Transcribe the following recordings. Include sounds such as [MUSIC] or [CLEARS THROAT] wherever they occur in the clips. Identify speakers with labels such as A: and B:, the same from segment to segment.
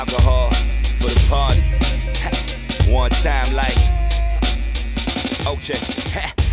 A: alcohol for the party. [LAUGHS] One time, like, okay. [LAUGHS]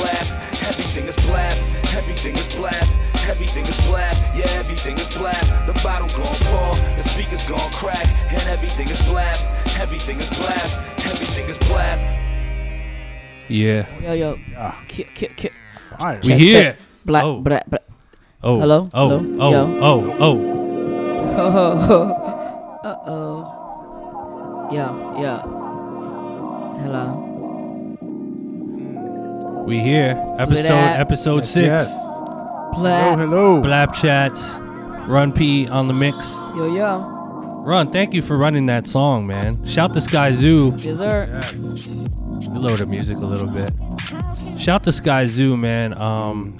A: blap, everything is blap, everything is blap, everything is blap, yeah, everything is blap. The bottle gon' pour, the speakers gon' crack, and everything is blap, everything is blap, everything is blap.
B: Yeah.
C: Yo, yo.
D: Yeah.
C: Ki- ki- ki-
D: Fire.
B: We
C: check,
B: here.
C: check. Black,
B: Oh.
C: black, black.
B: Oh.
C: Hello?
B: Oh.
C: Hello?
B: Oh.
C: Yo.
B: Oh. Oh. [LAUGHS]
C: uh oh. [LAUGHS] Yeah, yeah. Hello.
B: We here. Episode
C: that.
B: episode
D: Yes,
B: six.
D: yes. Hello, hello.
B: Blap chats. Run P on the mix.
C: Yo, yo.
B: Run, thank you for running that song, man. Shout to Sky Zoo.
C: Yes, sir.
D: Yes.
B: Lower the music a little bit. Shout to Sky Zoo, man. Um,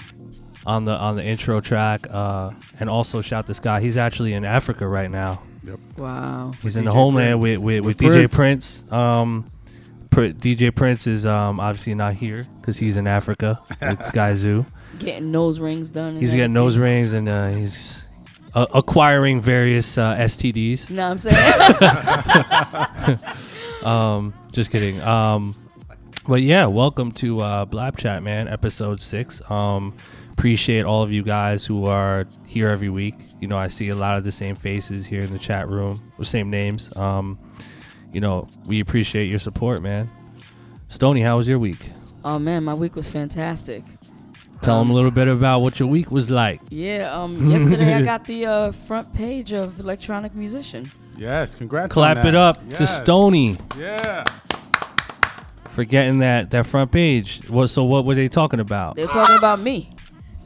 B: on the on the intro track, uh, and also shout to Sky. He's actually in Africa right now. Yep.
C: Wow.
B: He's in the homeland
D: Prince.
B: with with, with,
D: With
B: DJ Prince. Um, Pr- DJ Prince is um obviously not here because he's in Africa with [LAUGHS] Sky Zoo.
C: Getting nose rings done. and
B: He's getting nose
C: everything.
B: rings and uh, he's uh, acquiring various uh, STDs.
C: You know what I'm saying? [LAUGHS]
B: Um, just kidding. Um, but yeah, welcome to uh, Blap Chat, man, episode six. Um, appreciate all of you guys who are here every week. You know, I see a lot of the same faces here in the chat room, the same names. Um, you know, we appreciate your support, man. Stony, how was your week?
C: oh man, my week was fantastic.
B: Tell them
C: Um,
B: a little bit about what your week was like.
C: Yeah. Um. yesterday I [LAUGHS] got the uh, front page of Electronic Musician.
D: Yes, congrats.
B: Clap
D: on that.
B: it up to Stony
D: Yeah.
B: for getting that that front page. What? So what were they talking about?
C: They're talking about me.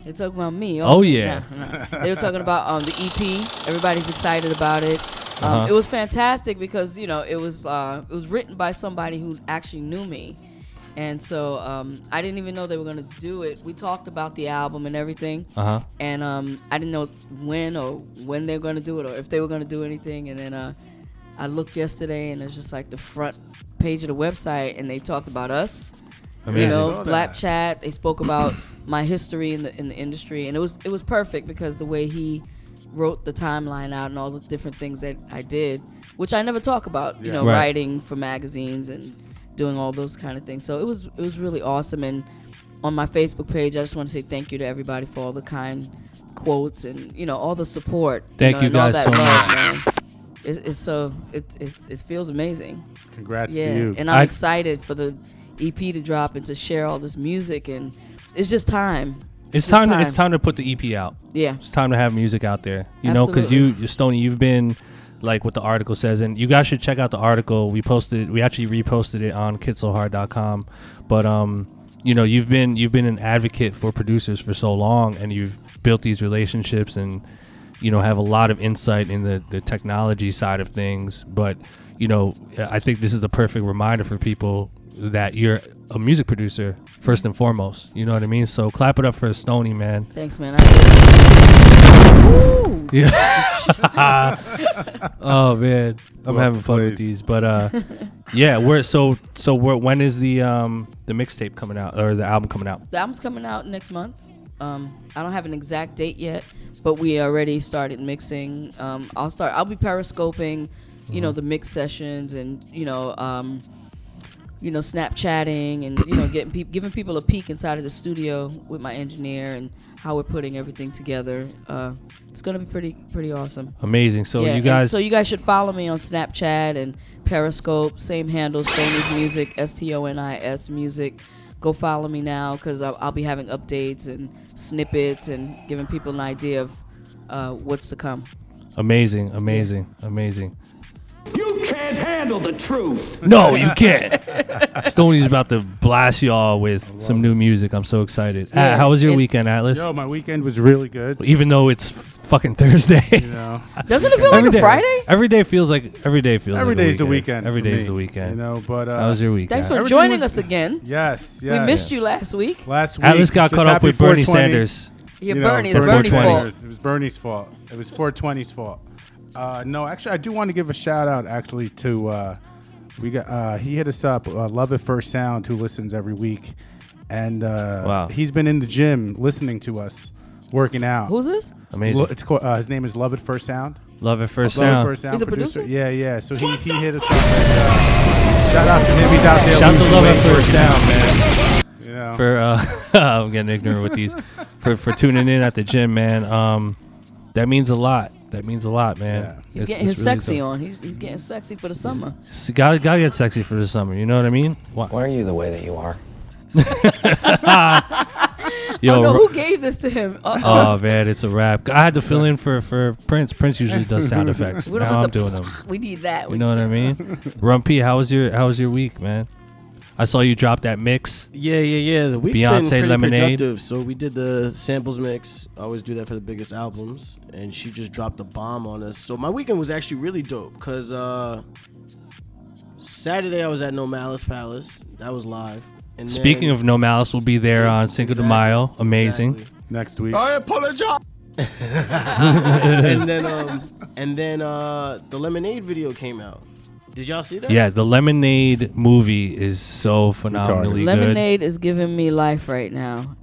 C: They're talking about me.
B: Oh, yeah.
C: no, no. [LAUGHS] They were talking about um, the EP. Everybody's excited about it. Um,
B: Uh-huh.
C: It was fantastic because you know it was uh, it was written by somebody who actually knew me, and so um, I didn't even know they were gonna do it. We talked about the album and everything,
B: Uh huh.
C: and um, I didn't know when or when they were gonna do it or if they were gonna do anything. And then uh, I looked yesterday, and it's just like the front page of the website, and they talked about us
B: Amazing.
C: you know
D: Saw
C: black chat they spoke about my history in the in the industry and it was it was perfect because the way he wrote the timeline out and all the different things that I did which I never talk about you
D: Yeah.
C: know
B: Right.
C: writing for magazines and doing all those kind of things so it was it was really awesome and on my Facebook page I just want to say thank you to everybody for all the kind quotes and you know all the support
B: Thank
C: know,
B: you
C: and all
B: guys
C: that
B: so
C: love,
B: much.
C: It's, it's so it, it it feels amazing
D: Congrats
C: yeah,
D: to you.
C: and I'm
B: I-
C: excited for the EP to drop and to share all this music, and it's just time.
B: It's
C: just
B: time. To,
C: time.
B: it's time to put the EP out.
C: Yeah,
B: It's time to have music out there. You know, because you, you, Stony, you've been like what the article says, and you guys should check out the article. We posted. We actually reposted it on kitsohard.com. But um, you know, you've been you've been an advocate for producers for so long, and you've built these relationships, and you know, have a lot of insight in the the technology side of things. But you know, I think this is the perfect reminder for people that you're a music producer first and foremost. You know what I mean? So clap it up for Stony, man.
C: thanks, man. I
B: Yeah. [LAUGHS] oh man, I'm
D: Well,
B: having fun with these, but uh, [LAUGHS] yeah, we're so so. We're, when is the um the mixtape coming out or the album coming out?
C: The album's coming out next month. Um, I don't have an exact date yet, but we already started mixing. Um, I'll start. I'll be periscoping, you know, the mix sessions and you know, um, you know, Snapchatting and you know, getting peop giving people a peek inside of the studio with my engineer and how we're putting everything together. Uh, it's gonna be pretty pretty awesome.
B: Amazing. So
C: Yeah,
B: you guys,
C: so you guys should follow me on Snapchat and Periscope. Same handle, Stony's Music, S T O N I S Music. Go follow me now because I'll, I'll be having updates and snippets and giving people an idea of uh, what's to come.
B: amazing, amazing, amazing.
E: You can't handle the truth.
B: No, you can't. Stoney's about to blast y'all with some new music. I'm so excited. Uh,
C: Yeah,
B: how was your
C: and-
B: weekend, Atlas?
D: Yo, my weekend was really good.
B: Even though it's fucking Thursday.
D: You know, [LAUGHS]
C: Doesn't it feel like
B: Every
C: a
B: day-
C: Friday?
B: Every day feels like every day feels
D: every
B: like a
D: day's the weekend.
B: Every
D: for
B: day's
D: me,
B: the weekend.
D: You know, but uh,
B: How was your weekend?
C: Thanks for
D: Everything
C: joining
D: was-
C: us again.
D: yes, yes.
C: We missed you last week.
D: last week.
B: Atlas got
D: just
B: caught up
D: happy
B: with Bernie
D: 420.
B: Sanders.
C: Yeah,
D: You know,
C: Bernie. It's Bernie's
B: 420.
C: fault.
D: It was Bernie's fault. It was 420's fault. Uh, no, actually, I do want to give a shout out actually to uh, we got uh, he hit us up, uh, Love at First Sound, who listens every week, and uh,
B: Wow.
D: he's been in the gym listening to us, working out.
C: Who's this?
B: Amazing.
D: Lo- it's called, uh, his name is Love at First Sound.
B: Love at first
D: Love at
B: sound.
D: First Sound
C: He's a producer?
D: Yeah, yeah. So he, he hit us up. And, uh, shout out to him. He's out there.
B: Shout out to
D: losing
B: Love
D: weight,
B: at first
D: working
B: sound, man.
D: You know.
B: For uh, [LAUGHS] I'm getting ignorant with these. For for tuning in at the gym, man. Um, that means a lot. That means a lot, man.
D: Yeah.
C: He's
B: It's-
C: getting
B: it's
C: his
B: really
C: sexy
B: dope.
C: on. He's, he's getting sexy for the summer.
B: S- Gotta, gotta get sexy for the summer. You know what I mean? Why-
F: Why are you the way that you are? [LAUGHS]
B: Yo,
C: oh no,
B: Ro-
C: who gave this to him?
B: Oh [LAUGHS] man, it's a wrap. I had to fill in for for Prince. Prince usually does [LAUGHS] sound effects.
C: we don't
B: now
C: have
B: I'm
C: to-
B: doing them.
C: We need that.
B: You know what I mean? Rumpy, how was your how was your week, man? I saw you drop that mix.
G: Yeah, yeah, yeah. The week's
B: Beyonce
G: been pretty
B: Lemonade.
G: productive. So we did the samples mix. I always do that for the biggest albums, and she just dropped a bomb on us. So my weekend was actually really dope because uh, Saturday I was at No Malice Palace. That was live. And
B: Speaking
G: then-
B: of No Malice, we'll be there on Cinco de Mayo. Amazing.
G: exactly.
D: Next week. I apologize. [LAUGHS]
G: and then um, and then uh, the Lemonade video came out. Did y'all see that?
B: Yeah, the Lemonade movie is so phenomenally good.
C: Lemonade is giving me life right now.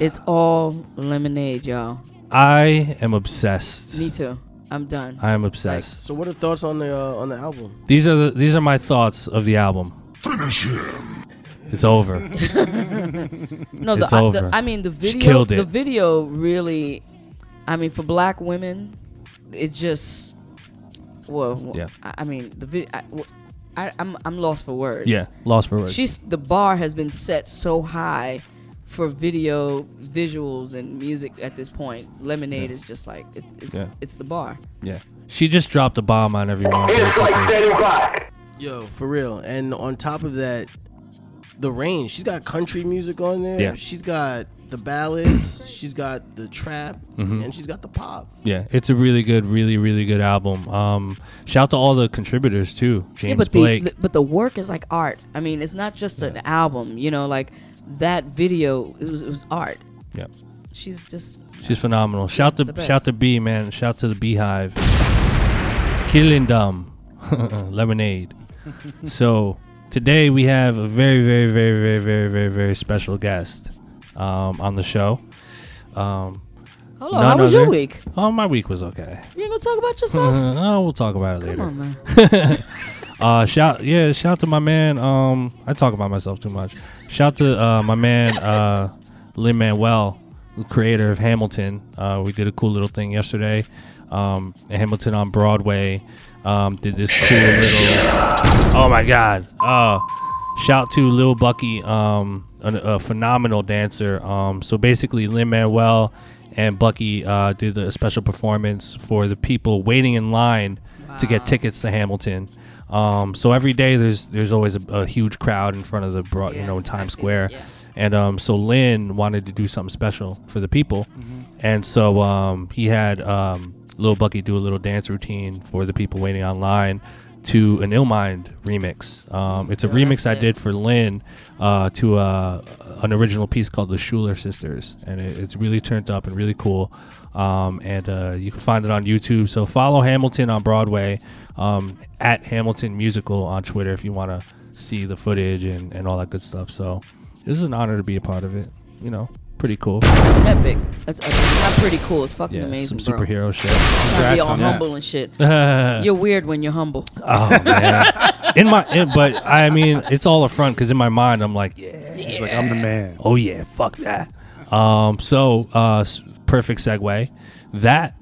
C: It's all lemonade, y'all.
B: I am obsessed.
C: Me too. I'm done.
B: I am obsessed.
G: So what are thoughts on the uh, on the album?
B: These are the these are my thoughts of the album. Finish him. It's over. [LAUGHS]
C: no,
B: it's
C: the, I,
B: over.
C: the I mean the video.
B: killed it.
C: The video really. I mean, for black women, it just. Well,
B: Yeah.
C: I, I mean the video. I, I, I'm I'm lost for words.
B: Yeah, lost for words.
C: She's the bar has been set so high for video visuals and music at this point. Lemonade is just like it, it's
B: Yeah.
C: it's the bar.
B: yeah, she just dropped a bomb on everyone. It's basically.
G: Yo, for real. And on top of that, the range. She's got country music on there.
B: Yeah.
G: She's got the ballads. She's got the trap,
B: Mm-hmm.
G: and she's got the pop.
B: Yeah, it's a really good, really, really good album. Um, shout to all the contributors too. James
C: yeah, but
B: Blake.
C: the, the but the work is like art. I mean, it's not just an album. You know, like that video. It was it was art.
B: yeah,
C: She's just
B: she's phenomenal. Shout to shout to B man. Shout to the Beehive. Killing them, [LAUGHS] lemonade. [LAUGHS] so today we have a very, very, very, very, very, very, very special guest um, on the show. Um,
C: Hello, how was your week?
B: oh, my week was okay.
C: You gonna talk about yourself? [LAUGHS]
B: oh, we'll talk about it
C: Come
B: later.
C: on, man. [LAUGHS]
B: Uh, shout yeah, shout to my man. Um, I talk about myself too much. Shout to uh, my man uh, Lin Manuel, the creator of Hamilton. Uh, we did a cool little thing yesterday. Um, at Hamilton on Broadway. Um, did this cool little. Oh my God! Uh, shout to Lil Bucky, um, a, a phenomenal dancer. Um, so basically, Lin Manuel and Bucky uh, did a special performance for the people waiting in line to get tickets to Hamilton. Um, so every day there's there's always a, a huge crowd in front of the broad, you know, Times Square.
C: yeah.
B: And um, so Lin wanted to do something special for the people, and so um, he had um, Lil Bucky do a little dance routine for the people waiting online to an Illmind remix. Um, it's a
C: that's
B: remix I did for Lin uh, to uh, an original piece called the Schuyler Sisters, and it, it's really turned up and really cool. Um, and uh, you can find it on YouTube. So follow Hamilton on Broadway um, at Hamilton Musical on Twitter if you want to see the footage and, and all that good stuff. So this is an honor to be a part of it. You know, pretty cool.
C: It's epic. That's epic. Not pretty cool. It's fucking
B: Yeah,
C: amazing,
B: some
C: bro.
B: superhero shit.
C: Trying to be all
D: on that.
C: humble and shit.
B: oh [LAUGHS]
C: You're weird when you're humble.
B: man, in my in, but I mean it's all a front because in my mind I'm like, yeah,
D: He's like, I'm the man.
B: oh yeah, fuck that. Um, so uh, perfect segue. That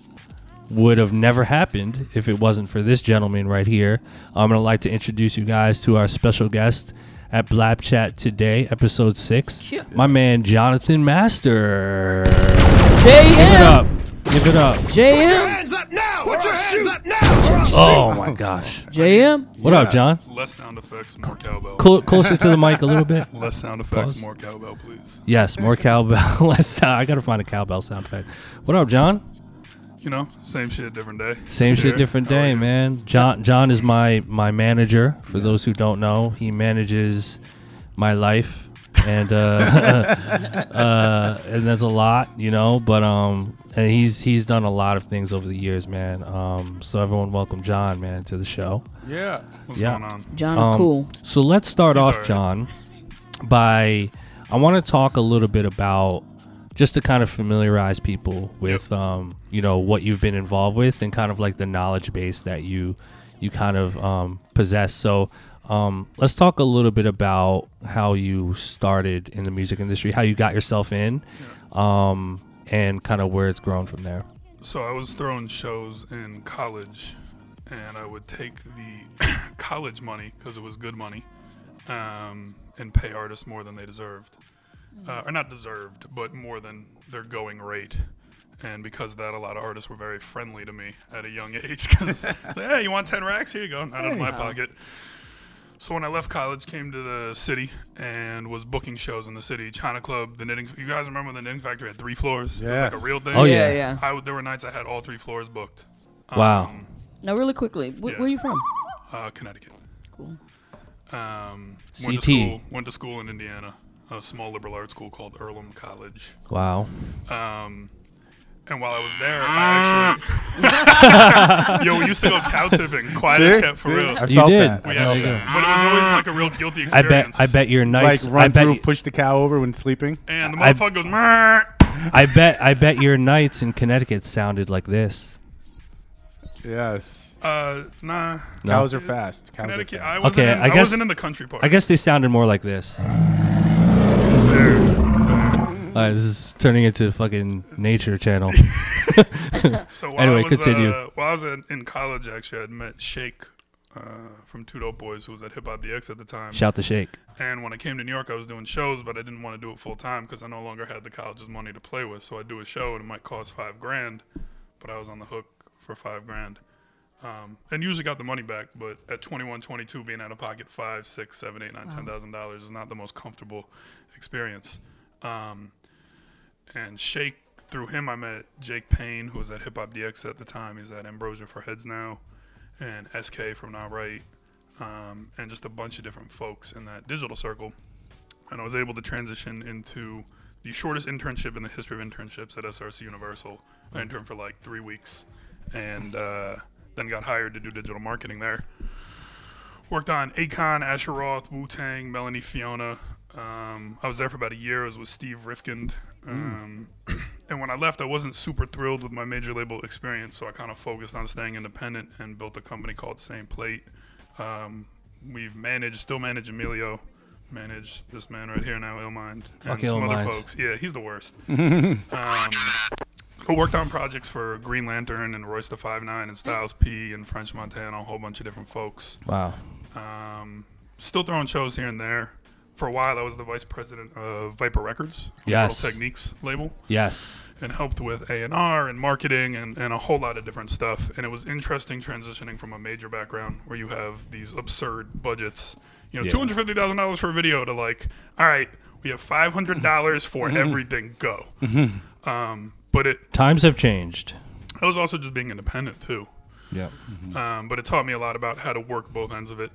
B: would have never happened if it wasn't for this gentleman right here. I'm gonna like to introduce you guys to our special guest at Blap Chat today, episode six.
C: Yeah.
B: My man Jonathan Master. JM. Give it up. Give it up.
C: JM.
E: Hands up now! Put your hands up now!
B: Oh my gosh.
C: JM.
B: What up, John?
H: Less sound effects, more cowbell.
B: Clo- closer to the mic a little bit.
H: Less sound effects,
B: Pause.
H: more cowbell, please.
B: Yes, more cowbell. [LAUGHS] Less. I gotta find a cowbell sound effect. What up, John?
H: You know, same shit, different day.
B: Same
H: Just
B: shit,
H: here.
B: different
H: How are
B: day, man. John John is my my manager. For those who don't know, he manages my life, and uh, [LAUGHS] uh, and there's a lot, you know. But um, and he's he's done a lot of things over the years, man. Um, so everyone, welcome John, man, to the show.
D: Yeah.
H: What's
B: Yeah.
H: going on?
C: John is
B: Um,
C: cool.
B: So let's start
H: He's
B: off,
H: alright.
B: John, by I want to talk a little bit about just to kind of familiarize people with um, you know what you've been involved with and kind of like the knowledge base that you you kind of um, possess. So um, let's talk a little bit about how you started in the music industry, how you got yourself in, um, and kind of where it's grown from there.
H: So I was throwing shows in college, and I would take the [COUGHS] college money because it was good money, um, and pay artists more than they deserved, uh, or not deserved, but more than their going rate. And because of that, a lot of artists were very friendly to me at a young [LAUGHS] age. Because, [LAUGHS] hey, you want ten racks? Here you go, not out of my pocket. So when I left college, came to the city and was booking shows in the city. China Club, the knitting. You guys remember the knitting factory had three floors? It was like a real thing.
B: Oh,
C: yeah,
B: yeah.
C: yeah.
H: I w- there were nights I had all three floors booked.
B: Wow.
H: Um,
C: Now, really quickly, wh-
H: yeah.
C: where are you from?
H: uh, Connecticut.
C: Cool.
H: Um, went
B: CT.
H: to school. Went to school in Indiana, a small liberal arts school called Earlham College.
B: Wow.
H: Um, and while I was there, I actually [LAUGHS] yo we used to go cow tipping, quiet
D: See?
H: as kept for
D: See?
H: real.
D: I
B: You
D: felt
B: did.
D: that. I
H: We
B: There
H: had-
D: felt
B: you go.
D: that.
H: but it was always like a real guilty
B: I
H: experience.
B: bet I bet your
D: Like
B: nights.
D: run
B: I bet
D: through,
B: you-
D: push the cow over when sleeping.
H: And the
B: I-
H: motherfucker goes, "Meh."
B: I bet I bet your nights in Connecticut sounded like this.
D: Yes.
H: uh, nah.
B: No?
D: Cows are fast. Cows
H: Connecticut.
D: Are
H: I
D: fast.
H: wasn't,
B: Okay,
H: in,
B: I
H: I,
B: guess-
H: wasn't in the country part.
B: I guess they sounded more like this. All right, this is turning into fucking nature channel. [LAUGHS] [LAUGHS]
H: So while
B: Anyway,
H: I was,
B: continue.
H: Uh, while I was in, in college, actually, I'd met Shake uh, from Two Dope Boys, who was at Hip Hop DX at the time.
B: Shout to shake.
H: And when I came to New York, I was doing shows, but I didn't want to do it full time because I no longer had the college's money to play with. So I'd do a show, and it might cost five grand, but I was on the hook for five grand. Um, and usually got the money back, but at 21, 22, being out of pocket five, six, seven, eight, nine, ten thousand dollars is not the most comfortable experience. Um, and Shake, through him, I met Jake Payne, who was at Hip Hop DX at the time. He's at Ambrosia for Heads now, and SK from Nah Right, um, and just a bunch of different folks in that digital circle. And I was able to transition into the shortest internship in the history of internships at SRC Universal. I interned for like three weeks, and uh, then got hired to do digital marketing there. Worked on Akon, Asher Roth, Wu Tang, Melanie Fiona. Um, I was there for about a year. I was with Steve Rifkind. Um, [CLEARS THROAT] and when I left, I wasn't super thrilled with my major label experience, so I kind of focused on staying independent and built a company called Same Plate. Um, we've managed, still manage Emilio, manage this man right here now, Illmind,
B: Fuck
H: and some other folks. Yeah, he's the worst. [LAUGHS] um, I worked on projects for Green Lantern and Royce the Five Nine and Styles P and French Montana, a whole bunch of different folks.
B: Wow.
H: Um, still throwing shows here and there. For a while, I was the vice president of Viper Records,
B: Yes.
H: Immortal Technique's label,
B: Yes.
H: and helped with A and R and marketing and, and a whole lot of different stuff. And it was interesting transitioning from a major background where you have these absurd budgets, you know,
B: Yeah.
H: two hundred fifty thousand dollars for a video to like, all right, we have five hundred dollars for everything, go. um, but it,
B: Times have changed.
H: I was also just being independent too.
B: Yeah.
H: Um, but it taught me a lot about how to work both ends of it.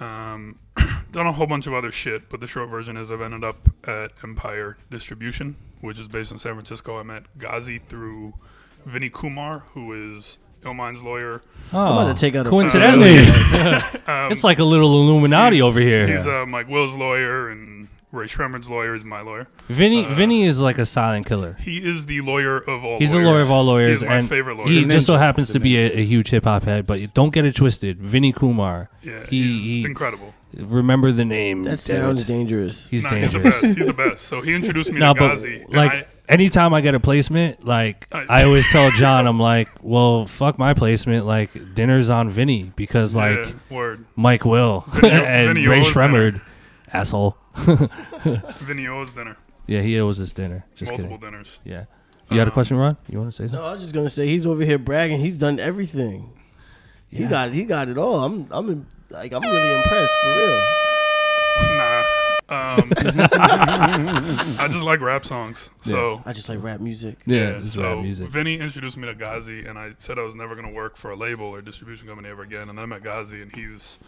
H: Um, [CLEARS THROAT] done a whole bunch of other shit, but the short version is I've ended up at Empire Distribution, which is based in San Francisco. I met Ghazi through Vinny Kumar, who is Illmind's lawyer.
B: Oh, I'm
G: about to take out a-
B: coincidentally, [LAUGHS]
H: Um,
B: it's like a little Illuminati over here.
H: He's uh, Mike Will's lawyer, and Rae Sremmurd's lawyer is my lawyer.
B: Vinny,
H: uh,
B: Vinny is like a silent killer.
H: He is the lawyer of all lawyers.
B: He's
H: lawyers.
B: a lawyer of all lawyers,
H: He's my
B: and
H: favorite lawyer.
B: he just so happens to be a, a huge hip hop head. But don't get it twisted. Vinny Kumar.
H: yeah,
B: he,
H: he's
B: he
H: incredible.
B: Remember the name.
G: That sounds
B: it.
G: dangerous.
B: He's
H: Nah, he's the
B: dangerous.
H: best. He's the best. So he introduced me
B: No,
H: to
B: but
H: Ghazi. and
B: like
H: I-
B: anytime I get a placement, like
H: I-
B: I always tell John, I'm like, well, fuck my placement. Like dinner's on Vinny because like
H: yeah, word.
B: Mike Will [LAUGHS]
H: Vinny- [LAUGHS]
B: and
H: Vinny
B: Rae
H: owes
B: Sremmurd, asshole. [LAUGHS]
H: Vinny owes dinner.
B: Yeah, he owes us dinner. Just
H: Multiple
B: kidding.
H: dinners.
B: Yeah. You had a
H: Um,
B: question, Ron? You want to say something?
G: No, I was just gonna say he's over here bragging. He's done everything. He
B: Yeah.
G: got he got it all. I'm I'm like I'm really impressed for real.
H: Nah. Um, [LAUGHS] I just like rap songs. So
G: I just like rap music.
B: Yeah, this is
H: so
B: rap music.
H: Vinny introduced me to Ghazi, and I said I was never going to work for a label or distribution company ever again. And then I met Ghazi, and he's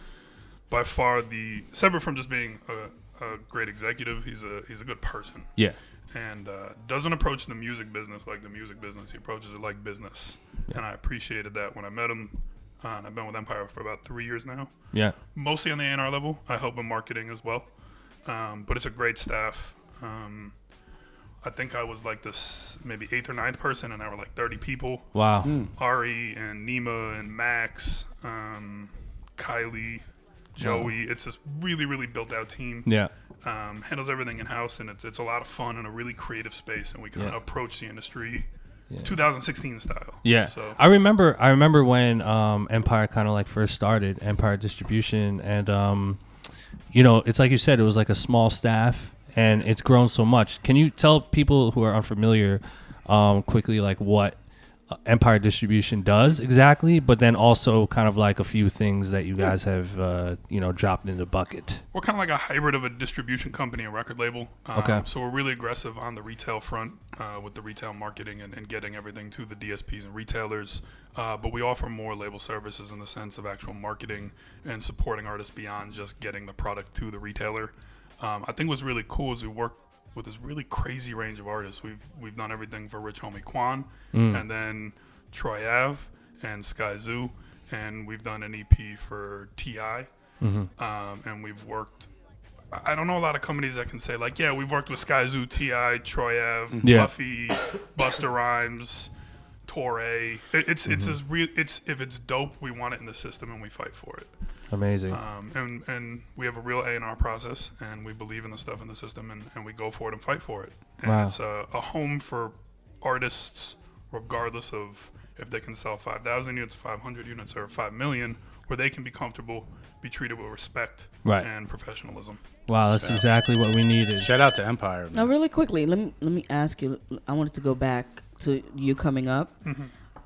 H: by far the separate from just being a, a great executive. He's a he's a good person,
B: Yeah.
H: and uh, doesn't approach the music business like the music business. He approaches it like business, and I appreciated that when I met him. Uh, and I've been with Empire for about three years now
B: Yeah.
H: mostly on the A&R level. I help in marketing as well, um, but it's a great staff. Um, I think I was like this maybe eighth or ninth person, and I were like 30 people.
B: Wow.
H: Ari and Nima and Max, um, Kylie, Joey. It's this really really built out team.
B: Yeah.
H: Um, handles everything in house, and it's it's a lot of fun and a really creative space, and we can
B: Yeah.
H: approach the industry 2016 style.
B: Yeah,
H: So
B: I remember. I remember when um, Empire kind of like first started, Empire Distribution, and um, you know, it's like you said, it was like a small staff, and it's grown so much. Can you tell people who are unfamiliar, um, quickly, like what Empire Distribution does exactly, but then also kind of like a few things that you guys have, uh, you know, dropped in the bucket.
H: We're kind of like a hybrid of a distribution company and record label. Um,
B: Okay.
H: So we're really aggressive on the retail front uh, with the retail marketing and, and getting everything to the DSPs and retailers. Uh, but we offer more label services in the sense of actual marketing and supporting artists beyond just getting the product to the retailer. Um, I think what's really cool is we work with this really crazy range of artists. We've we've done everything for Rich Homie Quan, and then Troy Ave and Sky Zoo, and we've done an EP for Ti um, and we've worked. I- I don't know a lot of companies that can say like, yeah, we've worked with Sky Zoo, Ti, Troy Ave,
B: Yeah.
H: Buffy, Busta Rhymes, Torre. It, it's it's as real. It's if it's dope, we want it in the system and we fight for it.
B: Amazing.
H: Um, and and we have a real A and R process, and we believe in the stuff in the system, and, and we go for it and fight for it. And
B: Wow.
H: it's a, a home for artists, regardless of if they can sell five thousand units, five hundred units, or five million, where they can be comfortable, be treated with respect
B: Right.
H: and professionalism.
B: wow, that's exactly what we needed.
D: Shout out to Empire. man.
C: Now, really quickly, let me let me ask you. I wanted to go back to you coming up.
H: Mm-hmm.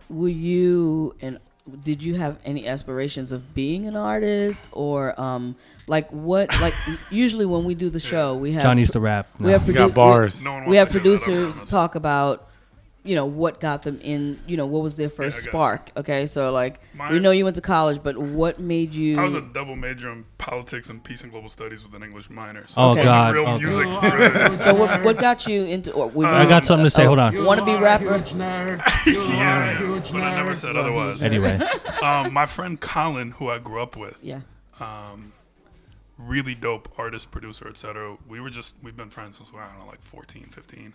C: Were you and did you have any aspirations of being an artist or um like what like [LAUGHS] usually when we do the show we have
B: John used to rap.
C: we have
D: You got
C: produ-
D: bars.
H: No
C: we have
H: to do that, I
C: producers talk about you know what got them in you know what was their first
H: I got you.
C: spark okay so like we know you went to college but what made you
H: I was a double major in politics and peace and global studies with an English minor. So
B: Oh,
H: it wasn't
B: God.
H: real
B: Oh,
H: music. [LAUGHS]
C: so what, [LAUGHS] what got you into or were
B: I got something to say. Hold on.
C: want to be rapper [LAUGHS]
H: yeah, but I never said otherwise.
B: Anyway,
H: Um, my friend Colin, who I grew up with,
C: yeah
H: really dope artist, producer, etc. We were just we've been friends since I don't know, like 14, 15.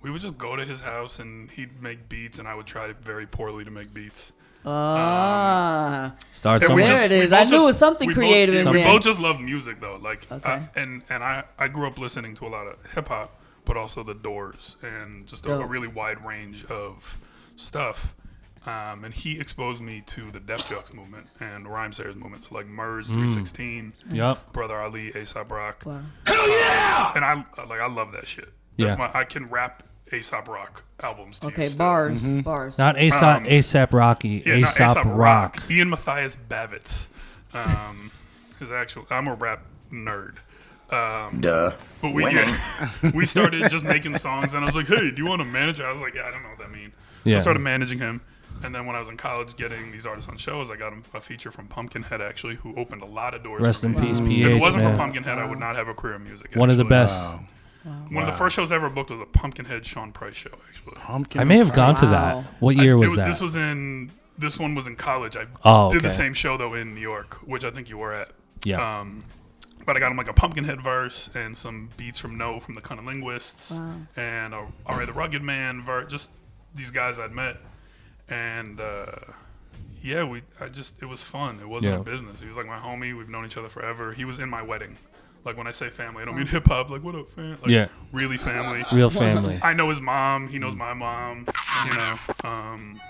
H: Um, we would just go to his house and he'd make beats, and I would try very poorly to make beats.
C: ah
B: start
H: And we
C: There
B: somewhere.
C: it
H: we
C: is. I knew it was something
H: we both-
C: creative in
H: we
C: there.
H: both just love music though, like,
C: Okay.
H: I, and and I I grew up listening to a lot of hip hop, but also the Doors and just a, a really wide range of stuff. Um, and he exposed me to the Def Jux movement and the Rhymesayers movement, so like Murs, 316,
B: Yup.
H: Brother Ali, Aesop Rock,
C: wow. Hell yeah.
H: And I like I love that shit. That's
B: Yeah.
H: my I can rap Aesop Rock albums. To you
C: okay
H: still.
C: bars bars
B: Not ASAP, ASAP Rocky,
H: Yeah, not
B: ASAP Rock.
H: Ian Matthias Bavitz. Um, [LAUGHS] his actual. I'm a rap nerd. Um,
E: Duh.
H: but we yeah, [LAUGHS] we started just [LAUGHS] making songs, and I was like, "Hey, do you want to manage?" I was like, "Yeah, I don't know what that means." So
B: Yeah.
H: I started managing him, and then when I was in college, getting these artists on shows, I got him a feature from Pumpkinhead actually, who opened a lot of doors.
B: Rest
H: for
B: in
H: me.
B: peace,
H: If it wasn't
B: man.
H: for Pumpkinhead, I would not have a career in music.
B: One of the best.
D: Wow.
H: One of the first shows I ever booked was a Pumpkinhead Sean Price show. Actually,
D: Pumpkin
B: I may have gone to that. What year
H: it
B: was
H: wa-
B: that?
H: This was in. This one was in college. I
B: Oh,
H: did the same show though in New York, which I think you were at.
B: yeah.
H: Um, but I got him like a Pumpkinhead verse and some beats from No from the CunninLynguists and a R.A. the Rugged Man verse. Just these guys I'd met, and uh, yeah, we. I just it was fun. It wasn't
B: Yeah.
H: a business. He was like my homie. We've known each other forever. He was in my wedding. Like when I say family, I don't mean hip hop. Like what up, fam? Like,
B: Yeah.
H: really family. [LAUGHS]
B: Real family.
H: I know his mom. He knows my mom. You know. Um,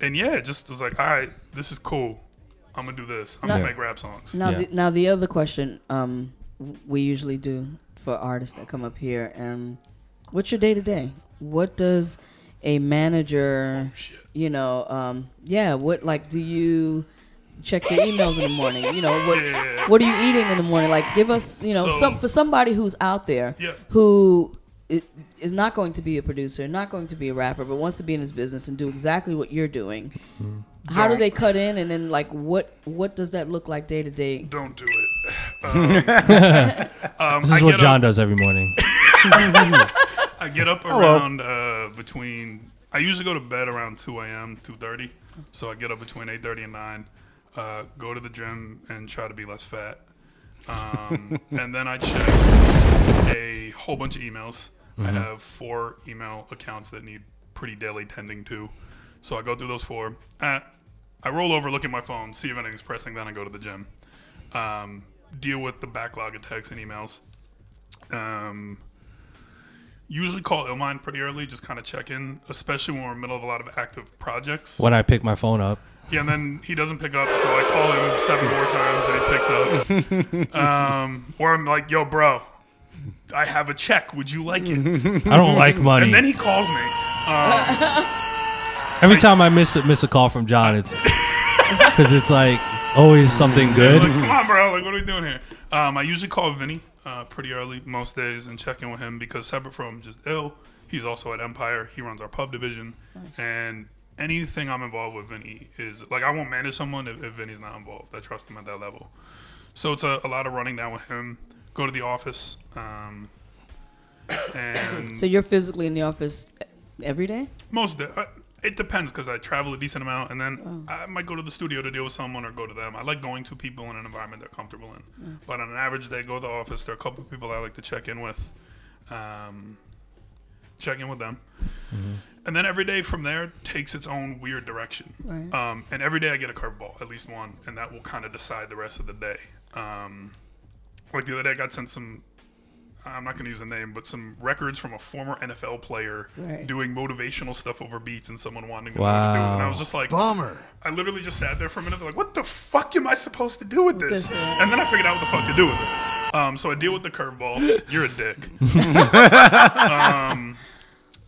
H: and yeah, it just was like, all right, this is cool. I'm gonna do this. I'm gonna
B: Yeah.
H: make rap songs.
C: Now,
B: Yeah.
C: the, now the other question um, w- we usually do for artists that come up here, and what's your day to day? What does a manager,
H: Shit.
C: you know, um, yeah, what like do you check your emails in the morning. You know what
H: Yeah.
C: what are you eating in the morning? Like give us you know
H: So-
C: some for somebody who's out there
H: Yeah.
C: who i- is not going to be a producer, not going to be a rapper, but wants to be in this business and do exactly what you're doing. How do
H: Don't.
C: they cut in, and then like what what does that look like day to day?
H: Don't do it. Um, [LAUGHS] um,
B: This
H: I
B: is what John
H: up,
B: does every morning. [LAUGHS]
H: I get up around uh, between. I usually go to bed around 2 a.m. 2:30, so I get up between 8:30 and 9. Uh, go to the gym and try to be less fat, um, [LAUGHS] and then I check a whole bunch of emails. I have four email accounts that need pretty daily tending to, so I go through those four. Uh, I roll over, look at my phone, see if anything's pressing, then I go to the gym. Um, deal with the backlog of texts and emails. Um, usually call Illmind pretty early, just kind of check in, especially when we're in the middle of a lot of active projects.
B: When I pick my phone up,
H: Yeah, and then he doesn't pick up, so I call him seven more times and he picks up. [LAUGHS] um, or I'm like, yo, bro, I have a check. Would you like it?
B: I don't like money.
H: And then he calls me. Um, [LAUGHS]
B: Every time I miss a, miss a call from John, it's [LAUGHS] because it's like always something good.
H: Like, come on, bro. Like, what are we doing here? Um, I usually call Vinny uh, pretty early most days and check in with him because separate from just ill, he's also at Empire. He runs our pub division, and anything I'm involved with Vinny is like I won't manage someone if, if Vinny's not involved. I trust him at that level. So it's a, a lot of running down with him. Go to the office, um, and
C: So you're physically in the office every day?
H: most da- uh, it depends because I travel a decent amount, and then I might go to the studio to deal with someone or go to them. I like going to people in an environment they're comfortable in. But on an average day, go to the office. There are a couple of people I like to check in with, um, check in with them, and then every day from there takes its own weird direction.
C: Right.
H: Um, and every day I get a curveball, at least one, and that will kind of decide the rest of the day. Um, like the other day, I got sent some. I'm not going to use a name, but some records from a former NFL player
C: Right.
H: doing motivational stuff over beats, and someone wanting to know what to do. it. And I was just like,
E: Bummer.
H: I literally just sat there for a minute, like, what the fuck am I supposed to do with this?
C: this.
H: And then I figured out what the fuck to do with it. Um, so I deal with the curveball. You're a dick. [LAUGHS] um,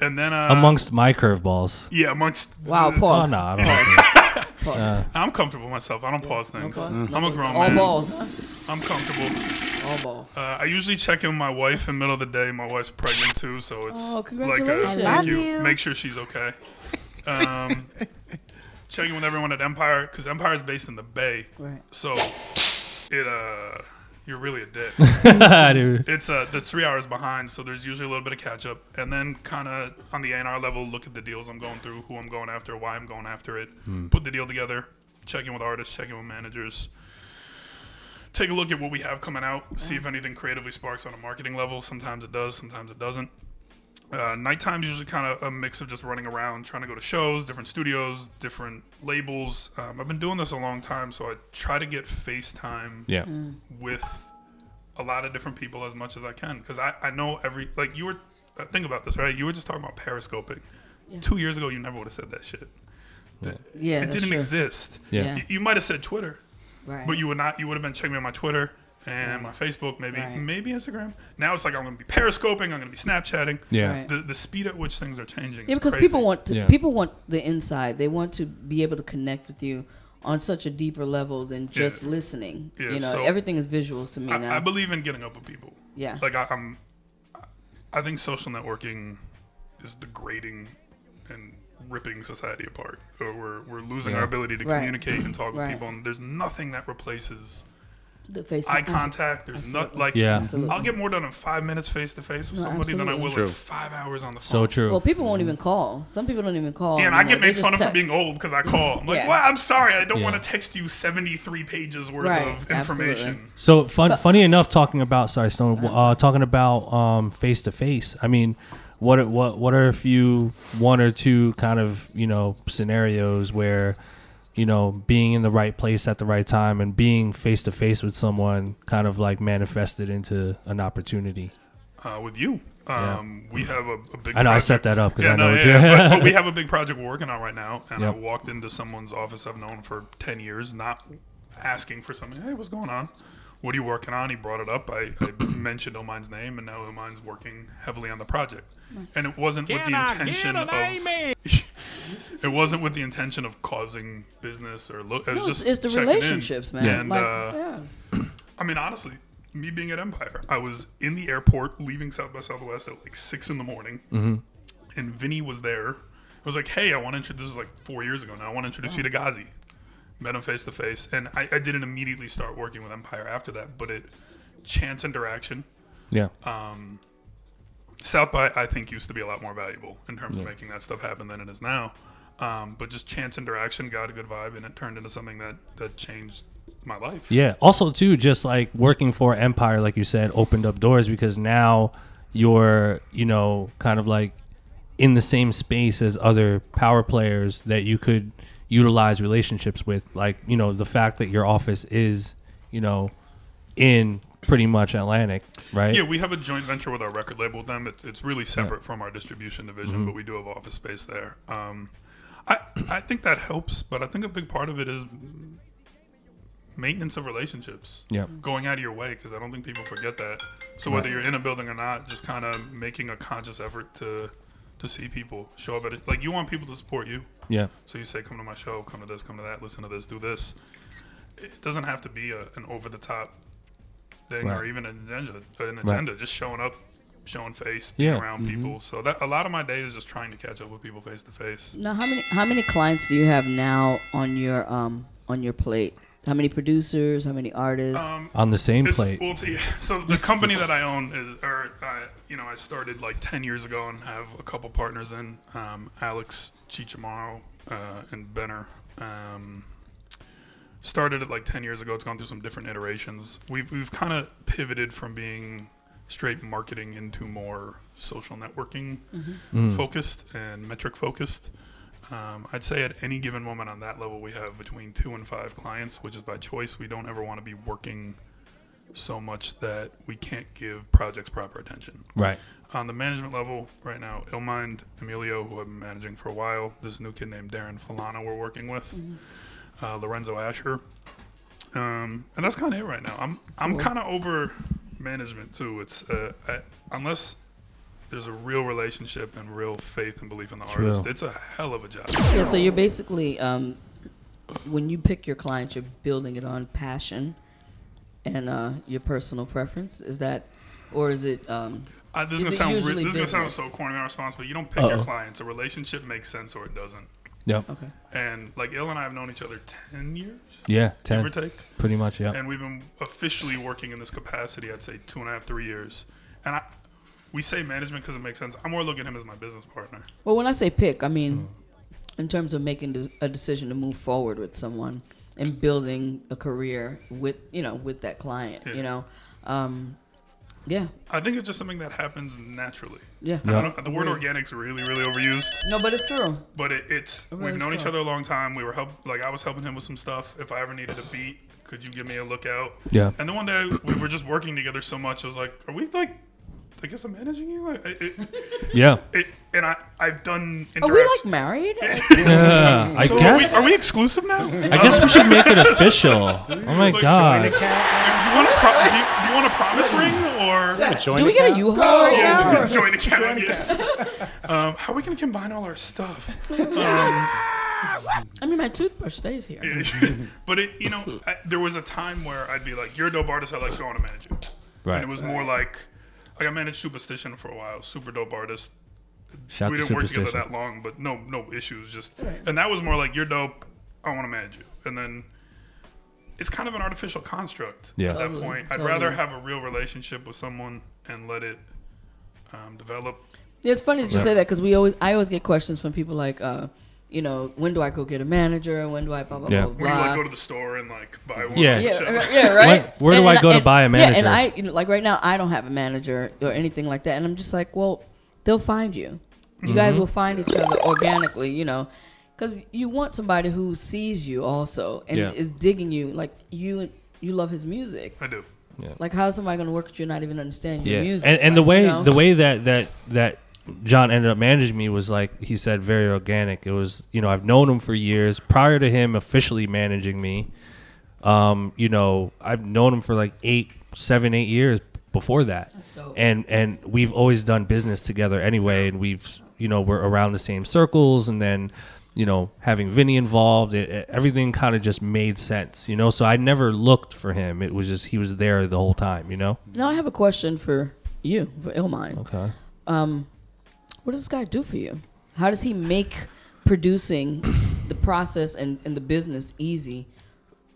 H: and then uh,
B: Amongst my curveballs.
H: yeah, amongst
C: Wow,
H: the-
B: Oh
C: pause.
B: no, I don't like it.
C: Pause. [LAUGHS]
H: I'm comfortable with myself. I don't pause things.
C: pause?
H: I'm a grown
C: All
H: man.
C: balls, huh?
H: I'm comfortable.
C: All balls.
H: Uh, I usually check in with my wife in the middle of the day. My wife's pregnant too, so it's
C: Oh,
H: like a
C: congratulations.
H: thank
C: Love
H: you. Make sure she's okay. Um, [LAUGHS] checking with everyone at Empire because Empire is based in the Bay,
C: Right.
H: so it uh, you're really a dick. [LAUGHS]
B: Dude.
H: it's uh, the three hours behind, so there's usually a little bit of catch up, and then kind of on the A&R level, look at the deals I'm going through, who I'm going after, why I'm going after it, put the deal together, check in with artists, check in with managers, take a look at what we have coming out, see if anything creatively sparks on a marketing level. Sometimes it does, sometimes it doesn't. Uh, nighttime's usually kind of a mix of just running around, trying to go to shows, different studios, different labels. Um, I've been doing this a long time, so I try to get FaceTime
B: Yeah.
H: with a lot of different people as much as I can because I, I know every like you were uh, think about this right you were just talking about periscoping two years ago you never would have said that shit
C: Yeah,
H: it didn't
C: true.
H: exist
B: Yeah.
C: Yeah.
H: You might have said Twitter
C: Right.
H: but you would not you would have been checking me on my Twitter and my Facebook maybe
C: Right.
H: maybe Instagram now it's like I'm gonna be periscoping I'm gonna be Snapchatting
B: Yeah.
C: Right.
H: the the speed at which things are changing
C: Yeah,
H: is
C: because
H: crazy.
C: people want to
B: Yeah.
C: people want the inside. They want to be able to connect with you on such a deeper level than just
H: Yeah.
C: listening.
H: Yeah,
C: you know,
H: so-
C: everything is visuals to me now.
H: I, I believe in getting up with people
C: yeah.
H: like I, I'm I think social networking is degrading and ripping society apart. Or we're we're losing
B: Yeah.
H: our ability to
C: Right.
H: communicate and talk with
C: Right.
H: people. And there's nothing that replaces
C: the face
H: eye contact. There's not like
B: Yeah.
C: Absolutely.
H: I'll get more done in five minutes face to face with
C: No,
H: somebody than I will
C: absolutely.
H: in five hours on the phone.
B: So true.
C: Well, people won't even call. Some people don't even call.
H: Yeah, and I get made fun of for being old because I call. I'm like,
C: Yeah.
H: well, I'm sorry, I don't
B: Yeah.
H: want to text you 73 pages worth
C: Right,
H: of
C: absolutely.
H: information.
B: So fun,
C: So-
B: funny enough, talking about sorry, Stone, uh,
C: sorry.
B: talking about um face to face. I mean, what what what are a few one or two kind of you know scenarios where you know being in the right place at the right time and being face to face with someone kind of like manifested into an opportunity.
H: uh, with you. Um, We have a, a big.
B: I know I set that up because
H: Yeah,
B: I know
H: no,
B: what
H: yeah,
B: you.
H: but, but we [LAUGHS] have a big project we're working on right now, and
B: Yep.
H: I walked into someone's office I've known for ten years, not asking for something. Hey, what's going on? What are you working on? He brought it up. I, I mentioned Illmind's name, and now Illmind's working heavily on the project. And it wasn't with the intention of. [LAUGHS] it wasn't with the intention of causing business or look. It was
C: No, it's,
H: just
C: it's the
H: checking in.
C: relationships, man.
H: And
C: like,
H: uh,
C: yeah. [CLEARS THROAT]
H: I mean, honestly, me being at Empire, I was in the airport leaving South by Southwest at like six in the morning,
B: Mm-hmm.
H: and Vinny was there. I was like, "Hey, I want to introduce." This is like four years ago now. I want to introduce you to Ghazi. Met him face to face, and I, I didn't immediately start working with Empire after that, but it chance interaction.
B: Yeah.
H: South by I think used to be a lot more valuable in terms of making that stuff happen than it is now. Um, but just chance interaction got a good vibe, and it turned into something that that changed my life.
B: Yeah. Also, too, just like working for Empire, like you said, opened up doors because now you're, you know, kind of like in the same space as other power players that you could utilize relationships with. Like, you know, the fact that your office is, you know, in pretty much Atlantic, right?
H: Yeah, we have a joint venture with our record label with them. It's, it's really separate from our distribution division,
B: Mm-hmm.
H: but we do have office space there. Um, I I think that helps, but I think a big part of it is maintenance of relationships.
B: Yeah.
H: Going out of your way because I don't think people forget that. So whether you're in a building or not, just kind of making a conscious effort to to see people show up at it. Like you want people to support you.
B: Yeah.
H: So you say, come to my show, come to this, come to that, listen to this, do this. It doesn't have to be a, an over the top thing or even an agenda. An agenda, just showing up, showing face, being
B: Yeah. Mm-hmm.
H: around people. So that a lot of my day is just trying to catch up with people face to face.
C: Now, how many how many clients do you have now on your um on your plate? How many producers? How many artists?
H: Um,
B: On the same plate.
H: well, yeah, so the company that I own is, or I, you know, I started like ten years ago and have a couple partners in um, Alex Chichamaro uh, and Benner. Um, started it like ten years ago. It's gone through some different iterations. We've we've kind of pivoted from being straight marketing into more social networking focused and metric focused. Um, I'd say at any given moment on that level, we have between two and five clients, which is by choice. We don't ever want to be working so much that we can't give projects proper attention.
B: Right.
H: On the management level, right now, Illmind, Emilio, who I've been managing for a while, this new kid named Darren Falana we're working with, uh, Lorenzo Asher, um, and that's kind of it right now. I'm I'm kind of over management too. It's uh, I, unless there's a real relationship and real faith and belief in the
B: True.
H: artist, it's a hell of a job.
C: yeah, so you're basically um, when you pick your clients, you're building it on passion and uh, your personal preference. Is that, or is it? Um,
H: Uh, this is
C: Is
H: gonna
C: it
H: sound re- this is gonna sound so corny my response, but you don't pick your clients. A relationship makes sense or it doesn't.
B: Yep.
C: okay.
H: And like Il and I have known each other ten years,
B: Yeah. ten.
H: give or
B: 10.
H: take.
B: Pretty much. Yeah.
H: and we've been officially working in this capacity. I'd say two and a half, three years. And I, we say management because it makes sense. I'm more looking at him as my business partner.
C: Well, when I say pick, I mean in terms of making a decision to move forward with someone and building a career with you know with that client.
H: Yeah.
C: You know, um, yeah,
H: I think it's just something that happens naturally.
C: yeah.
H: I don't know, the word organic's really, really overused,
C: No, but it's true.
H: but it, it's
C: really
H: we've known each other a long time. We were help like I was helping him with some stuff. If I ever needed a beat, could you give me a lookout?
B: Yeah.
H: And then one day we were just working together so much. I was like, are we like? I guess I'm managing you. I- I- It, [LAUGHS]
B: Yeah.
H: it, and I I've done
C: Are we like married? [LAUGHS]
B: Yeah. I
H: So
B: guess.
H: Are we, are we exclusive now?
B: I guess we should make it official. [LAUGHS] Oh my
H: Like,
B: god.
H: Do you want a pro- do you, do you want a promise ring or
D: Joint
C: Do we get a
D: account?
C: U-Haul right now?
H: yeah,
C: or-
H: joint account? Um, how are we gonna combine all our stuff? Um,
C: I mean, my toothbrush stays here.
H: but it, you know, I, there was a time where I'd be like, "You're a dope artist. I like going to manage you."
B: Right.
H: And it was more like, like I managed Superstition for a while. Super dope artist.
B: Shout
H: we
B: to
H: didn't work together that long, but no, no issues. Just and that was more like, "You're dope. I want to manage you." And then it's kind of an artificial construct
B: Yeah.
H: at that point. I'd
C: totally.
H: rather have a real relationship with someone and let it um, develop.
C: Yeah, it's funny that you
B: Yeah.
C: say that because we always, I always get questions from people like, uh, you know, when do I go get a manager? When do I blah blah
B: Yeah.
C: blah
H: Where you
C: blah.
H: like go to the store and like buy one.
B: Yeah.
C: yeah, yeah, right.
B: When- where do I go to buy a
C: Yeah,
B: manager?
C: and I, you know, like right now, I don't have a manager or anything like that, and I'm just like, well, they'll find you. You
B: Mm-hmm.
C: guys will find each other organically, you know, because you want somebody who sees you also and
B: Yeah.
C: is digging you. Like you, you love his music.
H: I do. Yeah.
C: Like, how is somebody going to work with you and not even understand your
B: Yeah.
C: music?
B: And, and the way
C: you know?
B: the way that that that John ended up managing me was like he said very organic. It was you know I've known him for years prior to him officially managing me. Um, you know I've known him for like eight, seven, eight years before that, and and we've always done business together anyway, and we've you know we're around the same circles, and then you know, having Vinny involved, it, it- everything kind of just made sense, you know. So I never looked for him. It was just he was there the whole time, you know.
C: Now I have a question for you, for Illmind.
B: Okay.
C: Um, what does this guy do for you? How does he make producing the process and, and the business easy?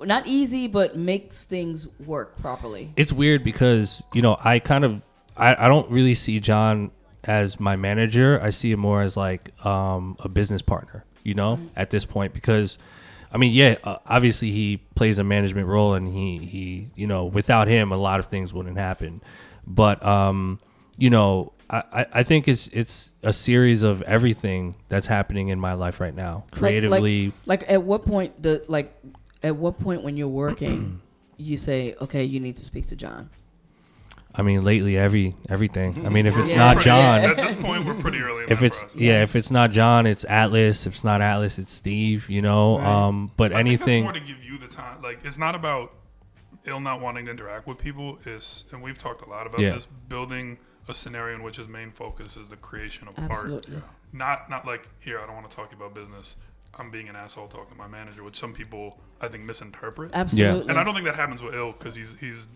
C: Not easy, but makes things work properly.
B: it's weird because you know I kind of I, I don't really see John as my manager. I see him more as like um, a business partner. You know, at this point because. I mean, yeah, uh, obviously he plays a management role, and he, he, you know, without him, a lot of things wouldn't happen. But, um, you know, I, I- I think it's it's a series of everything that's happening in my life right now, creatively.
C: Like, like at what point the like at what point when you're working, you say, okay, you need to speak to John.
B: I mean, lately, every everything. I mean, if it's
C: Yeah.
B: not
H: Pretty-
B: John,
H: At this point, we're pretty early in
B: if
H: that
B: it's
H: process.
B: yeah, if it's not John, it's Atlas. If it's not Atlas, it's Steve. You know,
C: Right.
B: um, but
H: I think
B: anything.
H: that's more to give you the time. Like it's not about ill not wanting to interact with people. Is and we've talked a lot about
B: Yeah.
H: this. Building a scenario in which his main focus is the creation of
C: Absolutely.
H: art. Not not like here. I don't want to talk about business. I'm being an asshole talking to my manager, which some people I think misinterpret.
C: Absolutely.
H: And I don't think that happens with ill because he's he's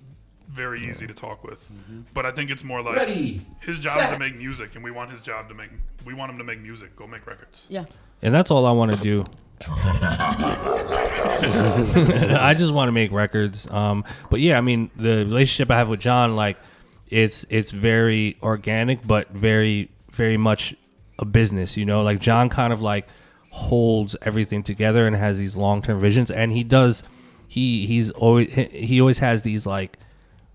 H: very easy to talk with. But I think it's more like
E: Ready,
H: his job is to make music, and we want his job to make. We want him to make music. Go make records.
C: Yeah.
B: and that's all I want to do. [LAUGHS] [LAUGHS] I just want to make records. Um, but yeah, I mean, the relationship I have with John, like, it's it's very organic, but very very much a business. You know, like John kind of like holds everything together and has these long term visions, and he does. He he's always he, always has these like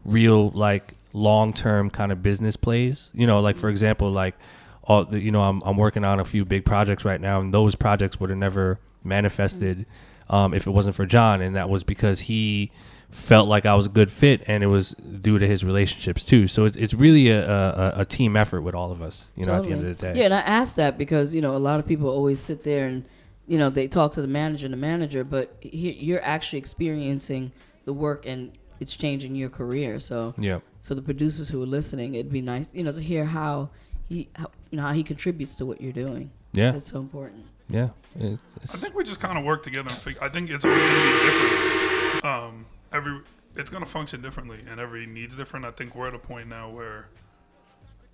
B: real like long term kind of business plays. You know, like for example, like all the, you know, I'm I'm working on a few big projects right now, and those projects would have never manifested um, if it wasn't for John, and that was because he felt like I was a good fit, and it was due to his relationships too. So it's it's really a a, a team effort with all of us. You know, at the end of the day.
C: Yeah, and I asked that because you know a lot of people always sit there and you know they talk to the manager and the manager, but he, you're actually experiencing the work and it's changing your career. So
B: Yeah.
C: for the producers who are listening, it'd be nice you know to hear how he how, you know how he contributes to what you're doing.
B: Yeah.
C: That's so important.
B: Yeah. It-
H: I think we just kind of work together and figure. I think it's always going to be different. Um, every it's going to function differently, and every needs different. I think we're at a point now where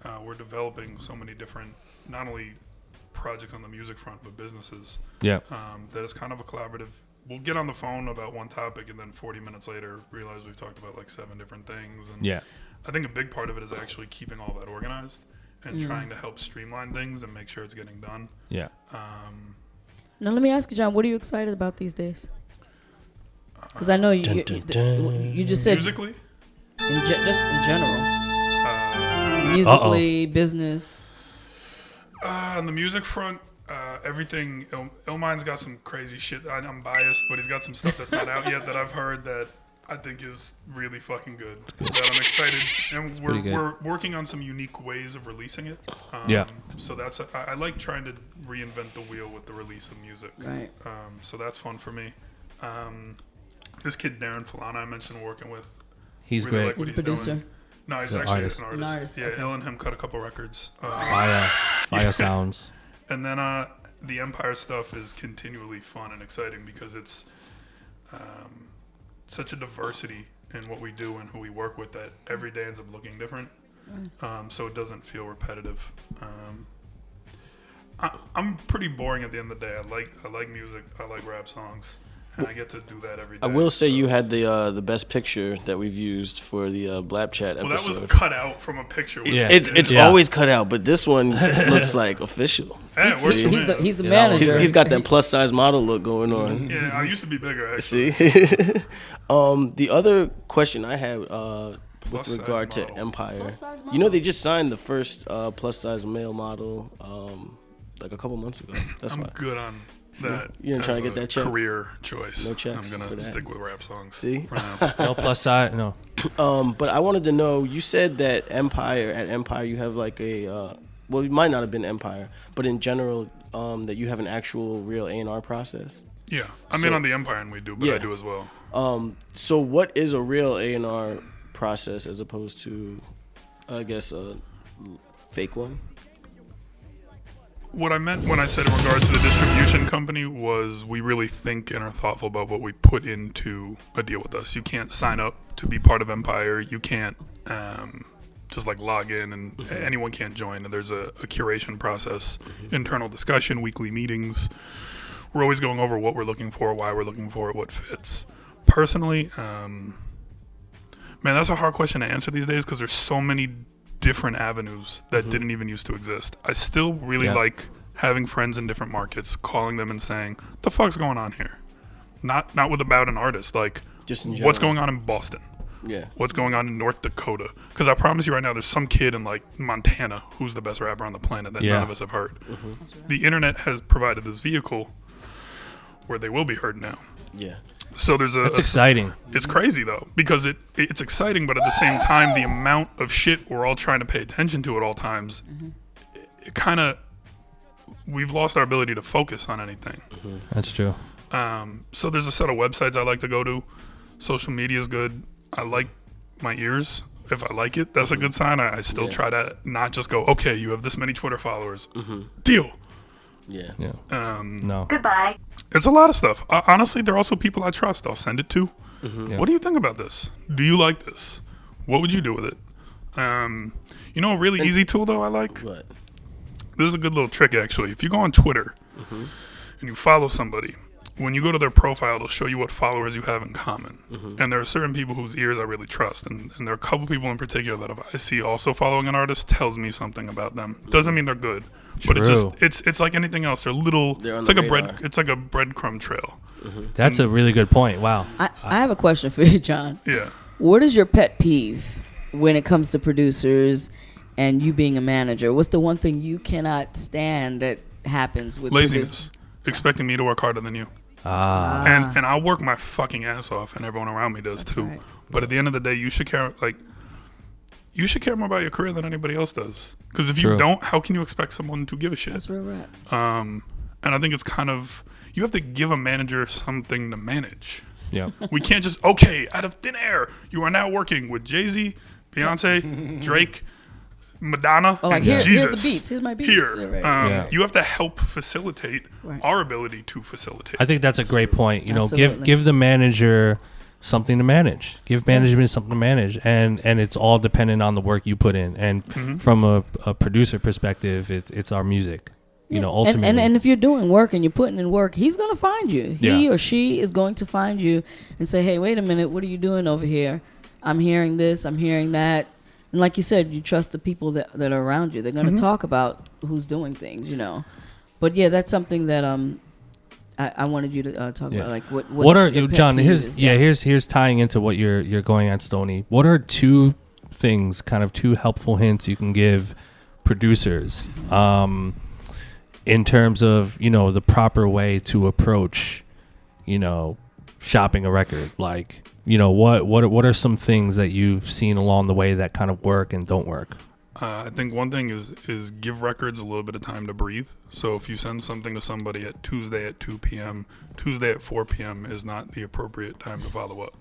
H: uh, we're developing so many different, not only projects on the music front, but businesses.
B: yeah.
H: Um, that it's kind of a collaborative. We'll get on the phone about one topic, and then 40 minutes later, realize we've talked about like seven different things. And
B: Yeah.
H: I think a big part of it is actually keeping all that organized and trying to help streamline things and make sure it's getting done.
B: Yeah.
H: Um,
C: Now let me ask you, John, what are you excited about these days? Because I know you,
G: Dun,
C: you,
G: dun,
C: you-
G: dun.
C: you just said
H: musically,
C: in ge- just in general,
H: uh,
C: musically, business.
H: Uh, on the music front, uh, everything. Il- Illmind's got some crazy shit. I, I'm biased, but he's got some stuff that's not out yet that I've heard that I think is really fucking good. That I'm excited, and we're, we're working on some unique ways of releasing it. Um,
B: Yeah.
H: So that's I I like trying to reinvent the wheel with the release of music.
C: Right.
H: Um, so that's fun for me. Um, this kid Darren Falana I mentioned working with.
B: He's
H: really
B: great.
H: like what
C: He's
H: he's,
C: a producer.
H: doing. No, he's,
B: He's an
H: actually
B: artist.
H: an
C: An
H: artist.
C: artist,
H: Yeah,
C: okay.
H: Ill and him cut a couple records. Uh,
B: Fire. Fire sounds.
H: and then uh, the Empire stuff is continually fun and exciting because it's um, such a diversity in what we do and who we work with that every day ends up looking different. Um, so it doesn't feel repetitive. Um, I, I'm pretty boring at the end of the day. I like I like music. I like rap songs, and I get to do that every day.
G: I will say
H: So
G: you had the uh, the best picture that we've used for the uh, Blap Chat
H: Well,
G: episode.
H: that was cut out from a picture. we
B: Yeah.
G: it's it's
B: Yeah.
G: always cut out, but this one [LAUGHS] looks like official.
H: Hey, it
C: He's, he's the he's the
B: Yeah, that
G: He's,
C: manager.
G: he's got that plus size model look going on.
H: yeah, I used to be bigger. Actually.
G: See, [LAUGHS] um, the other question I had uh, with
H: Plus
G: regard to
H: model.
G: Empire,
C: Plus size
G: you know they just signed the first uh, plus size male model um, like a couple months ago. That's
H: I'm
G: why.
H: good on that.
G: you're gonna try to get that check?
H: Career choice.
G: No checks
H: I'm gonna
G: that.
H: stick with rap songs.
G: See?
H: For now. [LAUGHS]
B: No plus side. No.
G: Um, but I wanted to know. You said that Empire at Empire you have like a uh, well, it might not have been Empire, but in general um, that you have an actual real A and R process.
H: yeah, I mean on the Empire and we do, but
G: Yeah.
H: I do as well.
G: Um, so what is a real A and R process as opposed to, I guess, a fake one?
H: What I meant when I said in regards to the distribution company was we really think and are thoughtful about what we put into a deal with us. You can't sign up to be part of Empire. You can't um, just like log in and anyone can't join. And there's a, a curation process, internal discussion, weekly meetings. We're always going over what we're looking for, why we're looking for it, what fits. Personally, um, man, that's a hard question to answer these days because there's so many different avenues that mm-hmm. didn't even used to exist. I still really
B: Yeah.
H: like having friends in different markets, calling them and saying, "The fuck's going on here?" Not not with about an artist, like
G: Just
H: what's going on in Boston,
G: Yeah.
H: what's going on in North Dakota. Because I promise you right now, there's some kid in like Montana who's the best rapper on the planet that
B: Yeah.
H: none of us have heard. Mm-hmm. The internet has provided this vehicle where they will be heard now.
G: Yeah.
H: So there's a,
B: That's
H: a
B: exciting.
H: it's crazy though because it it's exciting, but at the same time, the amount of shit we're all trying to pay attention to at all times, mm-hmm. it, it kind of we've lost our ability to focus on anything. Mm-hmm.
B: That's true.
H: Um, so there's a set of websites I like to go to. Social media is good. I like my ears. If I like it, that's a mm-hmm. good sign. I, I still try to not just go, okay, you have this many Twitter followers. Deal.
G: Yeah.
B: Yeah.
H: Um,
B: No. Goodbye.
H: It's a lot of stuff. Uh, honestly, there are also people I trust. I'll send it to.
B: Yeah.
H: What do you think about this? Do you like this? What would you do with it? Um, you know, a really easy tool though I like.
G: But
H: This is a good little trick actually. If you go on Twitter
G: Mm-hmm.
H: and you follow somebody, when you go to their profile, it'll show you what followers you have in common.
G: Mm-hmm.
H: And there are certain people whose ears I really trust, and, and there are a couple people in particular that if I see also following an artist tells me something about them. Doesn't mean they're good, but
B: it's
H: just it's it's like anything else. They're little.
G: They're
H: it's
G: the
H: like a bread. It's like a breadcrumb trail.
B: That's a really good point. Wow.
C: I, I have a question for you, John.
H: Yeah.
C: What is your pet peeve when it comes to producers and you being a manager? What's the one thing you cannot stand that happens with
H: Laziness. Expecting me to work harder than you.
B: Ah.
H: and and I'll work my fucking ass off, and everyone around me does too.
C: right.
H: But at the end of the day, you should care like you should care more about your career than anybody else does. Because if
B: True.
H: you don't, how can you expect someone to give a shit?
C: That's real rap.
H: Um, and I think it's kind of you have to give a manager something to manage.
B: Yeah.
H: We can't just okay out of thin air. You are now working with Jay Z, Beyonce, [LAUGHS] Drake, Madonna,
C: Oh, like,
H: and
C: here- here's the
H: Jesus.
C: beats. Here's my beats.
H: Here, um,
B: Yeah.
H: you have to help facilitate
C: Right.
H: our ability to facilitate.
B: I think that's a great point. You know, give give the manager something to manage. Give management something to manage, and and it's all dependent on the work you put in. And
H: Mm-hmm.
B: from a, a producer perspective, it's it's our music. You know, ultimately.
C: and and if you're doing work and you're putting in work, he's gonna find you. He
B: Yeah.
C: or she is going to find you and say, "Hey, wait a minute, what are you doing over here? I'm hearing this, I'm hearing that." And like you said, you trust the people that, that are around you. They're
B: Mm-hmm.
C: gonna talk about who's doing things, you know. But yeah, that's something that um, I, I wanted you to uh, talk
B: Yeah.
C: about. Like what
B: what are
C: your
B: John? Here's
C: is.
B: yeah. Here's here's tying into what you're you're going at, Stony. What are two things, kind of two helpful hints you can give producers, um, in terms of you know the proper way to approach, you know, shopping a record. Like you know what what what are some things that you've seen along the way that kind of work and don't work?
H: Uh, I think one thing is is give records a little bit of time to breathe. So if you send something to somebody at Tuesday at 2 p.m., Tuesday at 4 p.m. is not the appropriate time to follow up.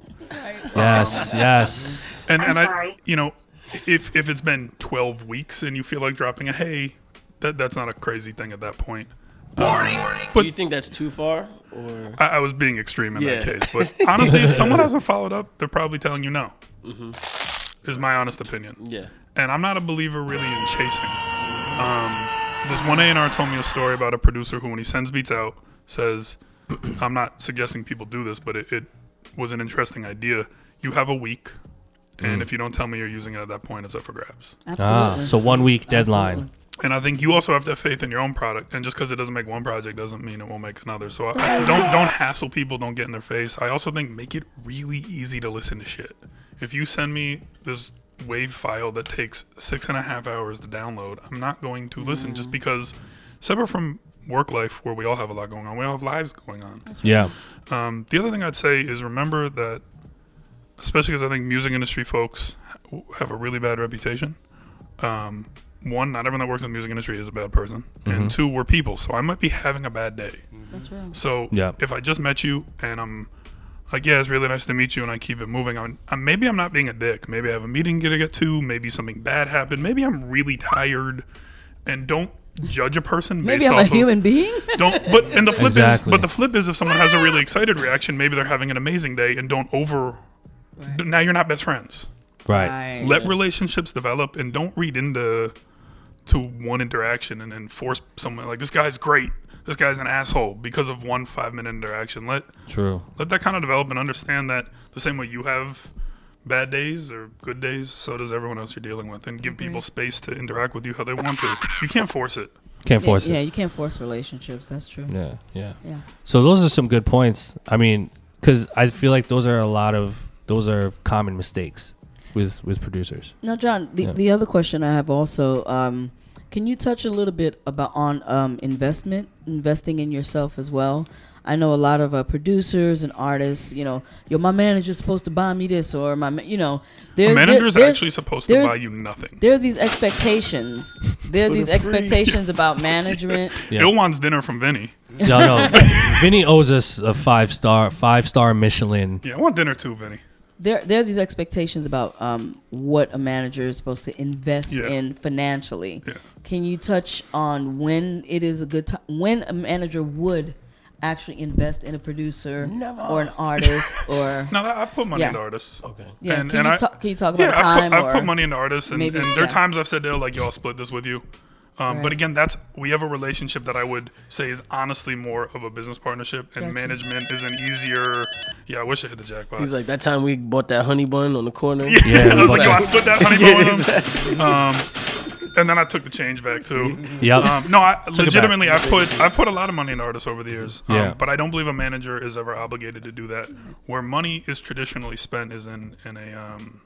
B: Yes, um, yes.
H: And and I, you know, if if it's been 12 weeks and you feel like dropping a hey, that that's not a crazy thing at that point.
G: Um, do you think that's too far, or
H: I, I was being extreme in that case, but honestly, if someone [LAUGHS] hasn't followed up, they're probably telling you no. Mm-hmm. Is my honest opinion.
G: yeah?
H: And I'm not a believer really in chasing. Um, this one A&R told me a story about a producer who, when he sends beats out, says, [CLEARS THROAT] "I'm not suggesting people do this, but it, it was an interesting idea. You have a week, and if you don't tell me you're using it at that point, it's up for grabs."
B: Ah,
C: Absolutely.
B: so one week deadline.
C: Absolutely.
H: And I think you also have to have faith in your own product. And just because it doesn't make one project doesn't mean it won't make another. So I, don't don't hassle people. Don't get in their face. I also think make it really easy to listen to shit. If you send me this wave file that takes six and a half hours to download, I'm not going to listen just because separate from work life where we all have a lot going on, we all have lives going on.
B: Yeah.
H: Um, the other thing I'd say is remember that, especially because I think music industry folks have a really bad reputation. Um, one, not everyone that works in the music industry is a bad person, and two, we're people. So I might be having a bad day.
C: That's real.
H: So
B: Yeah.
H: if I just met you and I'm like, yeah, it's really nice to meet you, and I keep it moving, I'm, I'm maybe I'm not being a dick. Maybe I have a meeting to get to. Maybe something bad happened. Maybe I'm really tired, and don't judge a person
C: Maybe
H: based
C: I'm a
H: of
C: human being. [LAUGHS]
H: don't but and the flip
B: Exactly.
H: is but the flip is if someone has a ah. really excited reaction maybe they're having an amazing day and don't over now you're not best friends
B: Right.
H: let relationships develop and don't read into to one interaction and then force someone like this guy's great this guy's an asshole because of one five minute interaction let
B: True.
H: let that kind of develop and understand that the same way you have bad days or good days so does everyone else you're dealing with and give people space to interact with you how they want to you can't force it
B: Can't force
C: yeah,
B: it.
C: Yeah, you can't force relationships. That's true.
B: Yeah. Yeah.
C: Yeah.
B: So those are some good points. I mean, because I feel like those are a lot of those are common mistakes with with producers.
C: Now, John, the,
B: Yeah.
C: the other question I have also, um, can you touch a little bit about on um, investment, investing in yourself as well? I know a lot of uh, producers and artists. You know, yo, my manager's supposed to buy me this, or my, ma- you know, there,
H: a manager is
C: there-
H: actually supposed to buy you nothing
C: There are these expectations. There are these
G: the free.
C: expectations [LAUGHS] about management.
B: Yeah. [LAUGHS]
H: Ill wants dinner from Vinny.
B: No, no. Vinny owes us a five star five star Michelin.
H: Yeah, I want dinner too, Vinny.
C: There, there are these expectations about um, what a manager is supposed to invest
H: Yeah.
C: in financially.
H: Yeah.
C: Can you touch on when it is a good time when a manager would actually invest in a producer or an artist [LAUGHS] or
H: No, that, I put money
C: Yeah.
H: into artists.
G: Okay.
C: yeah?
H: and-
C: can,
H: and
C: you
H: I-
C: talk, can you talk about
H: Yeah,
C: a time
H: I've, put,
C: or
H: I've put money into artists, and,
C: maybe-
H: and there are times I've said, "Oh, like, yo, I'll split this with you." Um,
C: Right.
H: But again, that's we have a relationship that I would say is honestly more of a business partnership, and
C: Gotcha.
H: management is an easier. Yeah, I wish I hit the jackpot.
G: He's like that time we bought that honey bun on the corner. [LAUGHS]
B: Yeah,
H: I was like, yo, I split that honey [LAUGHS]
G: Yeah,
H: bun with him. Um, and then I took the change back too.
B: Yeah.
H: Um, no, I,
B: back.
H: legitimately, I put I put a lot of money into artists over the years. Um,
B: Yeah.
H: But I don't believe a manager is ever obligated to do that. Where money is traditionally spent is in in a um,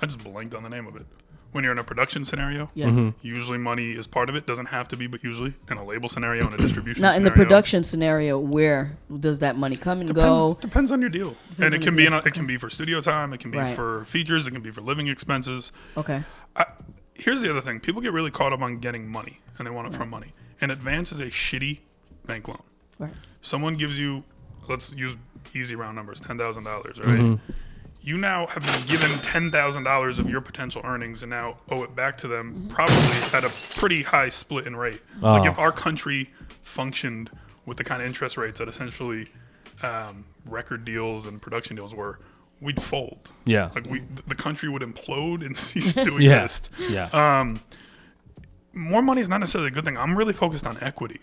H: I just blanked on the name of it. When you're in a production scenario,
C: yes.
B: Mm-hmm.
H: usually money is part of it. Doesn't have to be, but usually in a label scenario and a distribution.
C: Now, in the production scenario, where does that money come and
H: Depends,
C: go?
H: depends on your deal, and it can be in a, it can be for studio time, it can be
C: Right.
H: for features, it can be for living expenses.
C: Okay.
H: I, here's the other thing: people get really caught up on getting money, and they want it from money. An advance is a shitty bank loan.
C: Right.
H: Someone gives you, let's use easy round numbers, ten thousand dollars, right? You now have been given ten thousand dollars of your potential earnings, and now owe it back to them, probably at a pretty high split in rate. Like
B: Oh.
H: if our country functioned with the kind of interest rates that essentially um, record deals and production deals were, we'd fold.
B: Yeah.
H: Like we, the country would implode and [LAUGHS] cease to [LAUGHS]
B: Yeah.
H: exist
B: Yeah.
H: um, more money is not necessarily a good thing. I'm really focused on equity.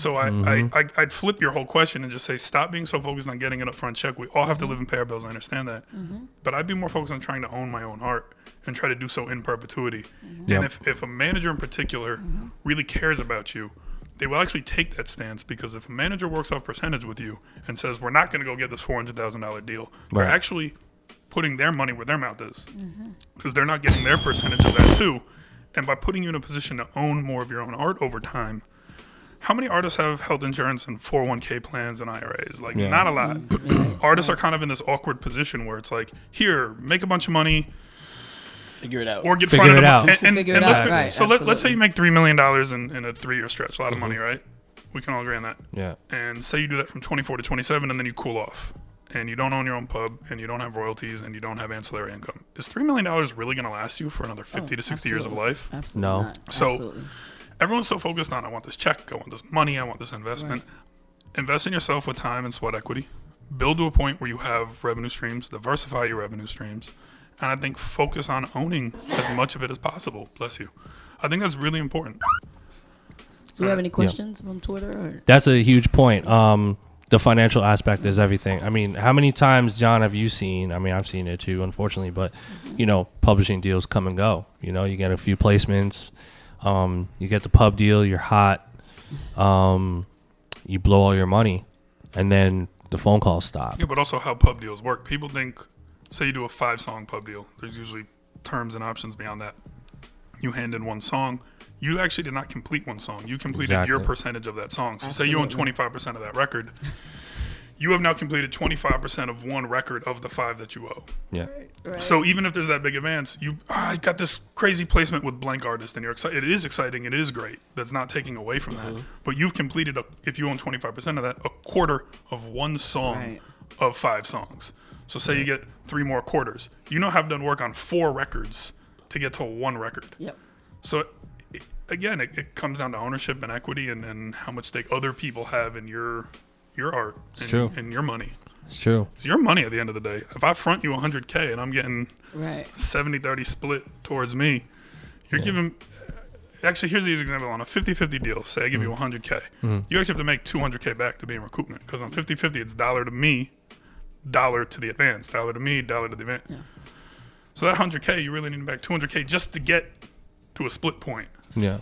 H: So I, I, mm-hmm. I, I'd flip your whole question and just say, stop being so focused on getting an upfront check. We all have to mm-hmm. live and pay our bills. I understand that. Mm-hmm. But I'd be more focused on trying to own my own art and try to do so in perpetuity.
B: Yep.
H: And if, if a manager in particular really cares about you, they will actually take that stance because if a manager works off percentage with you and says, we're not going to go get this $400,000 deal, they're actually putting their money where their mouth is because they're not getting their percentage of that too. And by putting you in a position to own more of your own art over time, how many artists have health insurance and 401k plans and IRAs? Like,
B: Yeah.
H: not a lot. [CLEARS THROAT] artists are kind of in this awkward position where it's like, here, make a bunch of money
G: Figure it out.
H: or get
B: Figure
H: front of
B: it out.
H: And, and,
C: Figure it
H: and let's
C: out,
H: be-
C: right,
H: so let, let's say you make $3 million in, in a three year stretch. A lot of mm-hmm. money, right? We can all agree on that.
B: yeah.
H: And say you do that from 24 to 27 and then you cool off. And you don't own your own pub and you don't have royalties and you don't have ancillary income. Is $3 million really going to last you for another 50 to 60 years of life?
C: Absolutely
B: No.
C: not.
H: So-
C: Absolutely.
H: Everyone's so focused on I want this check, I want this money, I want this investment. Invest in yourself with time and sweat equity. Build to a point where you have revenue streams, diversify your revenue streams, and I think focus on owning as much of it as possible. Bless you. I think that's really important.
C: Do you have any questions from Twitter? Or?
B: That's a huge point. Um, the financial aspect is everything. I mean, how many times, John, have you seen? I mean, I've seen it too, unfortunately, but you know, publishing deals come and go. You know, you get a few placements, um, you get the pub deal, you're hot, um, you blow all your money, and then the phone calls stop.
H: Yeah, but also how pub deals work. People think, say you do a five song pub deal, there's usually terms and options beyond that. You hand in one song. You actually did not complete one song. You completed your percentage of that song. So say you own 25% of that record. You have now completed 25% of one record of the five that you owe.
B: Yeah,
H: So even if there's that big advance, you ah, I got this crazy placement with blank artist, and you're excited. It is exciting. and It is great. That's not taking away from that. But you've completed, a, if you own 25% of that, a quarter of one song
C: Right.
H: of five songs. So say you get three more quarters. You now have done work on four records to get to one record.
C: Yep.
H: So again, it, it comes down to ownership and equity, and, and how much stake other people have in your your art
B: It's
H: and,
B: true.
H: and your money.
B: It's true.
H: It's your money at the end of the day. If I front you 100k and I'm getting
C: Right.
H: 70-30 split towards me, you're
B: Yeah.
H: giving. Actually, here's the easy example on a 50-50 deal. Say I give you mm-hmm. 100k, mm-hmm. you actually have to make 200k back to be in recoupment because on 50-50 it's dollar to me, dollar to the advance, dollar to me, dollar to the advance. So that 100k, you really need to back 200k just to get to a split point.
B: Yeah.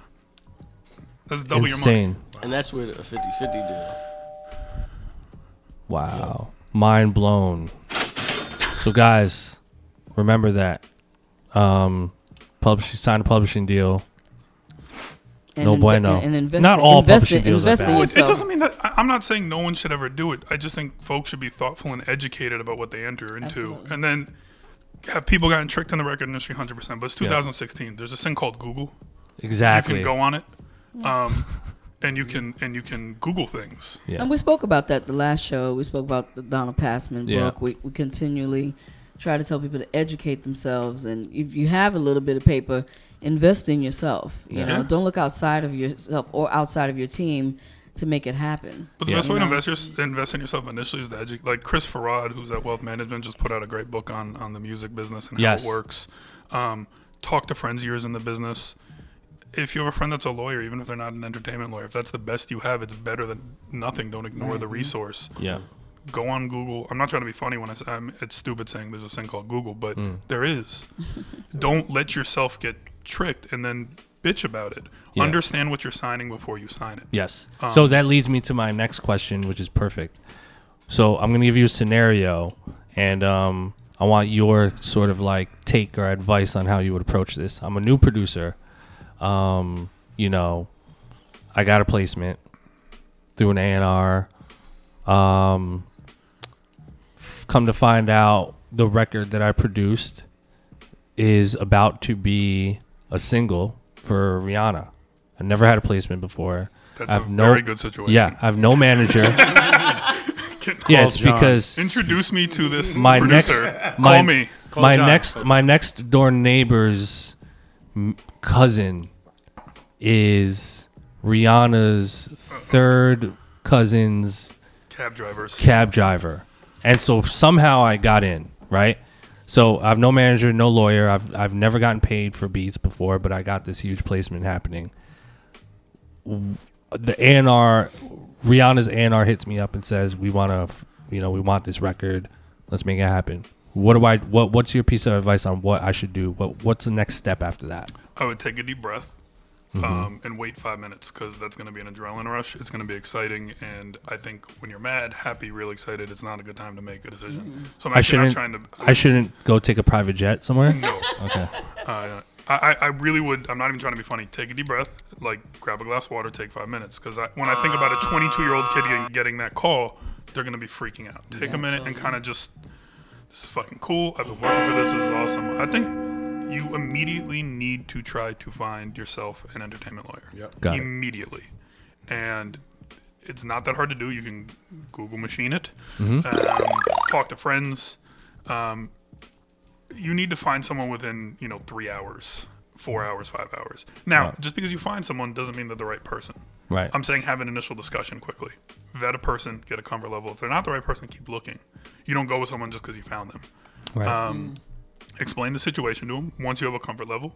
H: That's double your money.
B: Insane.
G: And that's with a 50-50 deal.
B: Wow. Mind blown. So guys, remember that. Um publish sign a publishing deal.
C: And
B: No
C: inve-
B: bueno.
C: And, and invest
B: Not
C: in-
B: all
C: invest
B: publishing
C: in,
B: deals
C: invest in
B: bad.
H: Well, it, it
C: yourself.
H: doesn't mean that I, I'm not saying no one should ever do it. I just think folks should be thoughtful and educated about what they enter into,
C: Absolutely.
H: and then have people gotten tricked in the record industry 100. percent But it's 2016. There's this thing called Google.
B: Exactly.
H: You can go on it, um, and you can and you can Google things.
B: yeah.
C: And we spoke about that the last show. We spoke about the Donald Passman
B: Yeah.
C: book. We, we continually try to tell people to educate themselves. And if you have a little bit of paper, invest in yourself. You know,
H: Yeah.
C: don't look outside of yourself or outside of your team to make it happen.
H: But the
B: Yeah.
H: best way to
C: You know?
H: invest, your, invest in yourself initially is to edu- like Chris Farad, who's at Wealth Management, just put out a great book on on the music business and
B: Yes.
H: how it works. Um, talk to friends of yours in the business. If you have a friend that's a lawyer, even if they're not an entertainment lawyer, if that's the best you have, it's better than nothing. Don't ignore the resource.
B: yeah.
H: Go on Google. I'm not trying to be funny when I say I'm, it's stupid saying there's a thing called Google, but
B: Mm.
H: there is. [LAUGHS] Don't let yourself get tricked and then bitch about it.
B: Yeah.
H: Understand what you're signing before you sign it.
B: Yes.
H: Um,
B: so that leads me to my next question, which is perfect. So I'm going to give you a scenario, and um, I want your sort of like take or advice on how you would approach this. I'm a new producer. Um, you know, I got a placement through an A&R. Um, f- come to find out, the record that I produced is about to be a single for Rihanna. I never had a placement before.
H: That's
B: I
H: a
B: have no,
H: very good situation.
B: Yeah, I have no manager. [LAUGHS] yeah, it's
D: John.
B: because
H: Introduce me to this
B: my next my,
H: Call me.
D: Call
B: my
D: John.
B: next my next door neighbor's m- cousin is Rihanna's third cousin's
H: Cab drivers.
B: cab driver. And so somehow I got in, right? So I have no manager, no lawyer. I've I've never gotten paid for beats before, but I got this huge placement happening. The A&R Rihanna's A&R hits me up and says, "We want to, you know, we want this record. Let's make it happen." What do I what what's your piece of advice on what I should do? What what's the next step after that?
H: I would take a deep breath
B: Mm-hmm.
H: um, and wait five minutes because that's going to be an adrenaline rush. It's going to be exciting, and I think when you're mad, happy, really excited, it's not a good time to make a decision. So I'm
B: I
H: actually not
B: shouldn't
H: trying to.
B: I shouldn't go take a private jet somewhere?
H: no.
B: Okay.
H: Uh, I, I I really would. I'm not even trying to be funny. Take a deep breath, like grab a glass of water, take five minutes. Because I, when I think about a 22 year old kid getting, getting that call, they're gonna be freaking out. Take a minute and kind of just, this is fucking cool. I've been working for this. This is awesome. I think you immediately need to try to find yourself an entertainment lawyer.
D: Yep.
B: Got it.
H: immediately, and it's not that hard to do. You can Google machine it,
B: Mm-hmm.
H: um, talk to friends. Um, you need to find someone within you know three hours, four hours, five hours. Now,
B: Right.
H: just because you find someone doesn't mean they're the right person.
B: Right.
H: I'm saying have an initial discussion quickly. Vet a person, get a comfort level. If they're not the right person, keep looking. You don't go with someone just because you found them.
B: right.
H: Um, explain the situation to them once you have a comfort level.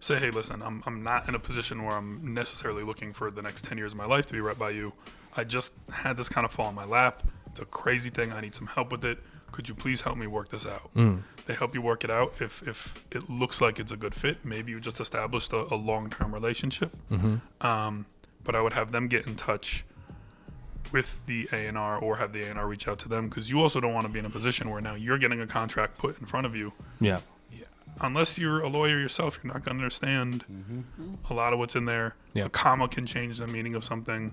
H: Say, hey, listen, I'm, I'm not in a position where I'm necessarily looking for the next 10 years of my life to be right by you. I just had this kind of fall in my lap. It's a crazy thing. I need some help with it. Could you please help me work this out? They help you work it out. If, if it looks like it's a good fit, maybe you just established a, a long term relationship. Um, but I would have them get in touch with the A&R or have the A&R reach out to them because you also don't want to be in a position where now you're getting a contract put in front of you.
B: yeah. yeah.
H: Unless you're a lawyer yourself, you're not going to understand a lot of what's in there.
B: Yeah.
H: A comma can change the meaning of something.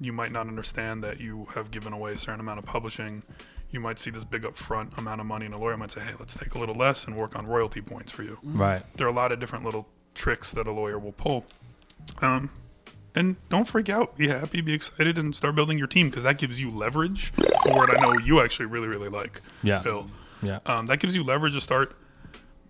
H: You might not understand that you have given away a certain amount of publishing. You might see this big upfront amount of money, and a lawyer might say, "Hey, let's take a little less and work on royalty points for you."
B: Right.
H: there are a lot of different little tricks that a lawyer will pull. Um, and don't freak out. Be happy, be excited, and start building your team because that gives you leverage. A word I know you actually really, really like,
B: Yeah.
H: Phil.
B: Yeah.
H: Um, that gives you leverage to start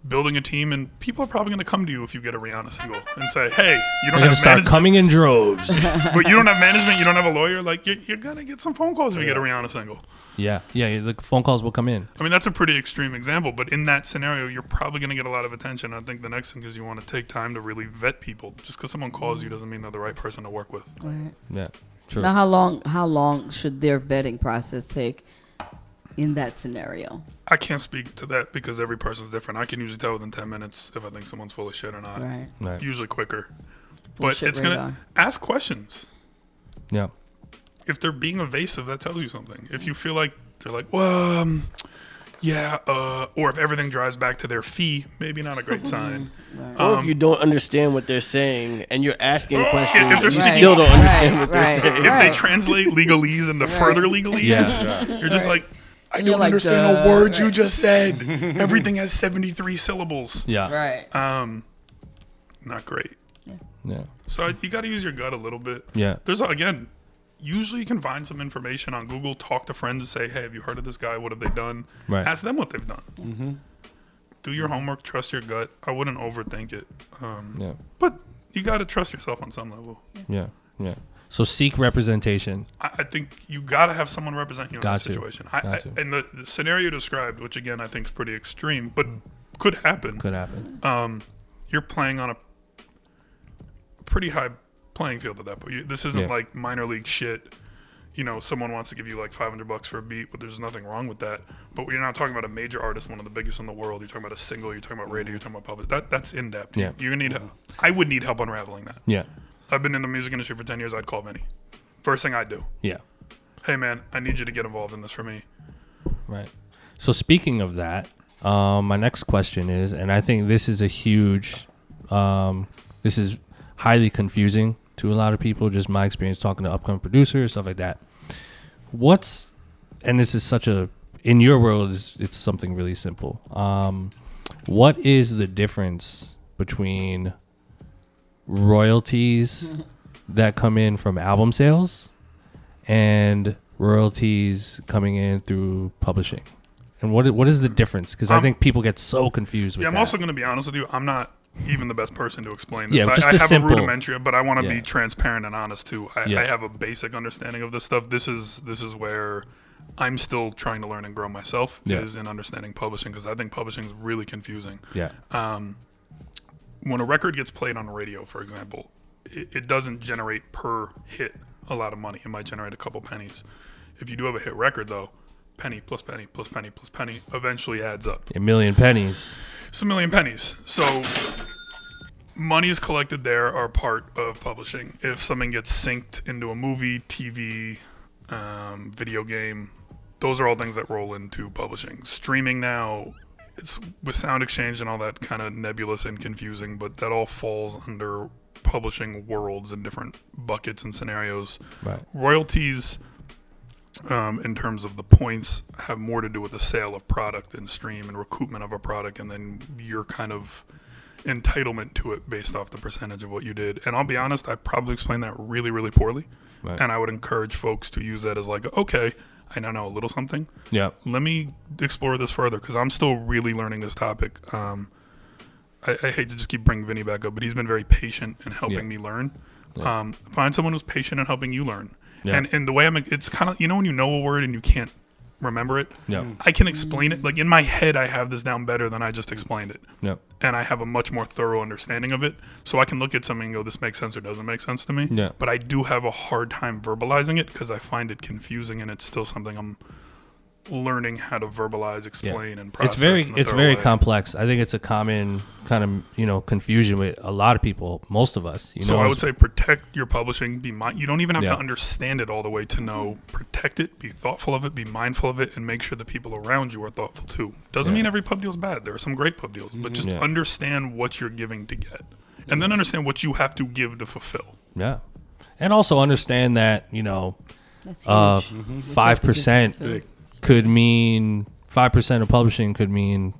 H: building a team, and people are probably going to come to you if you get a Rihanna single and say, "Hey, you don't
B: They're gonna
H: have
B: start
H: management,
B: coming in droves. [LAUGHS]
H: but you don't have management, you don't have a lawyer. Like you're, you're gonna get some phone calls if you get a Rihanna single."
B: yeah, yeah. The phone calls will come in.
H: I mean, that's a pretty extreme example, but in that scenario, you're probably going to get a lot of attention. I think the next thing is you want to take time to really vet people. Just because someone calls you doesn't mean they're the right person to work with.
C: Right.
B: Yeah, true.
C: Now, how long? How long should their vetting process take in that scenario?
H: I can't speak to that because every person's different. I can usually tell within 10 minutes if I think someone's full of shit or not.
C: Right.
B: Right.
H: Usually quicker.
C: Bullshit
H: but it's going to ask questions.
B: Yeah.
H: If they're being evasive, that tells you something. If you feel like they're like, well, um, yeah, uh, or if everything drives back to their fee, maybe not a great [LAUGHS] sign.
G: Or if you don't understand what they're saying and you're asking questions,
H: if they're
G: you
H: speaking-
G: still don't understand
C: Right,
G: what they're
C: right.
G: saying.
H: If they translate legalese into further legalese,
B: Yeah.
H: you're just like, I don't
C: like,
H: understand
C: duh,
H: a word you just said. [LAUGHS] Everything has 73 syllables.
B: Yeah.
C: Right.
H: Um, not great.
B: Yeah.
H: So I- you got to use your gut a little bit.
B: Yeah.
H: There's again, usually you can find some information on Google. Talk to friends and say, "Hey, have you heard of this guy? What have they done?"
B: Right.
H: Ask them what they've done. Mm-hmm. Do your homework. Trust your gut. I wouldn't overthink it. Um,
B: Yeah.
H: But you got to trust yourself on some level.
B: Yeah. Yeah. So seek representation.
H: I, I think you got to have someone represent you in that
B: to.
H: situation. I,
B: Got
H: I, and the, the scenario described, which again I think is pretty extreme, but could happen.
B: Could happen.
H: um, you're playing on a pretty high playing field at that point. You, this isn't
B: Yeah.
H: like minor league shit. You know, someone wants to give you like 500 bucks for a beat, but there's nothing wrong with that. But you're not talking about a major artist, one of the biggest in the world. You're talking about a single. You're talking about radio. You're talking about public. That that's in depth.
B: Yeah.
H: You're gonna need. Help. I would need help unraveling that.
B: Yeah.
H: I've been in the music industry for 10 years. I'd call Vinny. First thing I'd do.
B: Yeah.
H: Hey man, I need you to get involved in this for me.
B: Right. So speaking of that, um, my next question is, and I think this is a huge, um, this is highly confusing to a lot of people. Just my experience talking to upcoming producers, stuff like that. What's, and this is such a, in your world, is it's something really simple. Um, what is the difference between royalties [LAUGHS] that come in from album sales and royalties coming in through publishing? And what what is the difference? Because I think people get so confused with
H: Yeah, I'm
B: that.
H: also going to be honest with you. I'm not even the best person to explain this.
B: Yeah,
H: I,
B: just
H: I
B: the
H: have
B: simple-
H: a rudimentary, but I want to
B: Yeah.
H: be transparent and honest too. I,
B: Yeah.
H: I have a basic understanding of this stuff. This is this is where I'm still trying to learn and grow myself.
B: Yeah.
H: Is in understanding publishing because I think publishing is really confusing.
B: yeah,
H: Um, when a record gets played on the radio, for example, it, it doesn't generate per hit a lot of money. It might generate a couple pennies. If you do have a hit record, though, penny plus penny plus penny plus penny eventually adds up.
B: a million pennies.
H: It's a million pennies. So monies collected there are part of publishing. If something gets synced into a movie, TV, um, video game, those are all things that roll into publishing. Streaming now, it's with Sound Exchange and all that kind of nebulous and confusing, but that all falls under publishing worlds and different buckets and scenarios.
B: Right.
H: Royalties, um, in terms of the points, have more to do with the sale of product and stream and recoupment of a product, and then your kind of entitlement to it based off the percentage of what you did. And I'll be honest, I probably explained that really, really poorly.
B: Right.
H: And I would encourage folks to use that as like, okay, I now know a little something.
B: Yeah.
H: Let me explore this further because I'm still really learning this topic. Um, I, I hate to just keep bringing Vinny back up, but he's been very patient in helping
B: Yeah.
H: me learn. Um, find someone who's patient in helping you learn.
B: Yeah.
H: And and the way I'm, it's kind of you know when you know a word and you can't remember it.
B: Yeah.
H: I can explain it like in my head. I have this down better than I just explained it,
B: Yeah.
H: and I have a much more thorough understanding of it. So I can look at something and go, "This makes sense or doesn't make sense to me."
B: Yeah.
H: But I do have a hard time verbalizing it because I find it confusing, and it's still something I'm learning how to verbalize, explain, and process.
B: It's very
H: in
B: it's very
H: way.
B: complex. I think it's a common kind of you know confusion with a lot of people, most of us. You
H: So
B: know,
H: I would say protect your publishing. Be mind. You don't even have
B: Yeah.
H: to understand it all the way to know. Protect it. Be thoughtful of it. Be mindful of it, and make sure the people around you are thoughtful too. Doesn't mean every pub deal is bad. There are some great pub deals, but just
B: Yeah.
H: understand what you're giving to get, and then understand what you have to give to fulfill.
B: yeah, and also understand that you know
C: That's
B: uh,
C: huge.
B: five percent
C: Big.
B: Could mean five percent of publishing could mean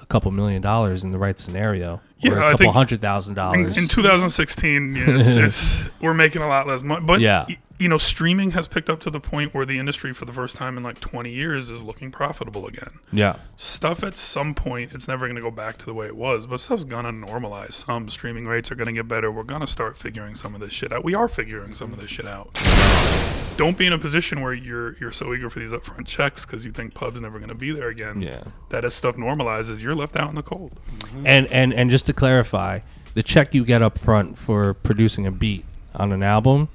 B: a couple million dollars in the right scenario.
H: Yeah,
B: or a
H: I
B: couple
H: think
B: hundred thousand dollars.
H: in 2016, yes, [LAUGHS] it's, we're making a lot less money. But
B: Yeah.
H: you know, streaming has picked up to the point where the industry, for the first time in like 20 years, is looking profitable again.
B: Yeah.
H: Stuff at some point, it's never going to go back to the way it was, but stuff's going to normalize. Some streaming rates are going to get better. We're going to start figuring some of this shit out. We are figuring some of this shit out. Don't be in a position where you're you're so eager for these upfront checks because you think pub's never going to be there again.
B: Yeah.
H: That as stuff normalizes, you're left out in the cold. Mm-hmm.
B: And and and just to clarify, the check you get up front for producing a beat on an album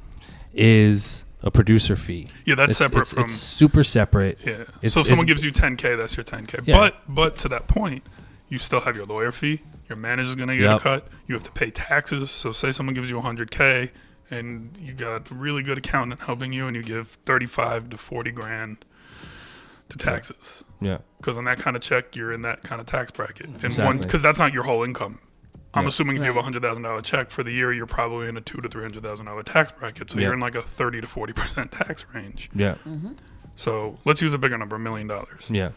B: is a producer fee.
H: Yeah, that's
B: It's-
H: separate
B: it's,
H: from
B: it's super separate.
H: Yeah.
B: It's-
H: so if someone gives you 10k, that's your 10k.
B: Yeah.
H: But but to that point, you still have your lawyer fee. Your manager's gonna get
B: Yep.
H: a cut. You have to pay taxes. So say someone gives you 100k, and you got a really good accountant helping you, and you give 35 to 40 grand to taxes.
B: Yeah.
H: Because on that kind of check, you're in that kind of tax bracket, and one
B: Exactly.
H: because that's not your whole income. I'm
B: Yeah.
H: assuming if you have a hundred thousand dollar check for the year, you're probably in a two to three hundred thousand dollar tax bracket. So
B: Yeah.
H: you're in like a thirty to forty percent tax range.
B: Yeah. Mm-hmm.
H: So let's use a bigger number, a million dollars.
B: Yeah.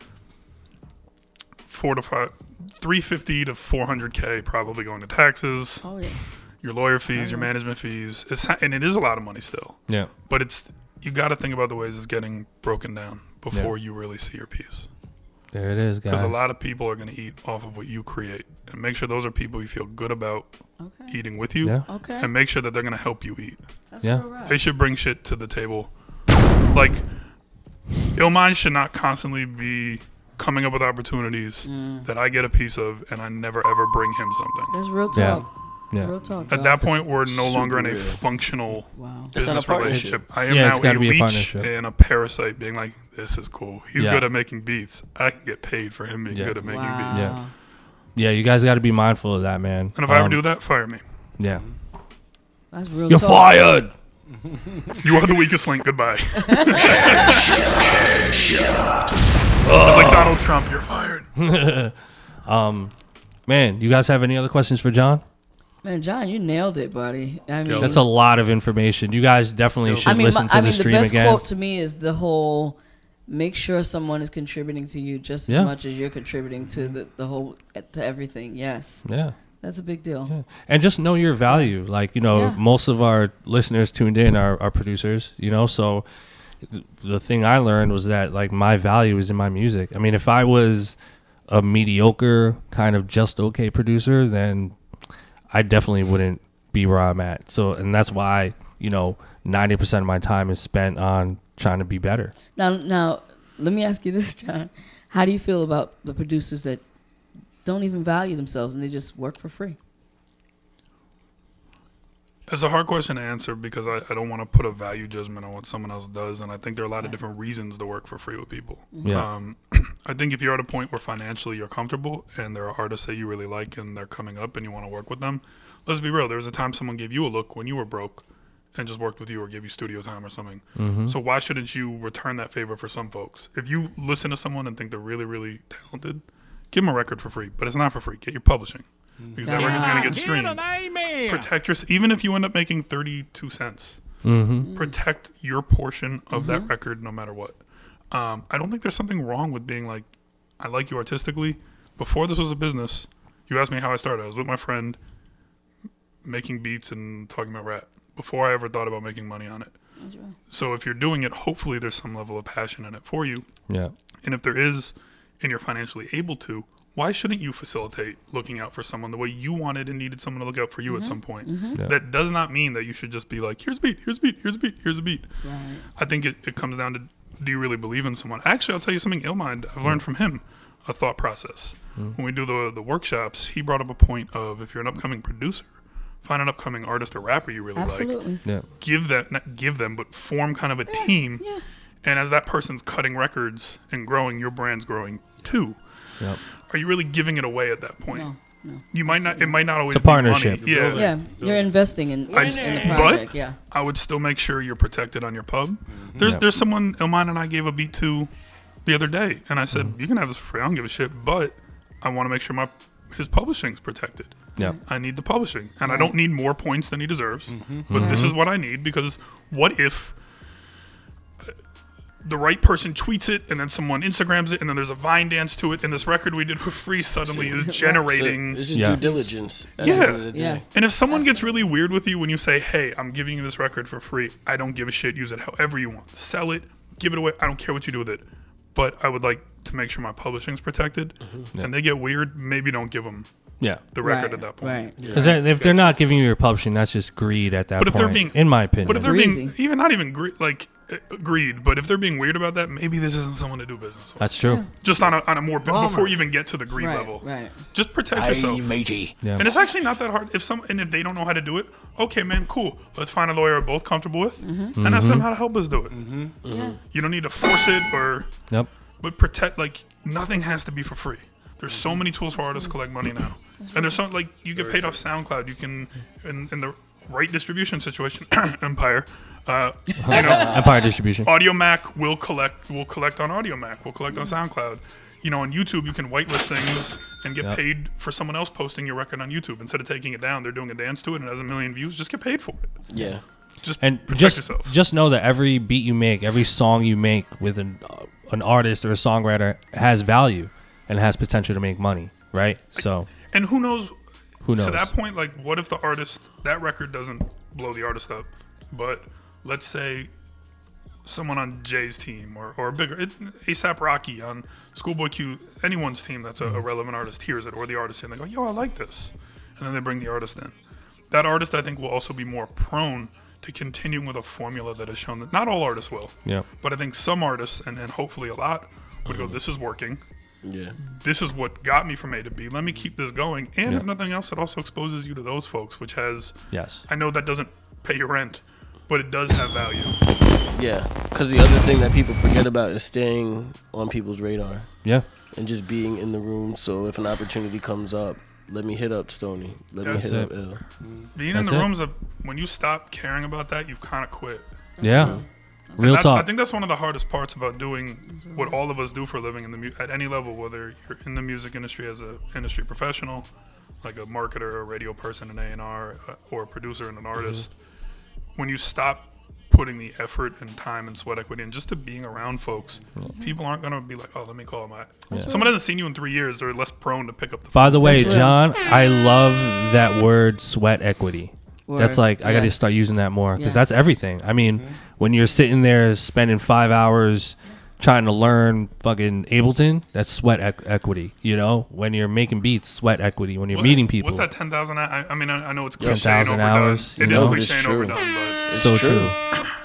H: Four to five, three fifty to four hundred k probably going to taxes,
C: Oh yeah.
H: Your lawyer fees, your management fees, it's, and it is a lot of money still.
B: Yeah.
H: But it's you got to think about the ways it's getting broken down before you really see your piece.
B: There it is, guys.
H: Because a lot of people are going to eat off of what you create, and make sure those are people you feel good about
C: Okay.
H: eating with you,
B: Yeah.
C: Okay.
H: and make sure that they're going to help you eat.
C: That's
B: Yeah.
C: right.
H: They should bring shit to the table. Like, Illmind should not constantly be coming up with opportunities
C: Mm.
H: that I get a piece of, and I never ever bring him something.
C: That's real talk.
B: Yeah.
C: Real talk.
H: At that point, we're no longer in a
G: super real.
H: functional
C: Wow.
G: It's not a
H: business
G: partnership.
H: relationship. I am
B: Yeah, it's
H: now
B: gotta
H: a
B: be a
H: leech
B: partnership.
H: and a parasite, being like, "This is cool. He's
B: Yeah.
H: good at making beats. I can get paid for him being
B: Yeah.
H: good at making
C: Wow.
H: beats."
B: Yeah. Yeah, you guys got to be mindful of that, man.
H: And if I ever
B: Um,
H: do that, fire me.
B: yeah,
C: That's real
B: you're
C: talk.
B: fired. [LAUGHS]
H: You are the weakest link. Goodbye. [LAUGHS] It's like Donald Trump. You're fired. [LAUGHS]
B: Man, you guys have any other questions for John?
C: Man, John, you nailed it, buddy. I mean,
B: That's a lot of information. You guys definitely should
C: I mean,
B: listen
C: my-
B: to
C: I
B: the
C: mean, the best
B: again.
C: quote to me is the whole make sure someone is contributing to you just
B: Yeah.
C: as much as you're contributing to the, the whole to everything. Yes,
B: Yeah.
C: that's a big deal.
B: and just know your value. Like you know,
C: Yeah.
B: most of our listeners tuned in are, are producers. You know, so th- the thing I learned was that like my value is in my music. I mean, if I was a mediocre kind of just okay producer, then I definitely wouldn't be where I'm at. So, and that's why you know, ninety percent of my time is spent on trying to be better.
C: Now, now, let me ask you this, John. How do you feel about the producers that don't even value themselves and they just work for free?
H: It's a hard question to answer because I, I don't want to put a value judgment on what someone else does, and I think there are a lot of different reasons to work for free with people.
B: Yeah.
H: Um, [CLEARS THROAT] I think if you're at a point where financially you're comfortable and there are artists that you really like and they're coming up and you want to work with them, let's be real. There was a time someone gave you a look when you were broke and just worked with you or gave you studio time or something. So why shouldn't you return that favor for some folks? If you listen to someone and think they're really, really talented, give them a record for free, but it's not for free. Get your publishing Mm-hmm. because that record's going to get streamed. protect your even if you end up making 32 cents mm-hmm. mm. protect your portion of that mm-hmm. record no matter what. Um, i don't think there's something wrong with being like i like you artistically. Before this was a business you asked me how i started. I was with my friend making beats and talking about rap before i ever thought about making money on it. So if you're doing it hopefully there's some level of passion in it for you.
B: Yeah.
H: and if there is, and you're financially able to, why shouldn't you facilitate looking out for someone the way you wanted and needed someone to look out for you at mm-hmm. some point? Mm-hmm.
B: Yeah.
H: That does not mean that you should just be like, here's a beat, here's a beat, here's a beat, here's a beat.
C: Right.
H: I think it, it comes down to do you really believe in someone? Actually, I'll tell you something, Illmind, I've learned from him a thought process. Hmm. When we do the, the workshops, he brought up a point of if you're an upcoming producer, find an upcoming artist or rapper you really like
C: Absolutely.
B: Yeah.
H: give that not give them but form kind of a team
C: yeah.
H: and as that person's cutting records and growing your brand's growing too
B: Yep.
H: Are you really giving it away at that point
C: No, no.
H: you might not it might not always
B: It's a partnership.
H: be money. yeah
C: Yeah, you're investing in, in the
H: but-
C: yeah.
H: i would still make sure you're protected on your pub mm-hmm. there's
B: Yep.
H: there's someone Illmind and i gave a beat to the other day and i said mm-hmm. you can have this for free i don't give a shit but i want to make sure my his publishing's protected
B: Yeah.
H: I need the publishing, and I don't need more points than he deserves. Mm-hmm. But this is what I need because what if the right person tweets it, and then someone Instagrams it, and then there's a Vine dance to it, and this record we did for free suddenly is [LAUGHS]
G: So
H: generating.
G: it's just
B: Yeah.
G: due diligence.
H: Yeah.
G: the end of the day.
C: Yeah.
H: and if someone gets really weird with you when you say, "Hey, I'm giving you this record for free. I don't give a shit. Use it however you want. Sell it, give it away. I don't care what you do with it. But I would like to make sure my publishing's protected."
G: Mm-hmm.
H: And they get weird, maybe don't give them
B: Yeah.
H: the record
C: right,
H: at that point.
C: Right.
B: Because if they're not giving you your publishing, that's just greed at that point.
H: But if
B: point.
H: they're being-
B: in my opinion.
H: But if they're being even not even greed, like uh, greed, but if they're being weird about that, maybe this isn't someone to do business with.
B: that's true.
H: Just on a, on a more before you even get to the greed
C: Right.
H: level.
C: Right.
H: Just protect yourself.
A: matey.
B: Yeah.
H: And it's actually not that hard. If some and if they don't know how to do it, okay, man, cool. Let's find a lawyer we're both comfortable with,
C: Mm-hmm.
H: and ask them how to help us do it.
C: Yeah.
H: You don't need to force it or,
B: Yep.
H: but protect. Like nothing has to be for free. There's so many tools for artists to collect money now, and there's so like you get paid off SoundCloud. You can in, in the right distribution situation, [COUGHS] Empire. Uh, you know,
B: Empire Distribution.
H: Audiomack will collect will collect on Audiomack. Will collect on SoundCloud. You know, on YouTube you can whitelist things and get
B: Yep.
H: paid for someone else posting your record on YouTube. Instead of taking it down, they're doing a dance to it and it has a million views. Just get paid for it.
G: Yeah.
H: Just
B: and
H: protect
B: just
H: yourself.
B: just know that every beat you make, every song you make with an uh, an artist or a songwriter has value and has potential to make money, right? So
H: and who knows?
B: Who knows?
H: To that point, like, what if the artist that record doesn't blow the artist up, but let's say someone on Jay's team or or bigger ASAP Rocky on Schoolboy Q, anyone's team that's a,
B: Mm-hmm.
H: a relevant artist hears it or the artist and they go, yo, I like this, and then they bring the artist in. That artist, I think, will also be more prone to continuing with a formula that has shown that not all artists will,
B: yeah.
H: but I think some artists and, and hopefully a lot would
B: Mm-hmm.
H: go, this is working
G: Yeah.
H: this is what got me from A to B. Let me keep this going. And
B: Yeah.
H: if nothing else, it also exposes you to those folks, which has,
B: Yes.
H: I know that doesn't pay your rent, but it does have value.
G: Yeah. Because the other thing that people forget about is staying on people's radar
B: Yeah.
G: and just being in the room. So if an opportunity comes up, let me hit up Stony. Let me
H: That's
G: hit up
B: it.
G: Ill.
H: Being
B: That's
H: in the
B: it.
H: rooms of when you stop caring about that, you've kind of quit.
B: Yeah. Real
H: That-
B: talk.
H: I think that's one of the hardest parts about doing what all of us do for a living in the mu- at any level, whether you're in the music industry as an industry professional, like a marketer, a radio person, an A and R, uh, or a producer and an artist. When you stop putting the effort and time and sweat equity and just to being around folks, people aren't gonna be like, "Oh, let me call my." Someone hasn't seen you in three years; they're less prone to pick up the.
B: By the way, John, I love that word sweat equity. That's
C: Word.
B: like I got to start using that more because
C: Yeah.
B: that's everything. I mean, mm-hmm. when you're sitting there spending five hours trying to learn fucking Ableton, that's sweat equ- equity. You know, when you're making beats, sweat equity. When you're
H: What's-
B: meeting people,
H: What's that ten thousand? I, I mean, I, I know it's cliche
B: 10,000 hours, you
H: It is
B: know?
H: cliche
G: It's
H: and
G: true.
H: overdone, but
B: so true.
G: true.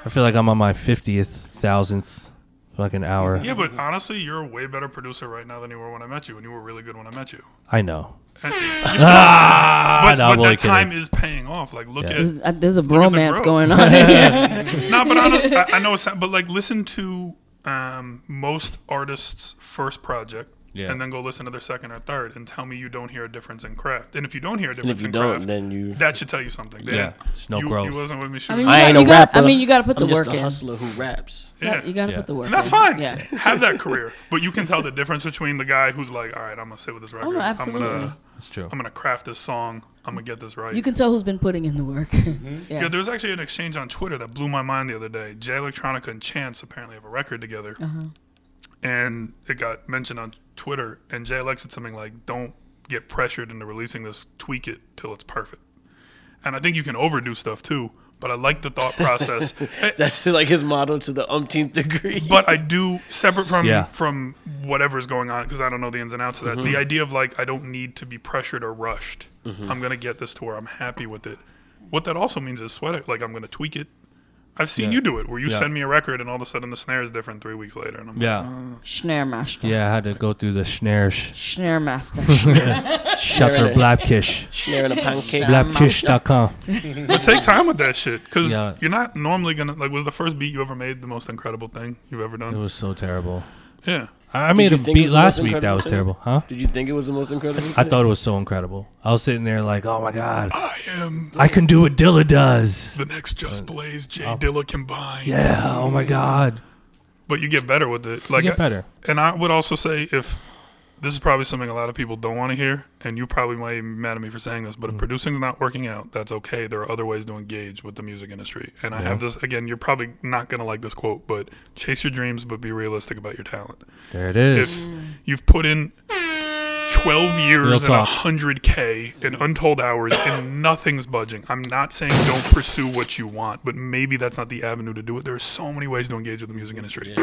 B: I feel like I'm on my fiftieth thousandth fucking hour.
H: yeah. But honestly, you're a way better producer right now than you were when I met you, and you were really good when I met you.
B: I know.
H: And- [LAUGHS] [LAUGHS]
B: Ah,
H: but
B: no, I'm
H: but
B: only
H: that time is paying off. Like, look
B: Yeah.
H: at
C: There's, uh, there's a
H: at the
C: bromance
H: growth.
C: going [LAUGHS] on here.
H: no, but honest, I, I know it's but like listen to um, most artists' first project.
B: Yeah.
H: And then go listen to their second or third, and tell me you don't hear a difference in craft. And if you don't hear a difference
G: if you
H: in
G: don't,
H: craft,
G: then you.
H: that should tell you something. They
B: Yeah,
H: didn't-
B: no
H: you,
B: growth.
H: You wasn't with me
C: I mean, you
G: I
C: got-
G: ain't
C: you
G: a
C: got-
G: rapper.
C: I mean, you got to put
G: I'm
C: the
G: just
C: work
G: a
C: in.
G: hustler who raps.
H: yeah.
C: You got to
B: Yeah.
C: put the work.
H: And that's
C: in.
H: fine.
C: Yeah. [LAUGHS]
H: Have that career, but you can tell the difference between the guy who's like, "All right, I'm gonna sit with this oh, record.
C: Oh, no,
H: I'm gonna,
B: It's true.
H: I'm gonna craft this song. I'm gonna get this right."
C: You can tell who's been putting in the work. [LAUGHS] Mm-hmm.
H: yeah.
C: yeah.
H: there was actually an exchange on Twitter that blew my mind the other day. Jay Electronica and Chance apparently have a record together, uh-huh. and it got mentioned on Twitter. And Jay Elec said something like, "Don't get pressured into releasing this. Tweak it till it's perfect." And I think you can overdo stuff too. But I like the thought [LAUGHS] process. [LAUGHS]
G: That's like his motto to the umpteenth degree.
H: but I do separate from
B: Yeah.
H: from whatever's going on because I don't know the ins and outs of that. Mm-hmm. The idea of like I don't need to be pressured or rushed. Mm-hmm. I'm gonna get this to where I'm happy with it. What that also means is sweat it. Like I'm gonna tweak it. I've seen
B: Yeah.
H: you do it where you
B: Yeah.
H: send me a record and all of a sudden the snare is different three weeks later. And I'm
B: Yeah, uh.
C: Snare master.
B: yeah. I had to go through the snare sh-
C: Snare master. [LAUGHS]
B: shutter blackkish,
G: Sharing a pancake.
B: blackkish.com.
H: like, [LAUGHS] but take time with that shit because
B: Yeah.
H: you're not normally gonna like. Was the first beat you ever made the most incredible thing you've ever done?
B: It was so terrible.
H: yeah.
B: I I made
G: you
B: a
G: think it
B: beat
G: was the most
B: last week that
G: incredible
B: was
G: thing?
B: terrible, huh?
G: Did you think it was the most incredible?
B: I
G: thing?
B: thought it was so incredible. I was sitting there like, oh my god,
H: I am
B: I can do what Dilla does.
H: the next Just uh, Blaze Jay Dilla combined.
B: Yeah, oh my god.
H: But you get better with it. Like
B: get better.
H: And I would also say if this is probably something a lot of people don't want to hear, and you probably might be mad at me for saying this, but if mm. producing's not working out, that's okay. There are other ways to engage with the music industry. And I have this again, you're probably not gonna like this quote, but chase your dreams, but be realistic about your talent.
B: There it is.
H: If you've put in 12
B: Real
H: years and
B: talk.
H: 100k and untold hours and nothing's budging. I'm not saying don't pursue what you want, but maybe that's not the avenue to do it. There are so many ways to engage with the music industry.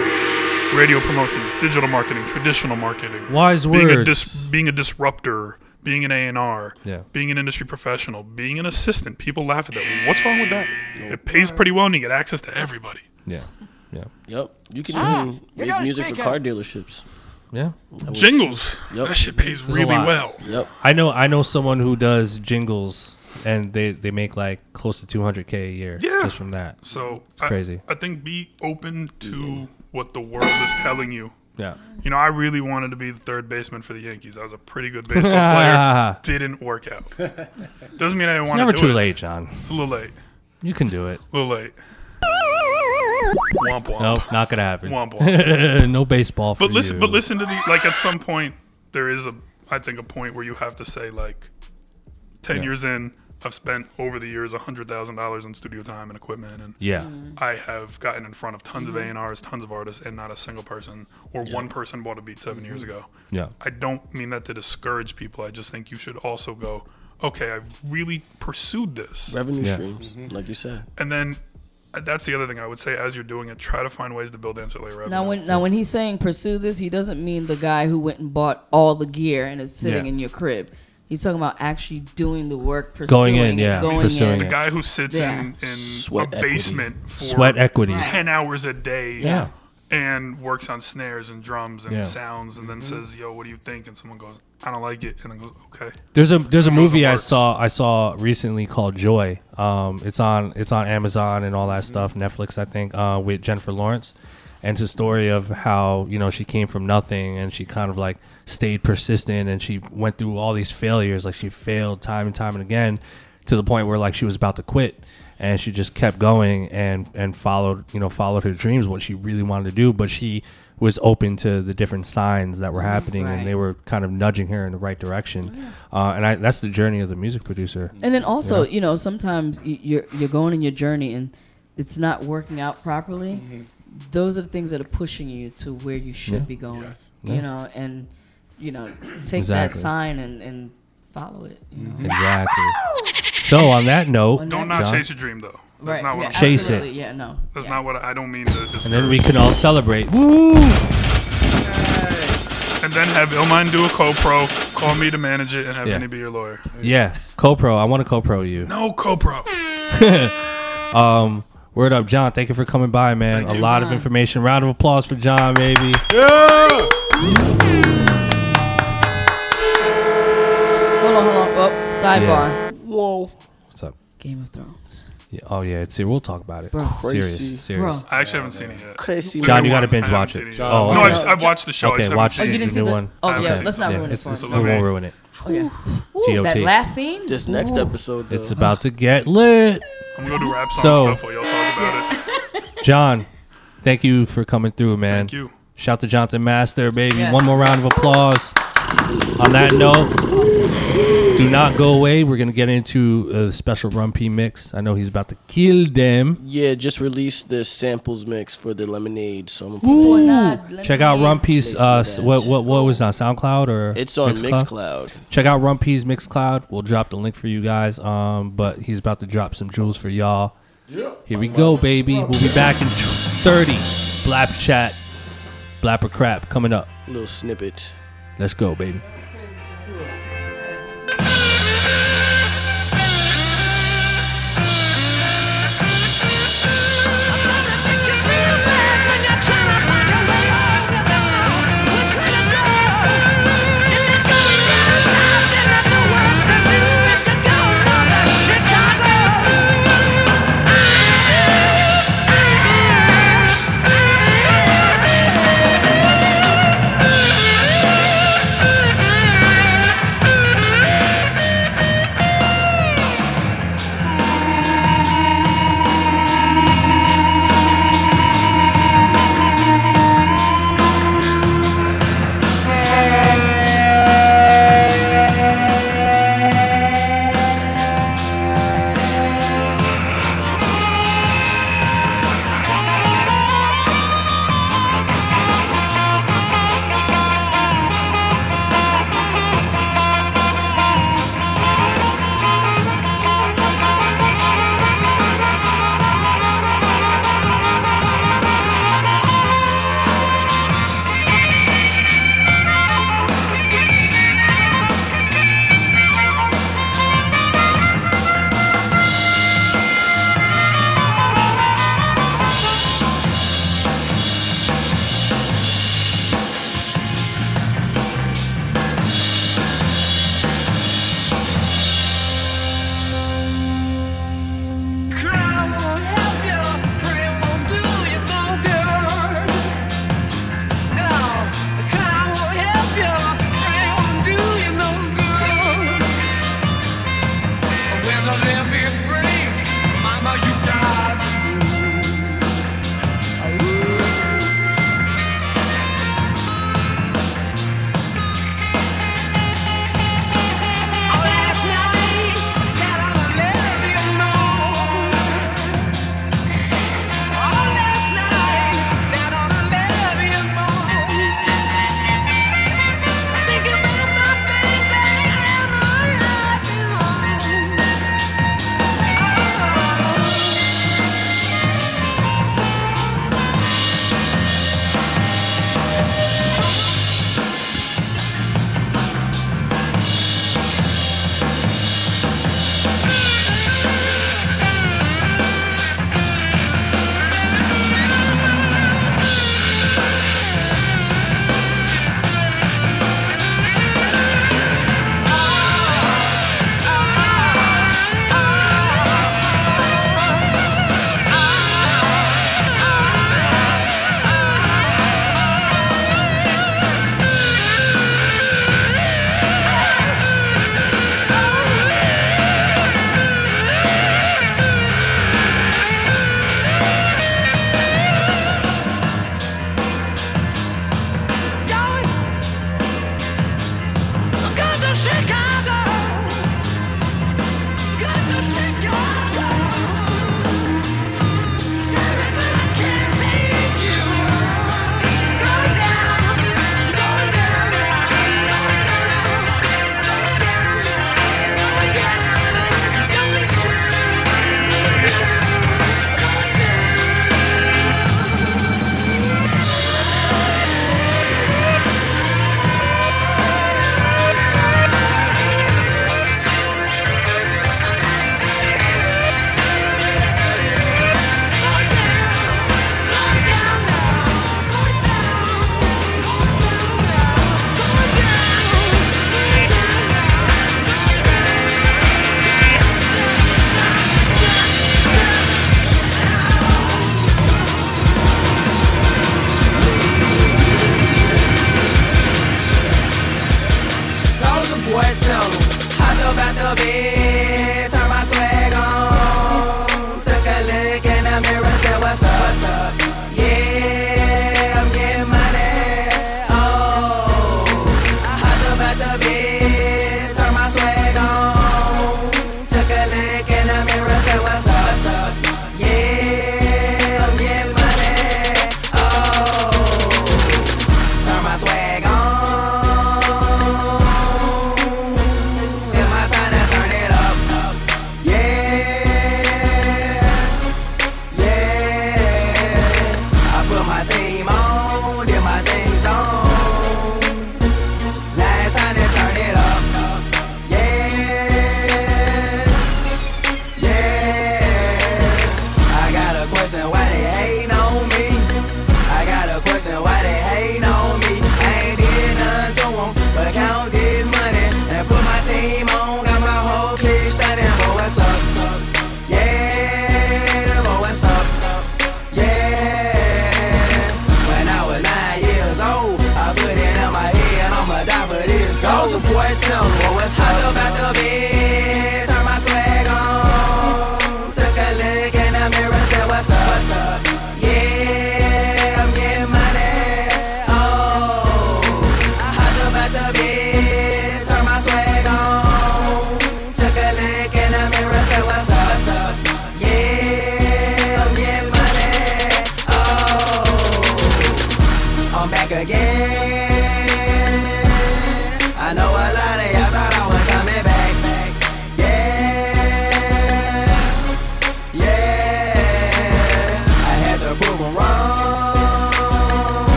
H: Radio promotions, digital marketing, traditional marketing,
B: Wise
H: being a
B: words.
H: dis- being a disruptor, being an A&R,
B: Yeah.
H: being an industry professional, being an assistant. People laugh at that. What's wrong with that? It pays pretty well and you get access to everybody.
B: yeah. Yeah.
G: Yep. You can
E: Ah,
G: even
E: you
G: make
E: gotta
G: music
E: speak
G: for
E: up.
G: car dealerships.
B: Yeah.
G: That was-
H: Jingles.
G: Yep.
H: That shit pays
B: a
H: really
B: lot.
H: well.
G: Yep.
B: I know I know someone who does jingles and they, they make like close to 200k a year
H: Yeah.
B: just from that.
H: So
B: It's crazy.
H: I, I think be open to what the world is telling you.
B: Yeah.
H: You know, I really wanted to be the third baseman for the Yankees. I was a pretty good baseball player. [LAUGHS] Didn't work out. Doesn't mean I didn't
B: It's
H: want to do
B: too
H: it.
B: late, John.
H: It's a little late.
B: You can do it.
H: A little late. Womp womp.
B: Nope, not gonna happen.
H: Womp [LAUGHS] womp.
B: no baseball for
H: But listen,
B: you.
H: but listen to the like. At some point, there is a, I think, a point where you have to say like, ten
B: Yeah.
H: years in, I've spent over the years hundred thousand dollars in studio time and equipment, and
B: Yeah. Mm.
H: I have gotten in front of tons of mm-hmm. A&Rs, tons of artists, and not a single person or one person bought a beat 7 years mm-hmm. ago.
B: Yeah.
H: I don't mean that to discourage people. I just think you should also go, okay, I've really pursued this.
G: Revenue
B: Yeah.
G: streams, mm-hmm. like you said.
H: And then uh, that's the other thing I would say as you're doing it, try to find ways to build ancillary revenue.
C: Now, when now when he's saying pursue this, he doesn't mean the guy who went and bought all the gear and is sitting
B: Yeah.
C: in your crib. He's talking about actually doing the work, pursuing
B: Going in, yeah,
C: going
B: pursuing
C: in.
H: the guy who sits
C: Yeah.
H: in, in
G: Sweat
H: a
G: equity.
H: basement for
B: Sweat equity.
H: 10 hours a day
B: Yeah.
H: and works on snares and drums and
B: Yeah.
H: sounds and then says, yo, what do you think? And someone goes, I don't like it. And then goes, okay.
B: There's a there's a
H: Knows
B: movie I
H: works.
B: saw I saw recently called Joy. Um, it's on it's on Amazon and all that stuff, Netflix I think, uh, with Jennifer Lawrence, and it's a story of how you know she came from nothing and she kind of like stayed persistent and she went through all these failures, like she failed time and time and again, to the point where like she was about to quit, and she just kept going and and followed you know followed her dreams, what she really wanted to do, but she was open to the different signs that were happening and they were kind of nudging her in the right direction. Uh, and I, that's the journey of the music producer.
C: And then also,
B: Yeah.
C: you know, sometimes you're you're going in your journey and it's not working out properly. Those are the things that are pushing you to where you should
B: Yeah.
C: be going.
B: Yeah.
C: You know, and you know, take
B: Exactly.
C: that sign and and follow it. You know?
B: Exactly. [LAUGHS] So on that note,
C: On
H: Don't
C: that-
H: not
B: John,
H: chase your dream, though. That's
C: Right,
H: not what
C: yeah,
H: I'm
B: Chase it.
C: Yeah, no.
H: That's
C: yeah.
H: not what I, I don't mean to discourage.
B: and then we can all celebrate. Woo!
H: And then have Illmind do a co-pro, call me to manage it, and have
B: Yeah.
H: Vinny be your lawyer.
B: Yeah, co-pro. I want to co-pro you.
H: No co-pro. [LAUGHS]
B: Um, word up, John. Thank you for coming by, man.
H: Thank
B: a
H: you.
B: lot of information. Round of applause for John, baby. Yeah.
C: Hold on, hold on. Oh, sidebar.
G: Whoa.
B: What's up?
C: Game of Thrones.
B: Yeah, oh yeah, it's we'll talk about it.
C: Bro.
G: Crazy.
B: serious.
C: Bro.
H: I actually haven't seen it yet.
G: Crazy.
B: John, you gotta binge watch
H: seen
B: it.
H: yet.
B: Oh,
H: no,
B: okay.
H: I've, I've watched the show. I
B: Okay,
H: just haven't
B: watch
H: seen
C: Oh, you
H: it.
C: didn't see
B: new
C: the?
B: one.
C: Oh
H: I
C: yeah,
H: haven't
C: let's not
B: Yeah,
C: ruin it
B: it's,
C: for
B: it's,
C: us.
B: we won't ruin it.
C: Oh yeah. Ooh,
B: GOT.
C: that last scene.
G: This next episode, though.
B: It's about to get lit.
H: I'm gonna do rap song
B: So-
H: stuff while y'all talk about it. [LAUGHS]
B: John, thank you for coming through, man.
H: Thank you.
B: Shout to Jonathan Master, baby.
C: Yes.
B: One more round of applause. On that note, do not go away. We're gonna get into uh, the special Rum P mix. I know he's about to kill them.
G: Yeah, just released this samples mix for the lemonade, so I'm gonna
C: Ooh,
G: play.
C: nah,
B: Check out
C: lemonade.
B: Rum P's.
G: Play
B: Uh, s- what what what was it on SoundCloud or
G: It's on
B: Mixcloud?
G: Mixcloud.
B: Check out Rum P's Mixcloud. We'll drop the link for you guys. Um, but he's about to drop some jewels for y'all. Here we go, baby. We'll be back in tr- 30. Blap chat, blapper crap coming up.
G: Little snippet.
B: Let's go, baby.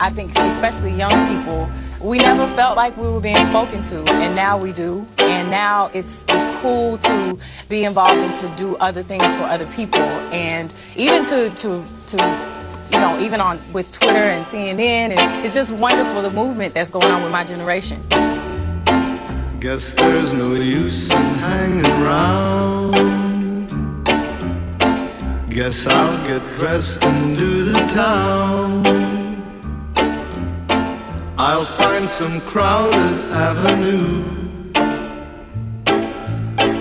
I: I
J: think especially young people, we never felt like we were being spoken to, and now we do. And now it's it's cool to be involved and to do other things for other people, and even to to to you know even on with Twitter and CNN, and it's just wonderful the movement that's going on with my generation.
K: Guess there's no use in hanging around. Guess I'll get dressed and do the town. I'll find some crowded avenue.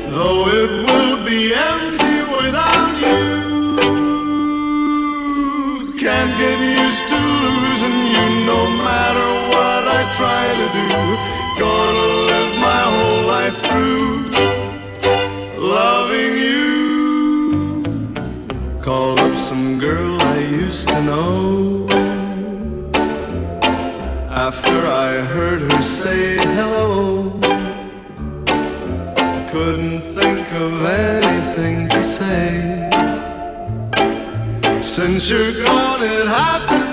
K: Though it will be empty without you. Can't get used to losing you no matter what I try to do. Gonna live my whole life through loving you. Call up some girl I used to know. After I heard her say hello, couldn't think of anything to say. Since you're gone, it happens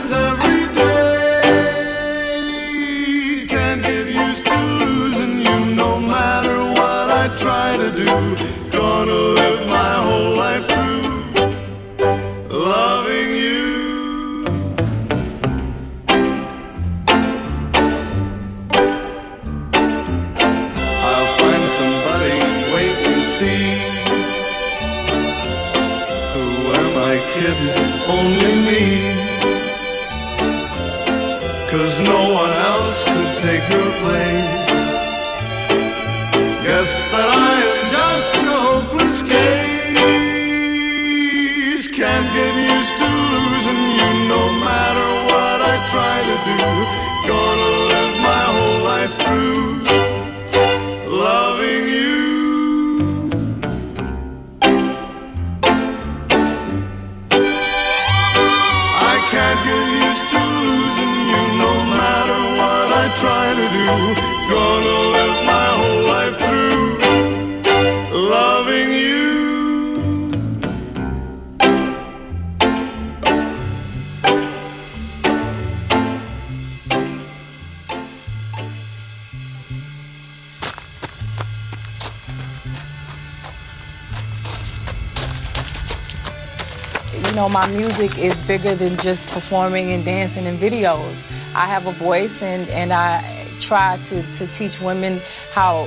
K: my
J: music is bigger than just performing and dancing and videos. I have a voice and, and I try to, to teach women how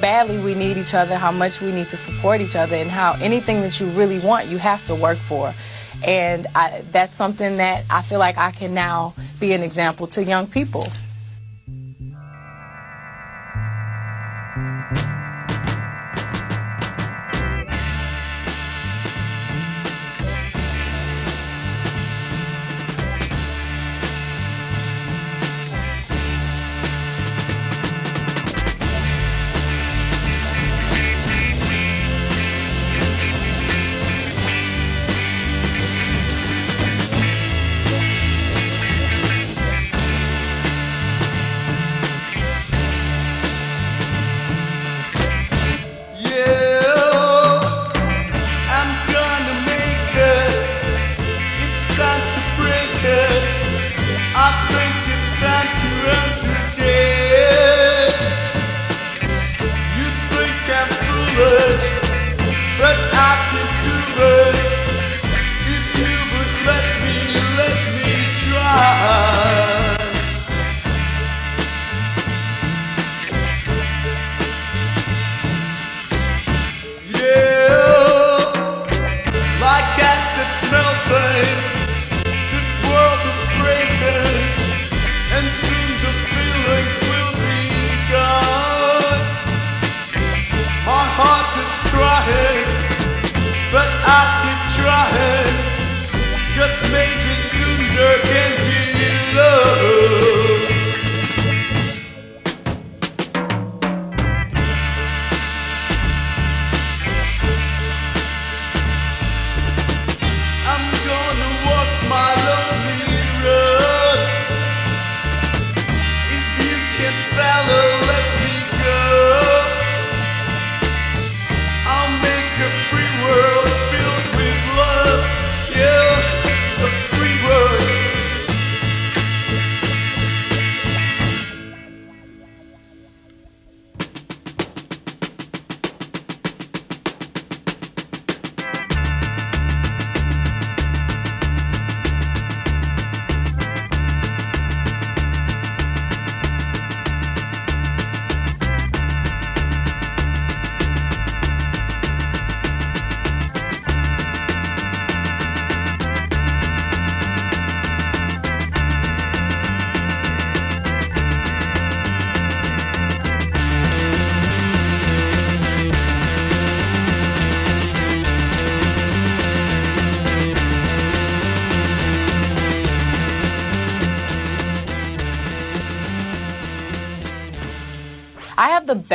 J: badly we need each other, how much we need to support each other, and how anything that you really want, you have to work for. And I, that's something that I feel like I can now be an example to young people.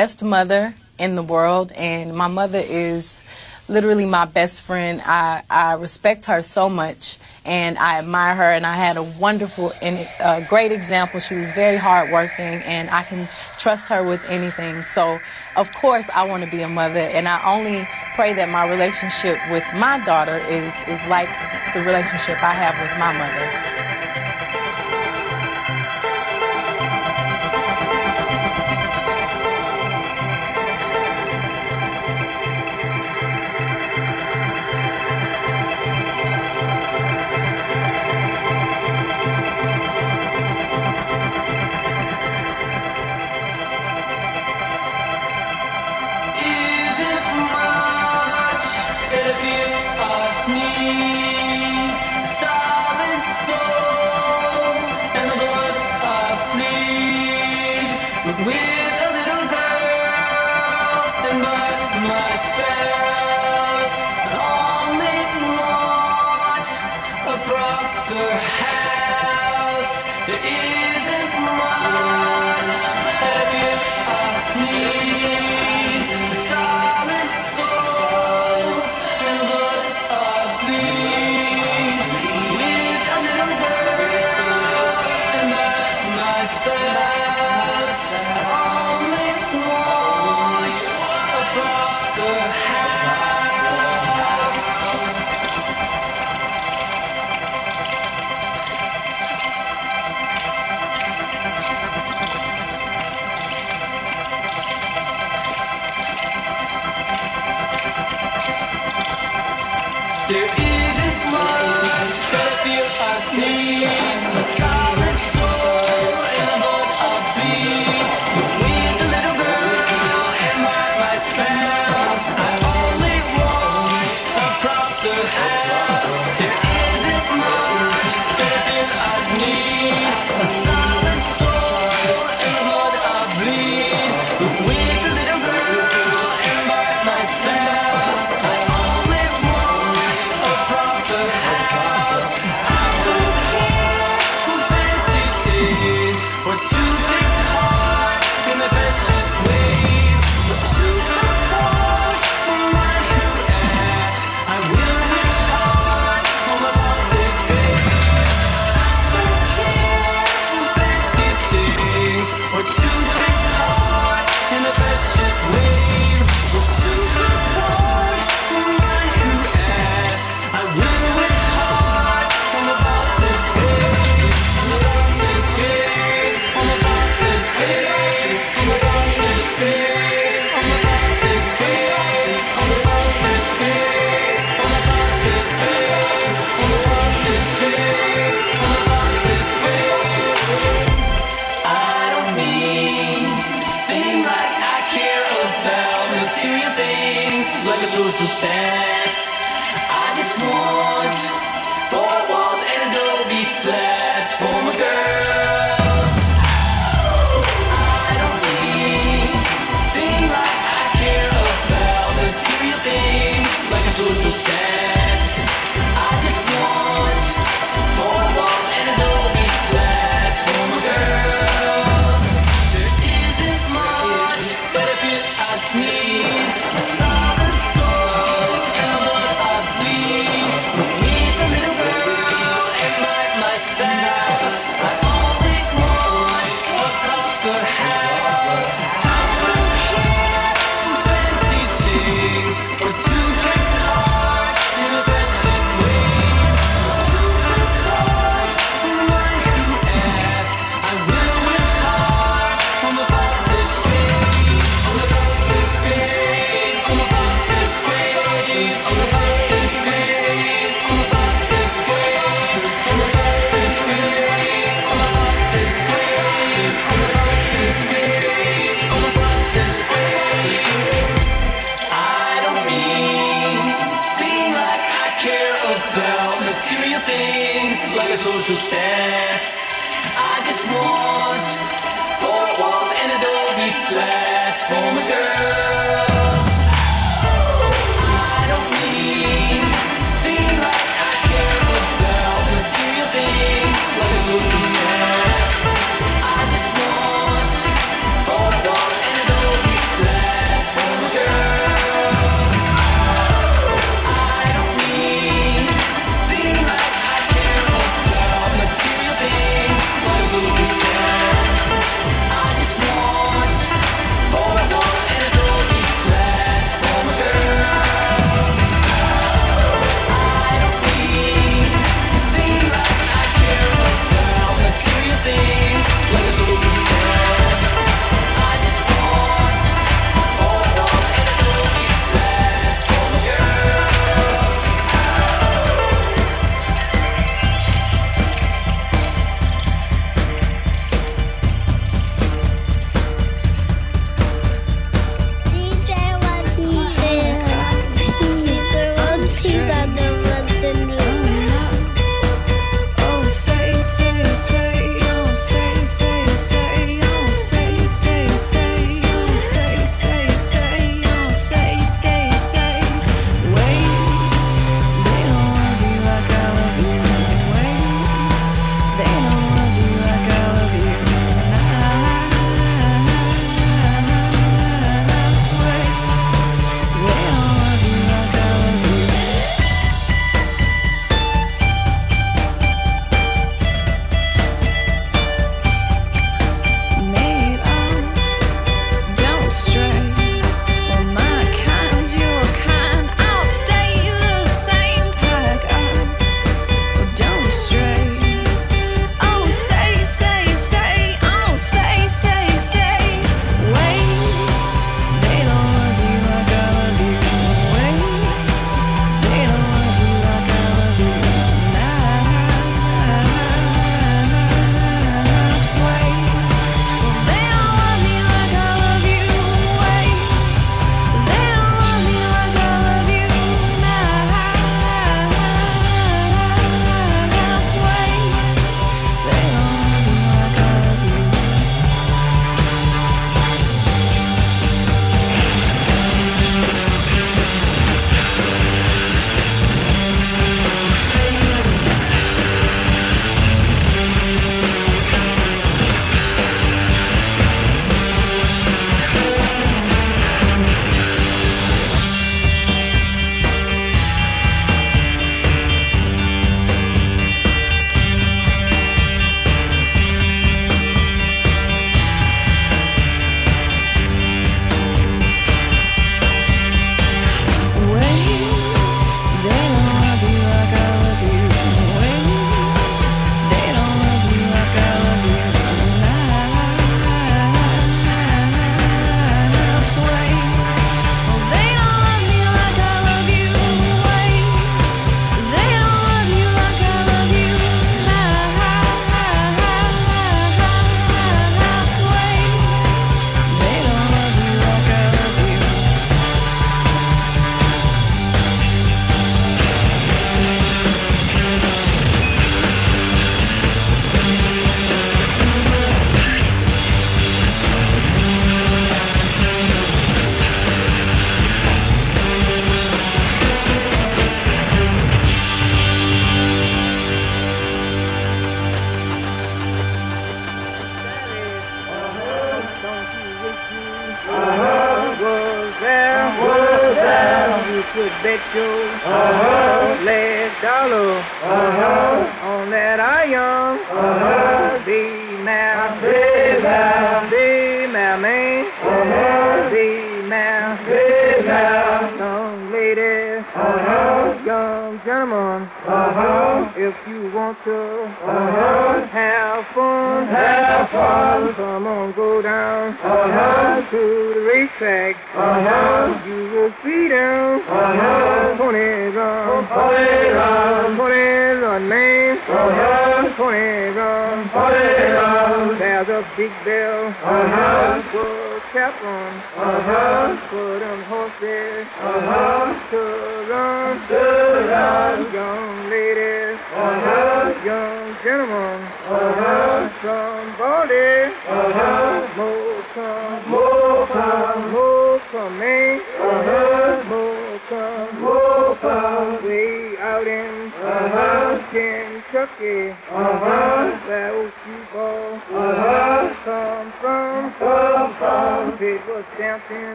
L: Best mother in the world, and my mother is literally my best friend. I, I respect her so much and I admire her and I had a wonderful and uh, great example. She was very hardworking and I can trust her with anything. So of course I want to be a mother and I only pray that my relationship with my daughter is, is like the relationship I have with my mother.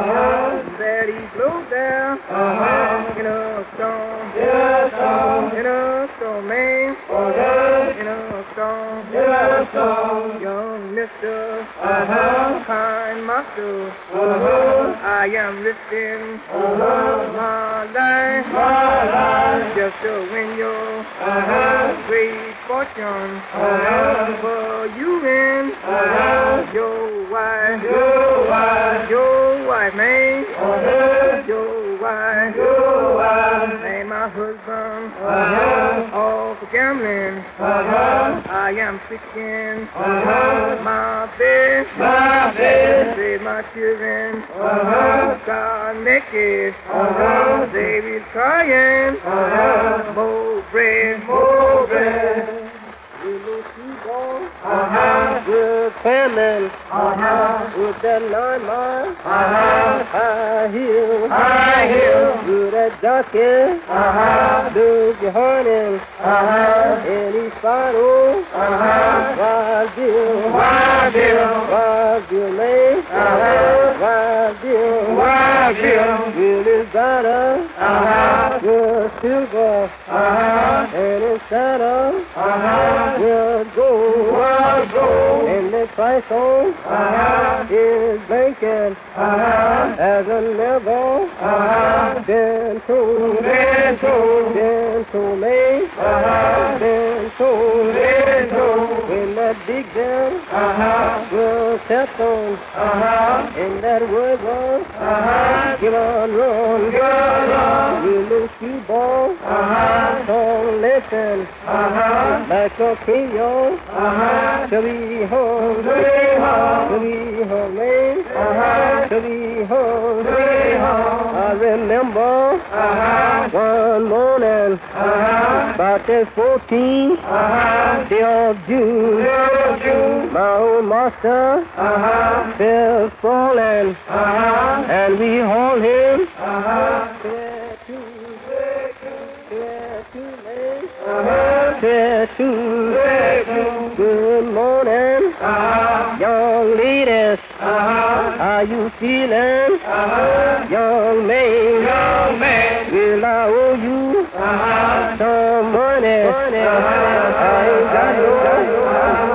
M: Uh-huh. he down, uh-huh. in a storm, in a storm, in a storm, man, uh-huh. in a storm, storm, young mister, uh-huh. kind master, uh-huh. I am lifting uh-huh. my life, my life, just to win your uh-huh. great fortune, uh-huh. for you and uh-huh. your wife, your wife, your wife, man, uh-huh. your wife, your wife, and my husband, uh-huh. all for gambling, uh-huh. I am fixing uh-huh. my bed, my bed, save my children, uh-huh. God naked, uh-huh. they crying, uh-huh. more bread, more bread. Uh-huh. good famine, uh-huh. with that nine mile, uh-huh. high hill, high hill, with that jockey, uh-huh. Doug Horning, uh-huh. and his final, uh-huh. Wild Bill, Wild Bill, Wild Bill, man, uh-huh. Wild Bill, Wild Bill, with his daughter, uh-huh. with silver, uh-huh. and his saddle, uh-huh. with gold, with gold, and the price on uh-huh. his blanket, uh-huh. as a never uh-huh. been told, been told, been told me, uh-huh. been been told, when that big bell uh-huh. was stepped on, uh-huh. and that word was, uh-huh. give on run, give on run, you lose you ball, uh-huh. don't listen, uh-huh. like a yo, uh-huh. to be home, to be home, to be home, man, uh-huh. to be home, to be home. I remember uh-huh. one morning, uh-huh. about the 14th uh-huh. day of June, June. my old master uh-huh. fell falling, uh-huh. and we hauled him uh-huh. there to, there to, there to, man. To. Good morning, uh-huh. young ladies. Uh-huh. How you feeling, uh-huh. young man? Young man. Will I owe you uh-huh. some money? money. Uh-huh. I ain't got no.
K: in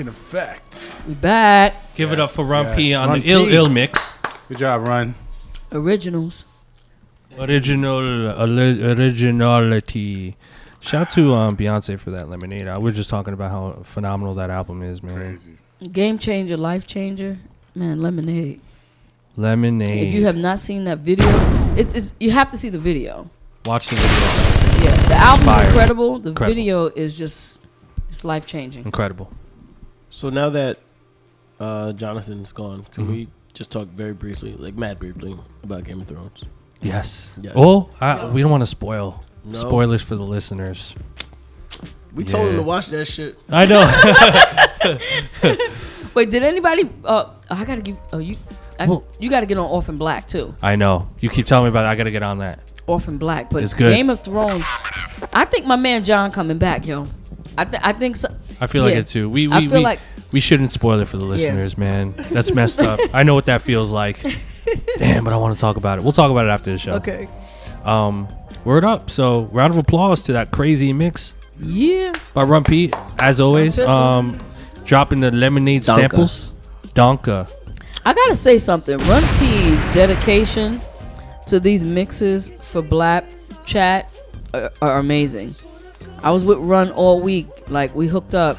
K: in
D: effect.
C: We back.
B: give it up for Run
D: yes.
B: P on
D: Run
B: the ill
D: P.
B: ill mix.
D: Good job, Run.
C: Originals.
B: Original ori- originality. Shout out to um, Beyonce for that lemonade. I was just talking about how phenomenal that album is, man.
D: Crazy.
C: Game changer, life changer. Man, lemonade.
B: Lemonade.
C: If you have not seen that video, it, it's you have to see the video.
B: watch the video,
C: Yeah, the album's
B: Fire.
C: incredible. The
B: Incredible.
C: video is just it's life changing.
B: incredible.
G: So now that uh, Jonathan's gone, can
B: Mhm.
G: we just talk very briefly, like mad briefly, about Game of Thrones?
B: Yes.
G: Yes.
B: Oh, I, we don't want to spoil.
G: No.
B: Spoilers for the listeners.
G: We told him to watch that shit.
B: I know. [LAUGHS] [LAUGHS]
C: Wait, did anybody? Uh, I gotta give. Oh, you. I,
B: Well-
C: you got to get on Orphan Black too.
B: I know. You keep telling me about it. I got to get on that.
C: Orphan Black, but
B: It's good.
C: Game of Thrones. I think my man John coming back, yo. I th- I think so.
B: I feel like it too. We we,
C: I feel
B: we,
C: like-
B: we shouldn't spoil it for the listeners, man. That's messed up. [LAUGHS] I know what that feels like. [LAUGHS] Damn, but I want to talk about it. We'll talk about it after the show.
C: Okay.
B: Um, word up. So round of applause to that crazy mix
C: Yeah.
B: by Run P. As always, um, dropping the lemonade
G: Donka.
B: samples. Donka.
C: I gotta say something. Run P's dedication to these mixes for Blap Chat are, are amazing. I was with Run all week. Like we hooked up,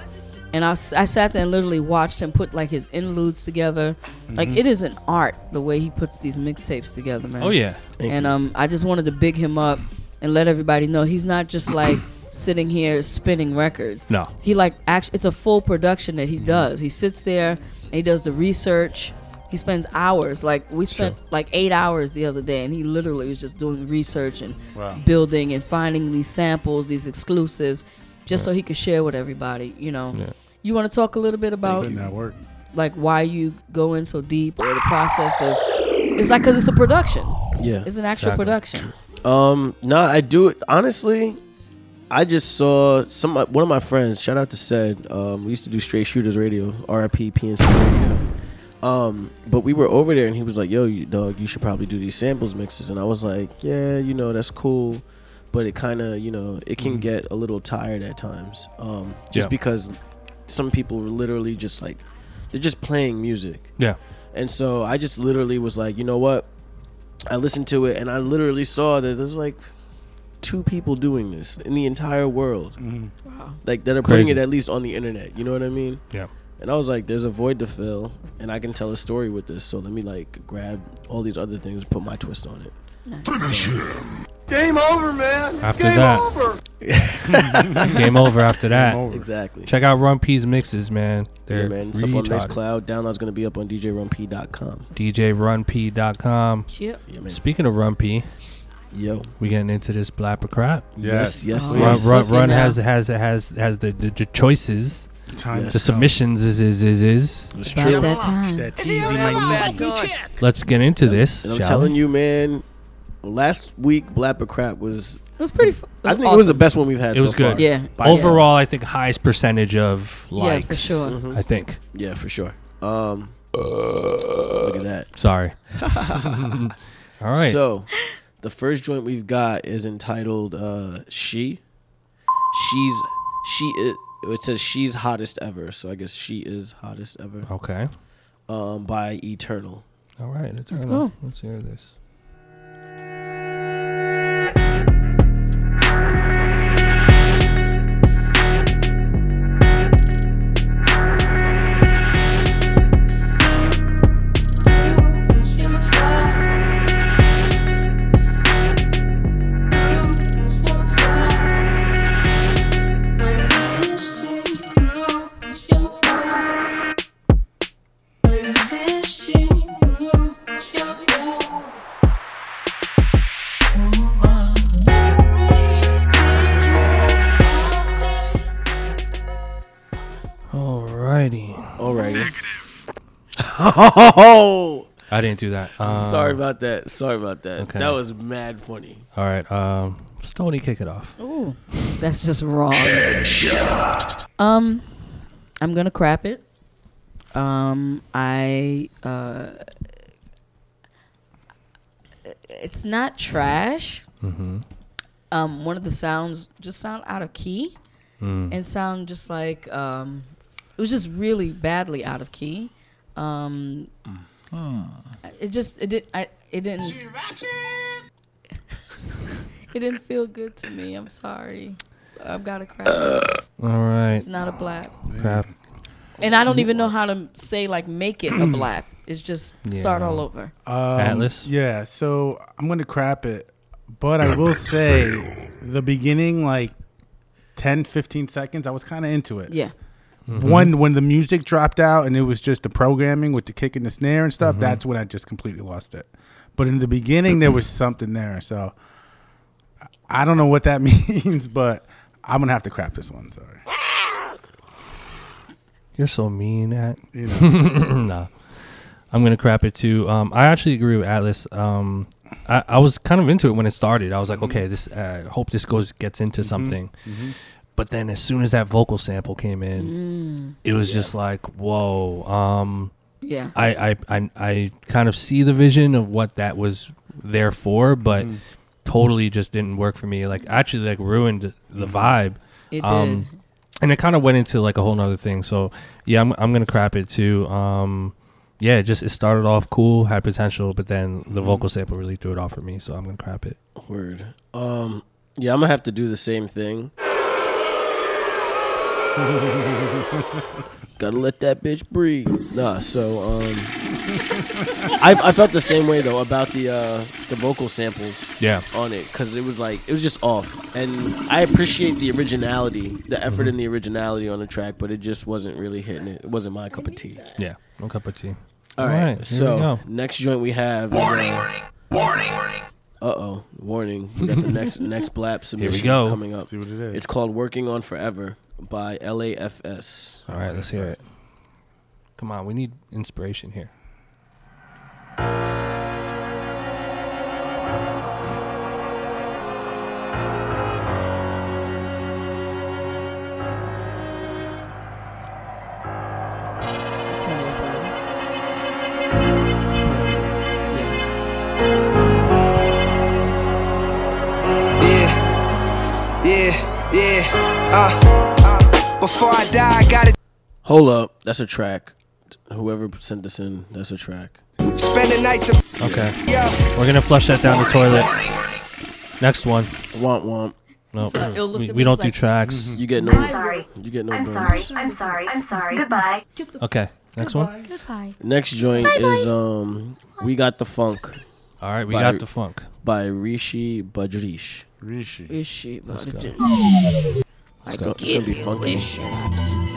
C: and I, I sat there and literally watched him put like his interludes together. Like
B: Mm-hmm.
C: it is an art the way he puts these mixtapes together, man.
B: Oh yeah.
G: Thank
C: and um, I just wanted to big him up and let everybody know he's not just like [CLEARS THROAT] sitting here spinning records.
B: No.
C: He like actually, it's a full production that he does. He sits there and he does the research. He spends hours. Like we spent like eight hours the other day, and he literally was just doing research and
D: Wow.
C: building and finding these samples, these exclusives, just so he could share with everybody. You know.
B: Yeah.
C: You want to talk a little bit about
D: Putting
C: like why you go in so deep or the process of? It's like because it's a production.
G: Yeah.
C: It's an actual
B: Exactly.
C: production.
G: Um, no, I do it honestly. I just saw some one of my friends. Shout out to said. Um, we used to do Straight Shooters Radio, RIP PNC Radio. Um, but we were over there, and he was like, "Yo, you dog, you should probably do these samples mixes." And I was like, "Yeah, you know, that's cool." But it kind of, you know, it can get a little tired at times. Um, just
B: Yeah.
G: because some people are literally just like they're just playing music.
B: Yeah.
G: And so I just literally was like, you know what? I listened to it and I literally saw that there's like two people doing this in the entire world. Like that are putting it at least on the internet. You know what I mean?
B: Yeah.
G: And I was like, there's a void to fill and I can tell a story with this. So let me like grab all these other things, and put my twist on it.
E: Game over, man.
B: After
E: Game
B: that.
E: over. [LAUGHS]
B: Game over after that.
D: Over.
G: Exactly.
B: Check out Run P's mixes, man. They're
G: yeah, man. It's up on
B: retarded.
G: Mixcloud. Download's gonna be up on DJRunP.com.
B: DJRunP.com.
C: Yep.
G: Yeah, man.
B: Speaking of Run P,
G: Yo.
B: we getting into this blapper crap.
G: Yes, yes,
C: Oh,
B: Run,
G: yes.
B: Run, Run has has has has the, the, the choices,
D: Time
G: Yes.
B: the submissions is is is is.
G: It's
C: About
G: true.
C: that time.
D: That teasy
B: Let's get into this.
G: And I'm
B: shall
G: telling
B: we?
G: you, man, last week Blapper Crap was.
C: It was pretty. Fu-
G: I think it was the best one we've had.
B: It was
G: so
B: good.
G: Far.
C: Yeah.
G: By-
B: Overall, I think highest percentage of likes.
C: Yeah, for sure.
G: Mhm.
B: I think.
G: Yeah, for sure. Um, look at that. [LAUGHS]
B: Sorry. [LAUGHS] All right.
G: So, the first joint we've got is entitled uh, "She." She's she is. It says she's hottest ever, so I guess she is hottest ever.
B: Okay.
G: Um, by Eternal.
B: All right. Let's,
C: Let's
B: go.
C: go.
B: Let's hear this.
G: Oh, [LAUGHS]
B: I didn't do that. Uh,
G: sorry about that. Sorry about that.
B: okay.
G: That was mad funny.
B: All right. Um, Stony, kick it off.
C: Ooh, that's just wrong. Um, I'm gonna crap it. Um, I uh, it's not trash.
B: Mm-hmm.
C: Um, one of the sounds just sound out of key,
B: Mm.
C: and sound just like um, it was just really badly out of key. Um, it just it did I it didn't. [LAUGHS] it didn't feel good to me. I'm sorry. I've got to crap it.
B: All right.
C: It's not a blap.
B: Crap.
C: And I don't even know how to say like make it a [CLEARS THROAT] blap. It's just start all over.
D: Um,
B: Atlas?
D: Yeah, so I'm gonna crap it, but I will say the beginning, like 10, 15 seconds, I was kind of into it.
C: Yeah.
D: One when the music dropped out and it was just the programming with the kick and the snare and stuff. That's when I just completely lost it. But in the beginning, there was something there. So I don't know what that [LAUGHS] means, but I'm gonna have to crap this one. Sorry.
B: You're so mean, at.
D: You [LAUGHS] know.
B: nah. I'm gonna crap it too. Um, I actually agree with Atlas. Um, I, I was kind of into it when it started. I was like, okay, this. Uh, hope this goes gets into something. But then as soon as that vocal sample came in, it was just like, whoa. Um,
C: Yeah.
B: I, I, I, I kind of see the vision of what that was there for, but totally just didn't work for me. Like actually, like ruined the vibe.
C: It
B: Um,
C: did.
B: and it kind of went into like a whole nother thing. So yeah, I'm I'm gonna crap it too. Um, yeah, it just it started off cool, had potential, but then the vocal sample really threw it off for me. So I'm gonna crap it.
G: Word. Um, yeah, I'm gonna have to do the same thing. Gotta let that bitch breathe. Nah, so um, I I felt the same way though about the uh the vocal samples.
B: Yeah.
G: On it, cause it was like it was just off, and I appreciate the originality, the effort and the originality on the track, but it just wasn't really hitting it. It wasn't my cup of tea.
B: Yeah, no cup of tea.
G: All right,
B: here
G: so next joint we have
F: Warning,
G: is, uh,
F: warning, warning, warning.
G: uh oh, warning. We got the next next blap [LAUGHS] submission
B: go.
G: coming up.
D: See what it is.
G: It's called Working on Forever by LAFS.
B: All right, let's hear it. Come on, we need inspiration here.
G: Hold up, that's a track. Whoever sent this in, that's a track.
N: spend the night.
B: Okay,
N: Yo.
B: we're gonna flush that down the toilet. Next one.
G: Want want.
B: No,
C: So
B: we, we don't
C: it's
B: do
C: like-
B: tracks.
G: You get no.
O: I'm sorry.
G: You get no.
O: I'm
G: bonus.
O: sorry. I'm sorry. I'm sorry. Goodbye.
B: Okay, next one.
O: Goodbye.
G: Next joint is um, we got the funk.
B: All right, we
G: by-
B: got the funk.
G: by Rishi Bajrish.
D: Rishi.
C: Is she about to
B: go.
C: do-
G: It's gonna, it's gonna be funky.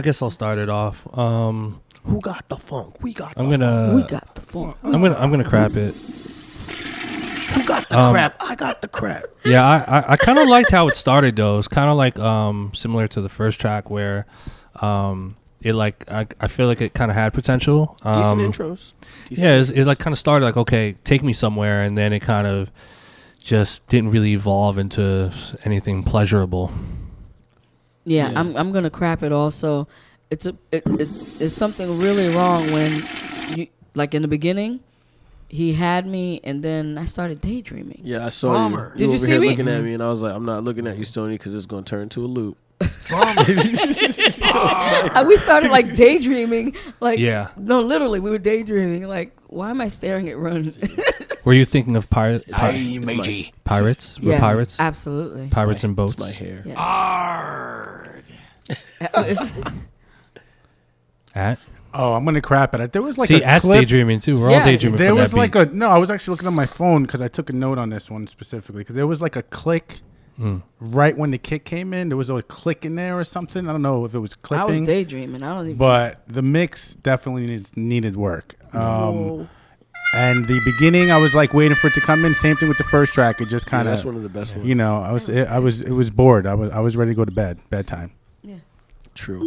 B: I guess I'll start it off. Um,
G: Who got the funk? We got.
B: I'm
G: the
B: gonna.
G: Funk.
C: We got the funk.
B: I'm gonna. I'm gonna crap it.
G: Who got the
B: Um,
G: crap? I got the crap.
B: Yeah, I I, I kind of liked how it started though. It's kind of like um similar to the first track where, um it like I, I feel like it kind of had potential. Um,
G: Decent intros. Decent
B: yeah, it's, it like kind of started like okay, take me somewhere, and then it kind of just didn't really evolve into anything pleasurable.
C: Yeah,
G: Yeah.
C: I'm I'm gonna crap it also. It's a it, it, it's something really wrong when you like in the beginning, he had me and then I started daydreaming.
G: Yeah, I saw
C: Bummer.
G: you.
C: Did you
G: over
C: see
G: here
C: me?
G: looking at me, and I was like, I'm not looking at you, Stony, because it's gonna turn into a loop. [LAUGHS]
C: And we started like daydreaming, like
B: Yeah.
C: no, literally we were daydreaming. Like, why am I staring at Run? [LAUGHS]
B: Were you thinking of pirate? pi-
G: Hey, matey.
B: pirates? Were
C: Yeah,
B: pirates?
C: absolutely.
B: Pirates and boats.
G: it's my hair.
C: Yes. [LAUGHS]
B: At
D: Oh, I'm gonna crap at it. There was like
B: see,
D: a
B: at
D: clip.
B: daydreaming too. We're all
C: Yeah,
B: daydreaming.
D: There
B: from
D: was
B: that
D: like
B: beat.
D: a no. I was actually looking on my phone because I took a note on this one specifically because there was like a click
B: Mm.
D: right when the kick came in. There was a click in there or something. I don't know if it was clipping.
C: I was daydreaming. I don't even.
D: but the mix definitely needs needed work. Um. And the beginning, I was like waiting for it to come in. Same thing with the first track. It just kind of
G: that's one of the best ones.
D: You know, I was it, I was it was bored. I was I was ready to go to bed. Bedtime. Yeah.
G: True.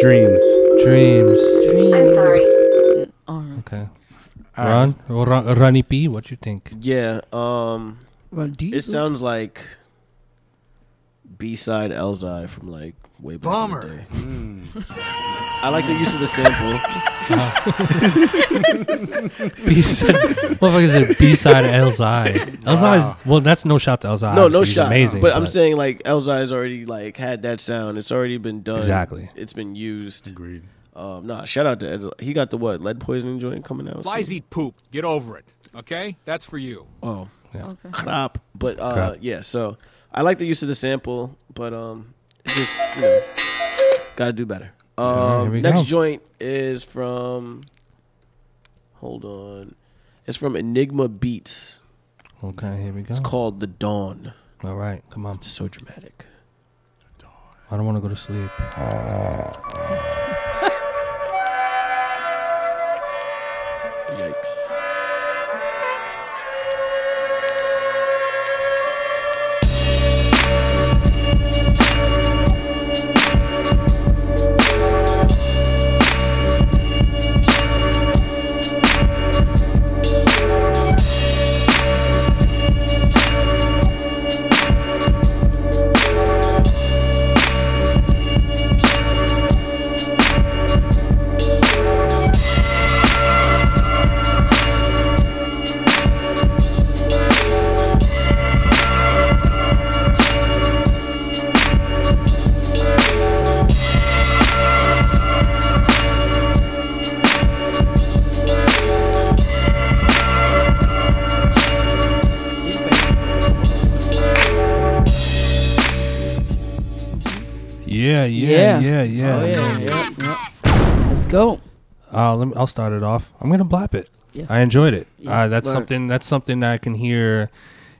D: Dreams.
B: Dreams.
C: Dreams.
O: I'm sorry.
B: Okay.
D: All
B: Ron, Ron, Ronnie P, what you think?
G: Yeah. Um.
C: Run deep.
G: It sounds like B side Elzhi from like way back
P: Bummer.
G: in the day. I like the use of the sample. [LAUGHS]
B: B side, motherfucker said B side of Elzhi. Elzhi's well, that's no shot to Elzhi.
G: no, no shot.
B: amazing.
G: but, I'm saying like Elzhi's already like had that sound. It's already been done.
B: Exactly.
G: It's been used.
D: Agreed.
G: Um, nah, shout out to Ed. He got the what lead poisoning joint coming out. soon?
P: Flies eat poop. Get over it. Okay? That's for you.
G: Oh,
C: Okay.
G: crap. But uh,
B: Crap.
G: yeah, so I like the use of the sample, but um, it just you know, gotta do better. Um,
B: we
G: next
B: go.
G: joint is from. Hold on, it's from Enigma Beats.
B: okay, here we go.
G: It's called The Dawn.
B: All right, come on.
G: It's so dramatic.
B: I don't want to go to sleep. [LAUGHS]
G: Yikes.
B: Yeah, yeah, yeah, yeah.
C: Oh yeah. Yep. Yep. Let's go.
B: Uh, let me, I'll start it off. I'm gonna blap it.
C: Yeah.
B: I enjoyed it.
C: Yeah,
B: uh, that's
C: word.
B: something. That's something that I can hear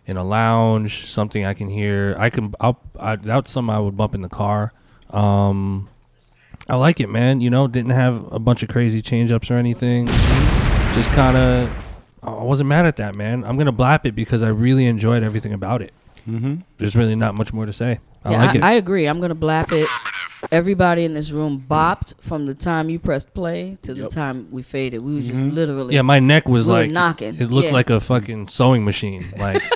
B: in a lounge. Something I can hear. I can. I'll, I, that's something I would bump in the car. Um, I like it, man. You know, didn't have a bunch of crazy change ups or anything. Just kind of. I wasn't mad at that, man. I'm gonna blap it because I really enjoyed everything about it.
D: Mm-hmm.
B: There's really not much more to say. I
C: yeah,
B: like it.
C: I, agree. I'm gonna blap it. Everybody in this room bopped from the time you pressed play to the
G: Yep.
C: time we faded. We were just literally.
B: yeah, my neck was
C: we were
B: like
C: knocking.
B: It looked
C: Yeah.
B: like a fucking sewing machine. Like [LAUGHS]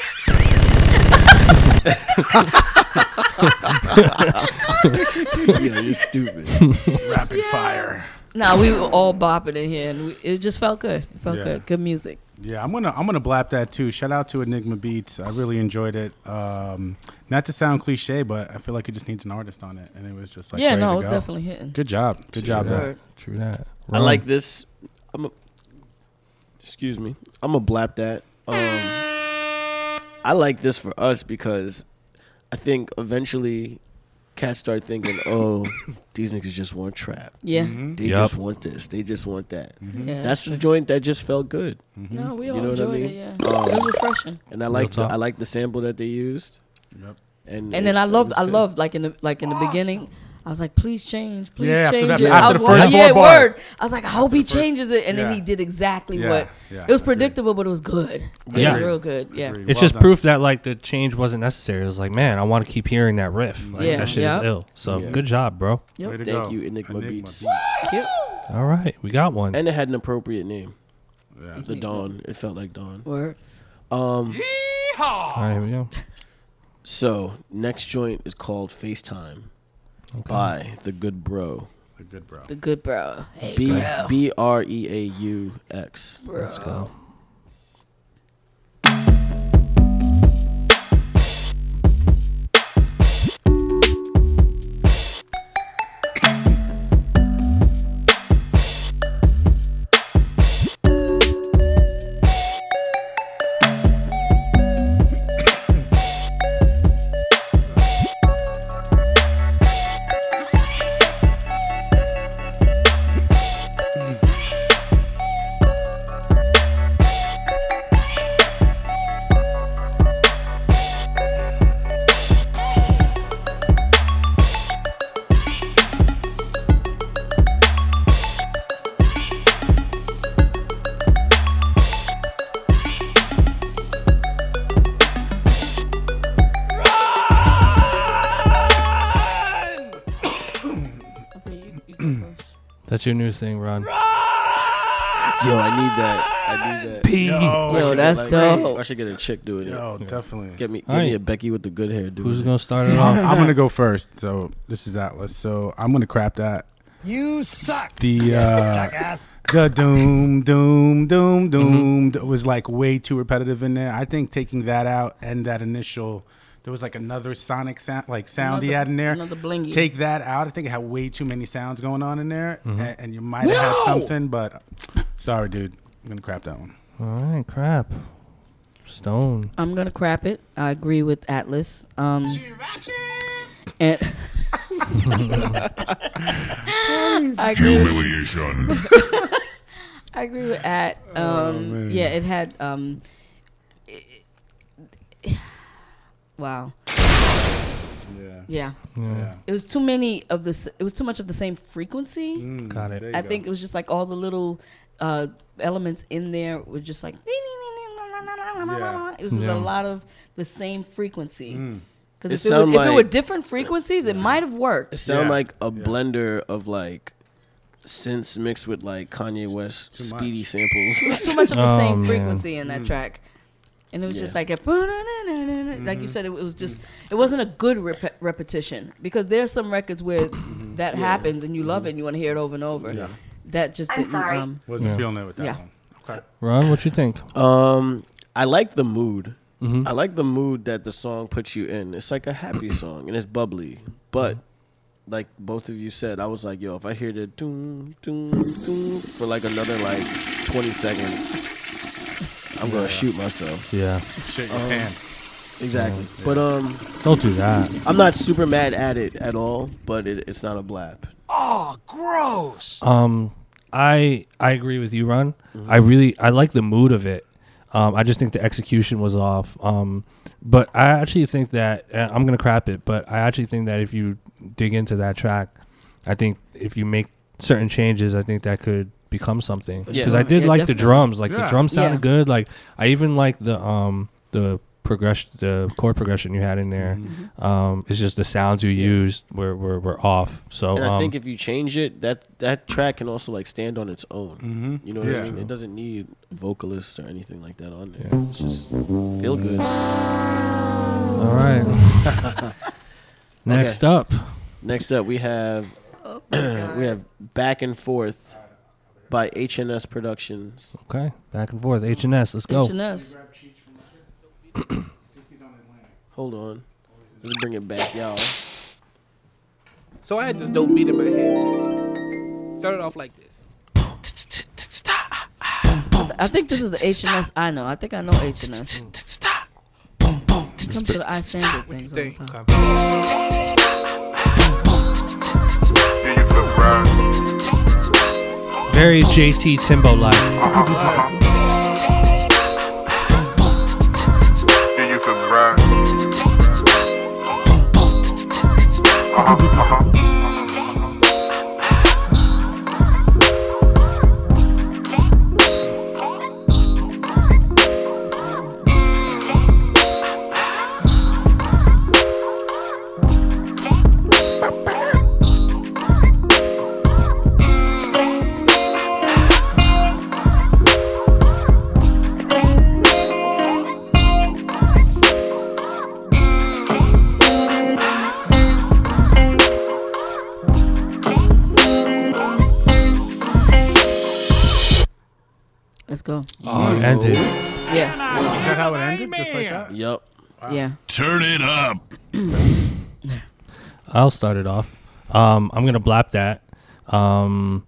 B: [LAUGHS]
G: yeah, you're stupid.
D: Rapid fire.
C: Nah, we were all bopping in here, and we, it just felt good. It felt
D: Yeah.
C: good. Good music.
D: Yeah, I'm gonna I'm gonna blap that too. Shout out to Enigma Beats. I really enjoyed it. Um, not to sound cliche, but I feel like it just needs an artist on it, and it was just like
C: yeah,
D: ready
C: no,
D: to
C: it was
D: go.
C: definitely hitting.
D: Good job. Good
B: True
D: job.
B: that.
D: there.
B: True that.
G: I like this. I'm a, excuse me. I'm gonna blap that. Um, I like this for us because I think eventually cats start thinking, [COUGHS] "Oh, these niggas just want trap.
C: Yeah. Mm-hmm.
G: They
B: Yup.
G: just want this. They just want that." Mm-hmm.
C: Yeah,
G: That's a joint that just felt good, mm-hmm.
C: No, we
G: You
C: all
G: know what I
C: enjoyed
G: mean?
C: it. Yeah,
G: Um,
C: it was um, refreshing.
G: and I like the. I like the sample that they used.
D: Yep.
G: And
C: And then I
G: it
C: love, I
G: good.
C: love like in the like in the beginning, I was like, please change, please
D: Yeah, after
C: change
D: that-
C: it.
D: after
C: I
D: the
C: was
D: first
C: like,
D: four
C: yeah,
D: bars.
C: word. I was like, I hope he changes it, and
D: yeah.
C: then he did exactly
D: Yeah,
C: what.
D: yeah,
C: it was
D: agreed.
C: predictable, but it was good. It
B: Yeah.
C: was real good. Yeah,
D: Agreed.
B: It's
D: Well
B: just
D: done.
B: proof that like the change wasn't necessary. It was like, man, I want to keep hearing that riff. Like,
C: Yeah.
B: that shit
C: Yeah.
B: is ill. So
G: Yeah.
B: good job, bro.
C: Yep.
D: Way to
G: Thank
D: go.
G: you, Enigma Beats.
C: Cute.
B: All right, we got one.
G: And it had an appropriate name.
D: Yeah.
G: The Dawn. It felt like Dawn.
C: Word.
G: Um.
B: All right, here we go.
G: So next joint is called FaceTime by the Good Bro.
D: A good bro.
C: The good bro. Hey,
G: B
C: bro.
G: B R E A U X.
B: Let's go.
C: First.
B: That's your new thing, Ron.
G: Yo, I need that. I need that.
B: P.
D: Yo,
C: Yo, that's
G: like,
C: dope.
G: I should get a chick doing it.
D: Yo, definitely.
G: Get me, give
B: Alright.
G: me a Becky with the good hair. Dude.
B: Who's gonna start it
D: I'm,
B: off?
D: I'm gonna go first. So this is Atlas. So I'm gonna crap that.
E: You suck.
D: The [LAUGHS] uh, the doom doom doom doom that was like way too repetitive in there. I think taking that out and that initial there was like another sonic sound like sound he had in there.
C: another blingy.
D: Take that out. I think it had way too many sounds going on in there, and, and you might have had something, but sorry, dude. I'm gonna crap that one.
B: All right, crap. Stone.
C: I'm gonna crap it. I agree with Atlas. Um, and [LAUGHS] I agree. With,
K: Humiliation. [LAUGHS]
C: I agree with At. Um,
D: Oh,
C: yeah, it had. Um, it- wow.
D: Yeah.
C: Yeah.
D: Yeah.
C: It was too many of this. It was too much of the same frequency.
D: Mm,
B: Got it.
C: I
D: go.
C: think it was just like all the little uh, elements in there were just like. Yeah. It was just
B: Yeah.
C: a lot of the same frequency.
D: Mm.
C: Because
G: It
C: if, it were-
G: sound
C: if it were different frequencies, it might have worked.
G: It sound
D: Yeah.
G: like a
D: Yeah.
G: blender of like synths mixed with like Kanye West
D: Too
G: speedy
D: much.
G: samples.
C: It too much of the [LAUGHS]
B: Oh,
C: same
B: man.
C: frequency in that
D: Mm.
C: track. And it was just like a [LAUGHS] like you said, it, was just it wasn't a good rep- repetition because there's some records where [COUGHS] that happens and you love it and you want to hear it over and over.
D: Yeah.
C: That just
O: I'm
C: didn't.
O: sorry.
C: Um,
D: Wasn't
B: Yeah.
D: feeling it with that
C: Yeah.
D: one. Okay.
B: Ron, what you think?
G: Um, I like the mood.
B: Mhm.
G: I like the mood that the song puts you in. It's like a happy [COUGHS] song and it's bubbly. But like both of you said, I was like, yo, if I hear the doom doom doom for like another like twenty seconds, I'm gonna shoot myself.
B: Yeah.
D: Shit your
G: Um,
D: pants.
G: Exactly. But um,
B: Don't do that.
G: I'm not super mad at it at all. But it, it's not a blap.
E: Oh, gross.
B: Um, I I agree with you, Ron. I really I like the mood of it. Um, I just think the execution was off. Um, but I actually think that uh, I'm gonna crap it. But I actually think that if you dig into that track, I think if you make certain changes, I think that could become something. Because
G: Yeah.
B: I did
C: Yeah,
B: like the drums. Like the drums sounded
C: Yeah.
B: good. Like I even like the um the progression, the chord progression you had in there. Um, it's just the sounds you used were, were were off. So
G: And I
B: um,
G: think if you change it, that that track can also like stand on its own.
D: Mhm.
G: You know what
D: Yeah.
G: I mean? It doesn't need vocalists or anything like that on there. It's just feel good.
B: all right. [LAUGHS] Next up.
G: Next up, we have
C: oh [COUGHS]
G: we have Back and Forth by HNS Productions.
B: Okay, back and forth. HNS. Let's go.
C: H&S.
G: Hold on, let's bring it back, y'all.
Q: So I had this dope beat in my head. Started off like this.
C: I think this is the H&S I know. I think I know H&S. It comes to the I standard things all the
Q: think?
C: time.
B: Very JT Timbo like.
C: Go.
D: Like that?
G: Yep.
C: Yeah.
K: Turn it up. [CLEARS THROAT]
B: I'll start it off. Um, I'm gonna blap that. Um,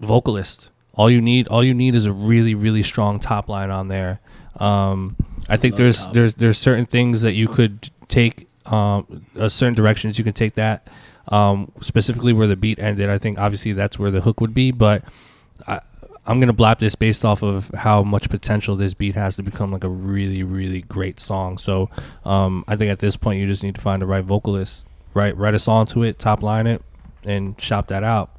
B: vocalist. All you need, all you need, is a really, really strong top line on there. Um, I think
G: Love
B: there's
G: top.
B: there's there's certain things that you could take, um, uh, certain directions you can take that. Um, specifically where the beat ended, I think obviously that's where the hook would be. But I, I'm gonna blap this based off of how much potential this beat has to become like a really, really great song. So um, I think at this point you just need to find the right vocalist, right, write a song to it, top line it, and shop that out.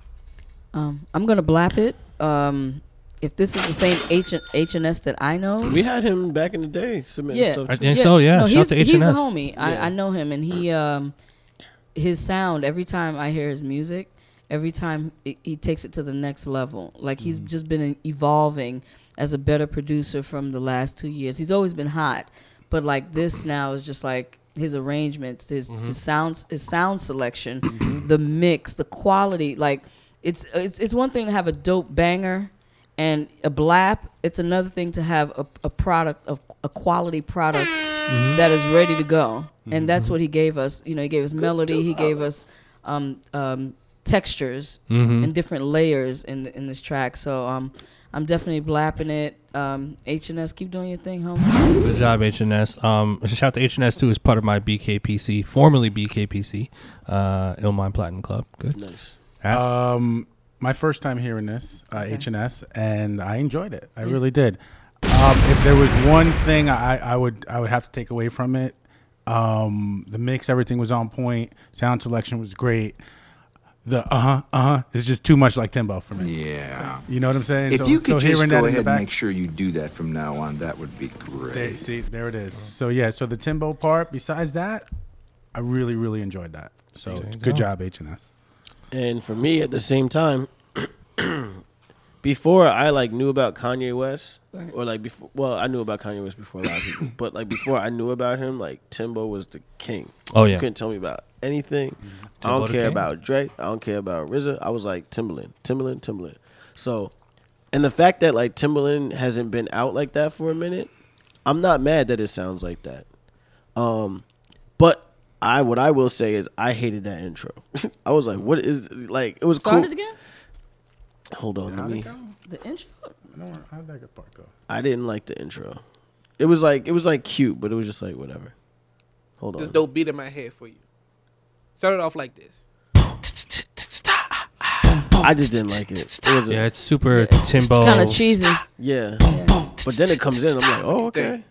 C: Um, I'm gonna blap it. Um, if this is the same H H and S that I know,
G: We had him back in the day submitting
C: yeah,
G: stuff.
B: I
G: too.
B: think so, yeah.
C: No,
B: Shout
C: he's,
B: to
C: he's
B: H&S.
C: homie. I, I know him, and he um, his sound. Every time I hear his music, every time it, he takes it to the next level. Like he's
B: Mm-hmm.
C: just been evolving as a better producer from the last two years. He's always been hot, but like this now is just like his arrangements, his,
B: Mm-hmm.
C: his sounds, his sound selection, the mix, the quality. Like it's it's it's one thing to have a dope banger and a blap. It's another thing to have a, a product of a quality product that is ready to go. And that's what he gave us. You know, he gave us melody. He gave us um, um, textures
B: Mhm.
C: and different layers in in this track. So um, I'm definitely blapping it. Um, H and S, keep doing your thing, homie.
B: Good job, HNS. Um, shout out to HNS too, as part of my BKPC, formerly BKPC, uh, Illmind Platinum Club. Good.
G: Nice.
B: At-
D: Um, my first time hearing this uh, H and S, and I enjoyed it. I
C: Yeah.
D: really did. Um, if there was one thing I, I would I would have to take away from it, um, the mix, everything was on point. Sound selection was great. The uh huh uh huh is just too much like Timbo for me.
R: Yeah.
D: You know what I'm saying?
R: If
D: So-
R: you
D: so
R: could just go
D: in the
R: ahead and
D: back-
R: make sure you do that from now on, that would be great.
D: There, see, there it is. So yeah, so the Timbo part. Besides that, I really, really enjoyed that. So good
B: go.
D: job, H and S.
G: And for me, at the same time, [CLEARS THROAT] before I like knew about Kanye West,
C: Right.
G: or like before, well, I knew about Kanye West before a lot of people, [LAUGHS] but like before I knew about him, like Timbo was the king.
B: Oh,
G: You
B: yeah.
G: couldn't tell me about anything. I don't care
B: king.
G: about Drake. I don't care about RZA. I was like Timbaland, Timbaland, Timbaland. So, and the fact that like Timbaland hasn't been out like that for a minute, I'm not mad that it sounds like that. Um, but I what I will say is I hated that intro. [LAUGHS] I was like, what is like it was
C: Start
G: cool.
C: it again.
G: Hold on, let me.
C: The intro.
D: I don't, how'd that good part go?
G: I didn't like the intro. It was like it was like cute, but it was just like whatever. Hold
Q: This
G: on.
Q: dope beat in my head for you. Start it off like this.
G: I just didn't like it. it was a-
B: yeah, it's super Timbo.
C: It's kind of cheesy.
G: yeah. But then it comes in. I'm like, oh okay.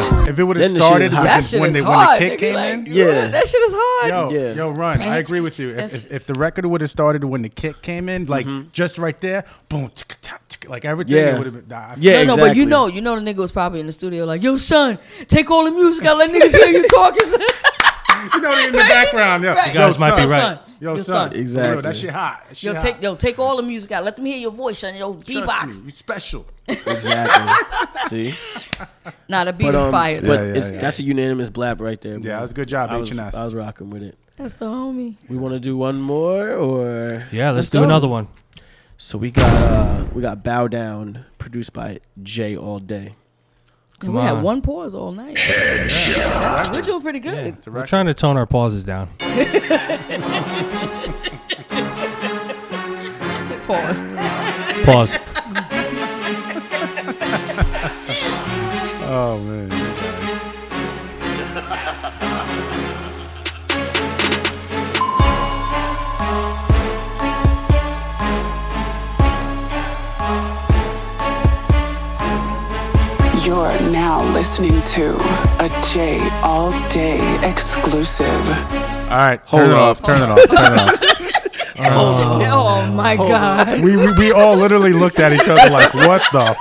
B: Yeah.
D: If it would have
G: Then the shit
D: started
G: is
D: with the-
C: That shit
D: when,
C: is
D: the, when
C: hard.
D: the kick
C: nigga,
D: came
C: like,
D: in.
G: Yeah.
C: That shit is hard.
D: Yo,
G: Yeah.
D: yo, run. I agree with you. If, if, if the record would have started when the kick came in, like mm-hmm. just right there, boom, ticka, tack, ticka, like everything,
G: Yeah.
D: would have been. Nah, I-
G: Yeah,
C: no, no, but you
G: exactly.
C: know, you know, the nigga was probably in the studio like, "Yo, son, take all the music out, let niggas hear you talking." son." [LAUGHS]
D: you know, in the background. yeah.
C: Right.
B: You guys
D: yo,
B: might be
D: son,
B: right.
C: son.
D: Yo,
C: Yo,
D: son,
C: son.
D: For real,
G: Exactly.
D: that shit hot. That shit
C: Yo,
D: hot.
C: take yo, take all the music out. Let them hear your voice, son. Yo, beatbox.
D: you special.
G: Exactly. [LAUGHS] See,
C: Nah, the beat
G: but
C: is
G: um,
C: fire.
G: but.
D: Yeah, yeah,
G: it's
D: yeah.
G: that's a unanimous blap right there.
D: Yeah,
G: bro.
D: that was a good job,
G: I was,
D: H&S.
G: I was rocking with it.
C: That's the homie.
G: We want to do one more, or
B: Yeah, let's,
C: Let's
B: do
C: go.
B: another one.
G: so we got uh we got Bow Down, produced by Jay All Day.
C: And
B: Come
C: we
B: on.
C: had one pause all night. That's, we're doing pretty good.
D: It's a
B: We're trying to tone our pauses down. [LAUGHS]
C: Pause.
B: Pause. [LAUGHS]
D: Oh man.
S: You're now listening to a J All Day exclusive.
D: All right,
G: Hold
D: turn it
G: off.
D: off. Turn it off. Turn it off. [LAUGHS]
C: Oh my god.
D: we, we we all literally looked at each other like, what the,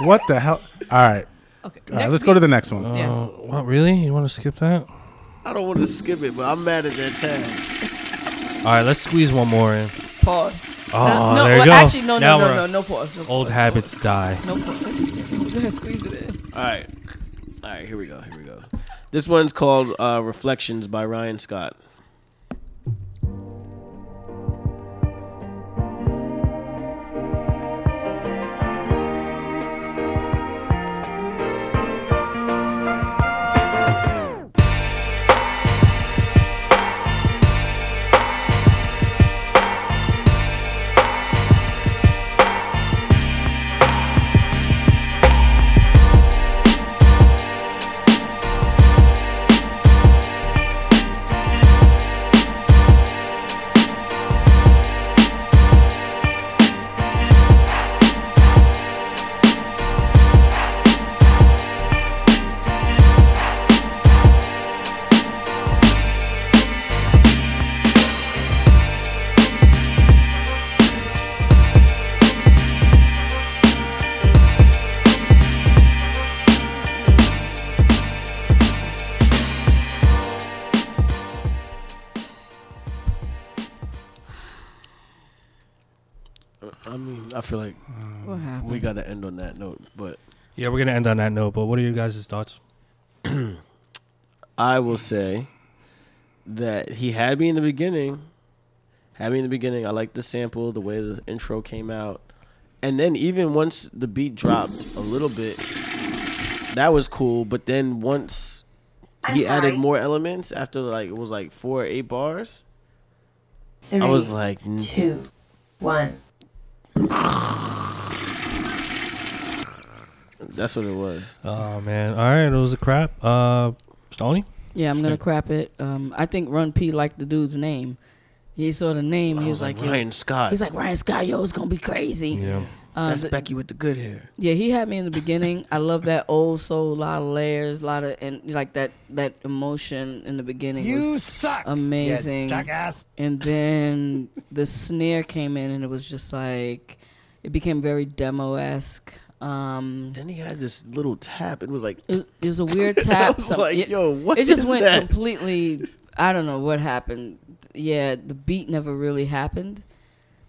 D: what the hell? All right,
C: Okay.
D: all right. Let's go to the next one.
C: Yeah.
B: Uh, what, really? You want to skip that?
G: I don't want to skip it, but I'm mad at that tag.
B: All right, let's squeeze one more in.
C: Pause.
B: Oh,
C: no,
B: there you
C: well,
B: go.
C: Actually, no,
B: Now
C: no, no,
B: we're-
C: no, no pause. No
B: Old
C: pause.
B: habits die.
C: No pause. [LAUGHS] Go ahead, squeeze it in.
G: All right, all right. Here we go. Here we go. This one's called uh, "Reflections" by Ryan Scott. End on that note. But
B: Yeah, we're gonna end on that note. But what are your guys' thoughts? [CLEARS THROAT]
G: I will say that he had me in the beginning. Had me in the beginning. I liked the sample, the way the intro came out, and then even once the beat dropped a little bit, that was cool. But then once
O: I'm
G: he
O: sorry.
G: added more elements after like it was like four or eight bars, I was like,
O: two, one. [LAUGHS]
G: that's what it was.
B: Oh man, all right, it was a crap. Uh, Stony.
C: Yeah, I'm gonna crap it. Um, I think Run P liked the dude's name. He saw the name. He was,
G: was like,
C: yo-
G: Ryan Scott.
C: He's like Ryan Scott. Yo, it's gonna be crazy.
B: Yeah.
C: Uh,
G: That's
C: the-
G: Becky with the good hair.
C: Yeah, he had me in the beginning. I love that old soul, a lot of layers, a lot of and like that that emotion in the beginning.
E: You
C: was
E: suck,
C: amazing,
E: jackass.
C: And then the snare came in, and it was just like it became very demo esque. Um,
G: then he had this little tap. It was like
C: it was, it was a [LAUGHS] weird tap.
G: I
C: tap.
G: was
C: some-
G: like,
C: it-
G: yo, what
C: It just
G: is
C: went
G: that?
C: completely. I don't know what happened. Yeah, the beat never really happened.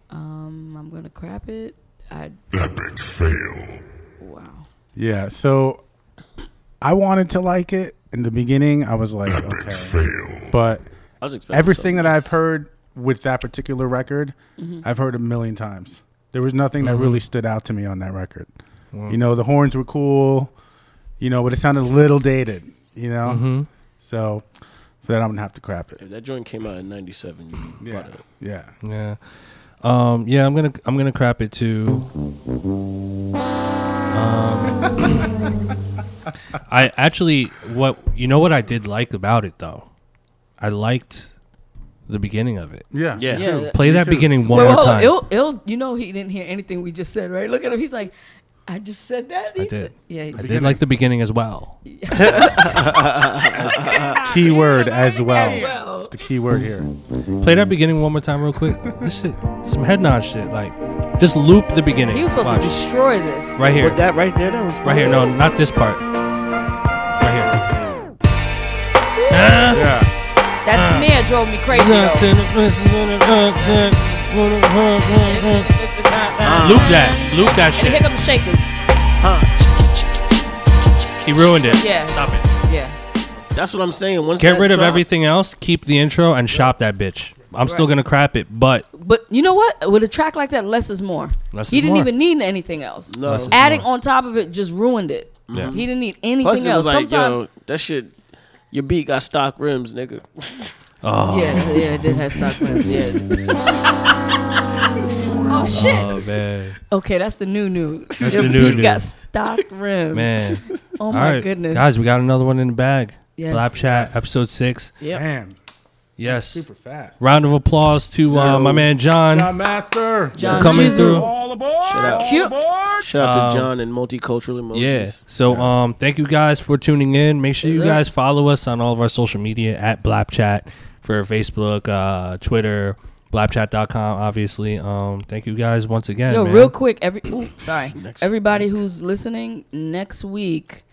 C: Um, I'm gonna crap it. I
K: Epic fail.
C: wow.
D: Yeah, so I wanted to like it in the beginning. I was like, okay, fail. but
G: I was
D: everything that I've heard with that particular record,
C: Mhm.
D: I've heard a million times. There was nothing that
B: Mhm.
D: really stood out to me on that record.
B: Wow.
D: You know, the horns were cool, you know, but it sounded a little dated. You know,
B: Mhm.
D: so for that I'm gonna have to crap it.
G: If that joint came out in 97, you
D: Yeah,
G: it.
D: yeah.
B: Yeah. Um, yeah, I'm gonna I'm gonna crap it too. Um, [COUGHS] I actually what you know what I did like about it though, I liked the beginning of it.
D: Yeah,
G: Yeah.
C: Yeah,
B: Play
D: Me
B: that
D: too.
B: beginning one
C: Wait,
B: more
C: hold on.
B: time.
C: Ill, Ill, you know he didn't hear anything we just said, right? Look at him. He's like, I just said that. He
B: I
C: said,
B: did.
C: yeah. he-
B: I did like the beginning as well. [LAUGHS]
D: Key word as well. It's the key word here.
B: Play that beginning one more time real quick. This shit, some head nod shit. Like, just loop the beginning.
C: He was supposed
B: Watch.
C: to destroy this.
B: right here.
G: But that right there, that was
B: Right here. No, not this part. Right here. Ah.
D: Yeah.
C: That snare drove me crazy though.
B: Loop that. Loop that
C: And here
B: shit.
C: come the shakers. Huh.
B: He ruined it.
C: Yeah.
B: Stop it.
C: Yeah.
G: That's what I'm saying. Once
B: Get
G: that
B: rid of
G: dropped-
B: everything else. Keep the intro and shop that bitch. I'm still
C: Right.
B: gonna crap it, but
C: But you know what? With a track like that, less is more.
B: Less
C: he
B: is
C: didn't
B: more.
C: even need anything else.
G: No. Less is
C: Adding
B: more.
C: on top of it just ruined it.
B: Yeah.
C: He mm-hmm. didn't need anything
G: Plus, it
C: else.
G: was like,
C: Sometimes,
G: yo, that shit, your beat got stock rims, nigga.
B: oh,
C: yeah, yeah, it did have stock rims. Yeah. [LAUGHS] oh shit.
B: oh man,
C: Okay, that's the new [LAUGHS] new.
B: That's
C: Your
B: the new
C: beat
B: new.
C: got stock rims.
B: man.
C: Oh
B: All
C: my
B: right,
C: goodness.
B: guys, we got another one in the bag.
C: Yes.
B: Blap chat episode six.
C: Yep.
D: Man,
B: Yes.
D: super fast.
B: Round of applause to uh, my man John,
D: John Master.
C: John
B: coming
C: Shizu.
B: through.
G: Shout out,
C: Cute.
G: shout out
B: Um,
G: to John and multicultural emojis.
B: Yeah. So um thank you guys for tuning in. Make sure you
C: Yes, sir.
B: guys follow us on all of our social media at Blapchat for Facebook, uh, Twitter, blapchat.com obviously. Um thank you guys once again.
C: Yo,
B: man.
C: real quick, every ooh, sorry,
G: Next-
C: everybody who's listening next week.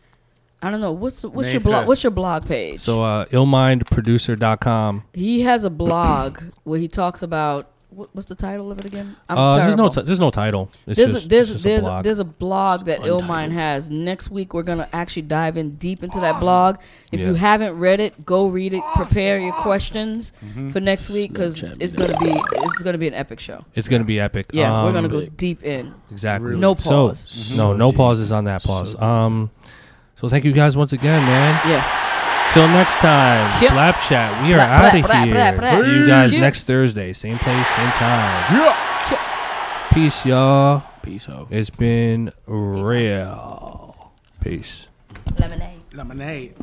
C: I don't know what's what's
D: May
C: your blog what's your blog page.
B: So uh illmindproducer.com.
C: he has a blog where he talks about what, what's the title of it again? I'm
B: Uh, there's no
C: terrible.
B: ti- there's no title. It's
C: there's
B: just,
C: a, there's
B: it's just
C: there's
B: a blog.
C: there's a blog that
G: Untitled.
C: Illmind has. Next week we're gonna actually dive in deep into that blog. If you haven't read it, go read it. Prepare your questions
B: Mm-hmm.
C: for next week because it's gonna be it's gonna be an epic show.
B: it's gonna be epic.
C: Yeah, we're
B: Um,
C: gonna go deep in.
B: Exactly.
C: No
B: So-
C: pause.
B: no, no
G: deep.
B: pauses on that pause.
G: So
B: um, so thank you guys once again, man.
C: Yeah.
B: Till next time,
C: Yep.
B: Blap Chat. We are out of
C: blap,
B: here.
C: blap, blap.
B: See you guys
C: Peace.
B: next Thursday, same place, same time. Peace, y'all.
G: Peace, ho.
B: It's been real. Peace.
C: Lemonade.
D: Lemonade.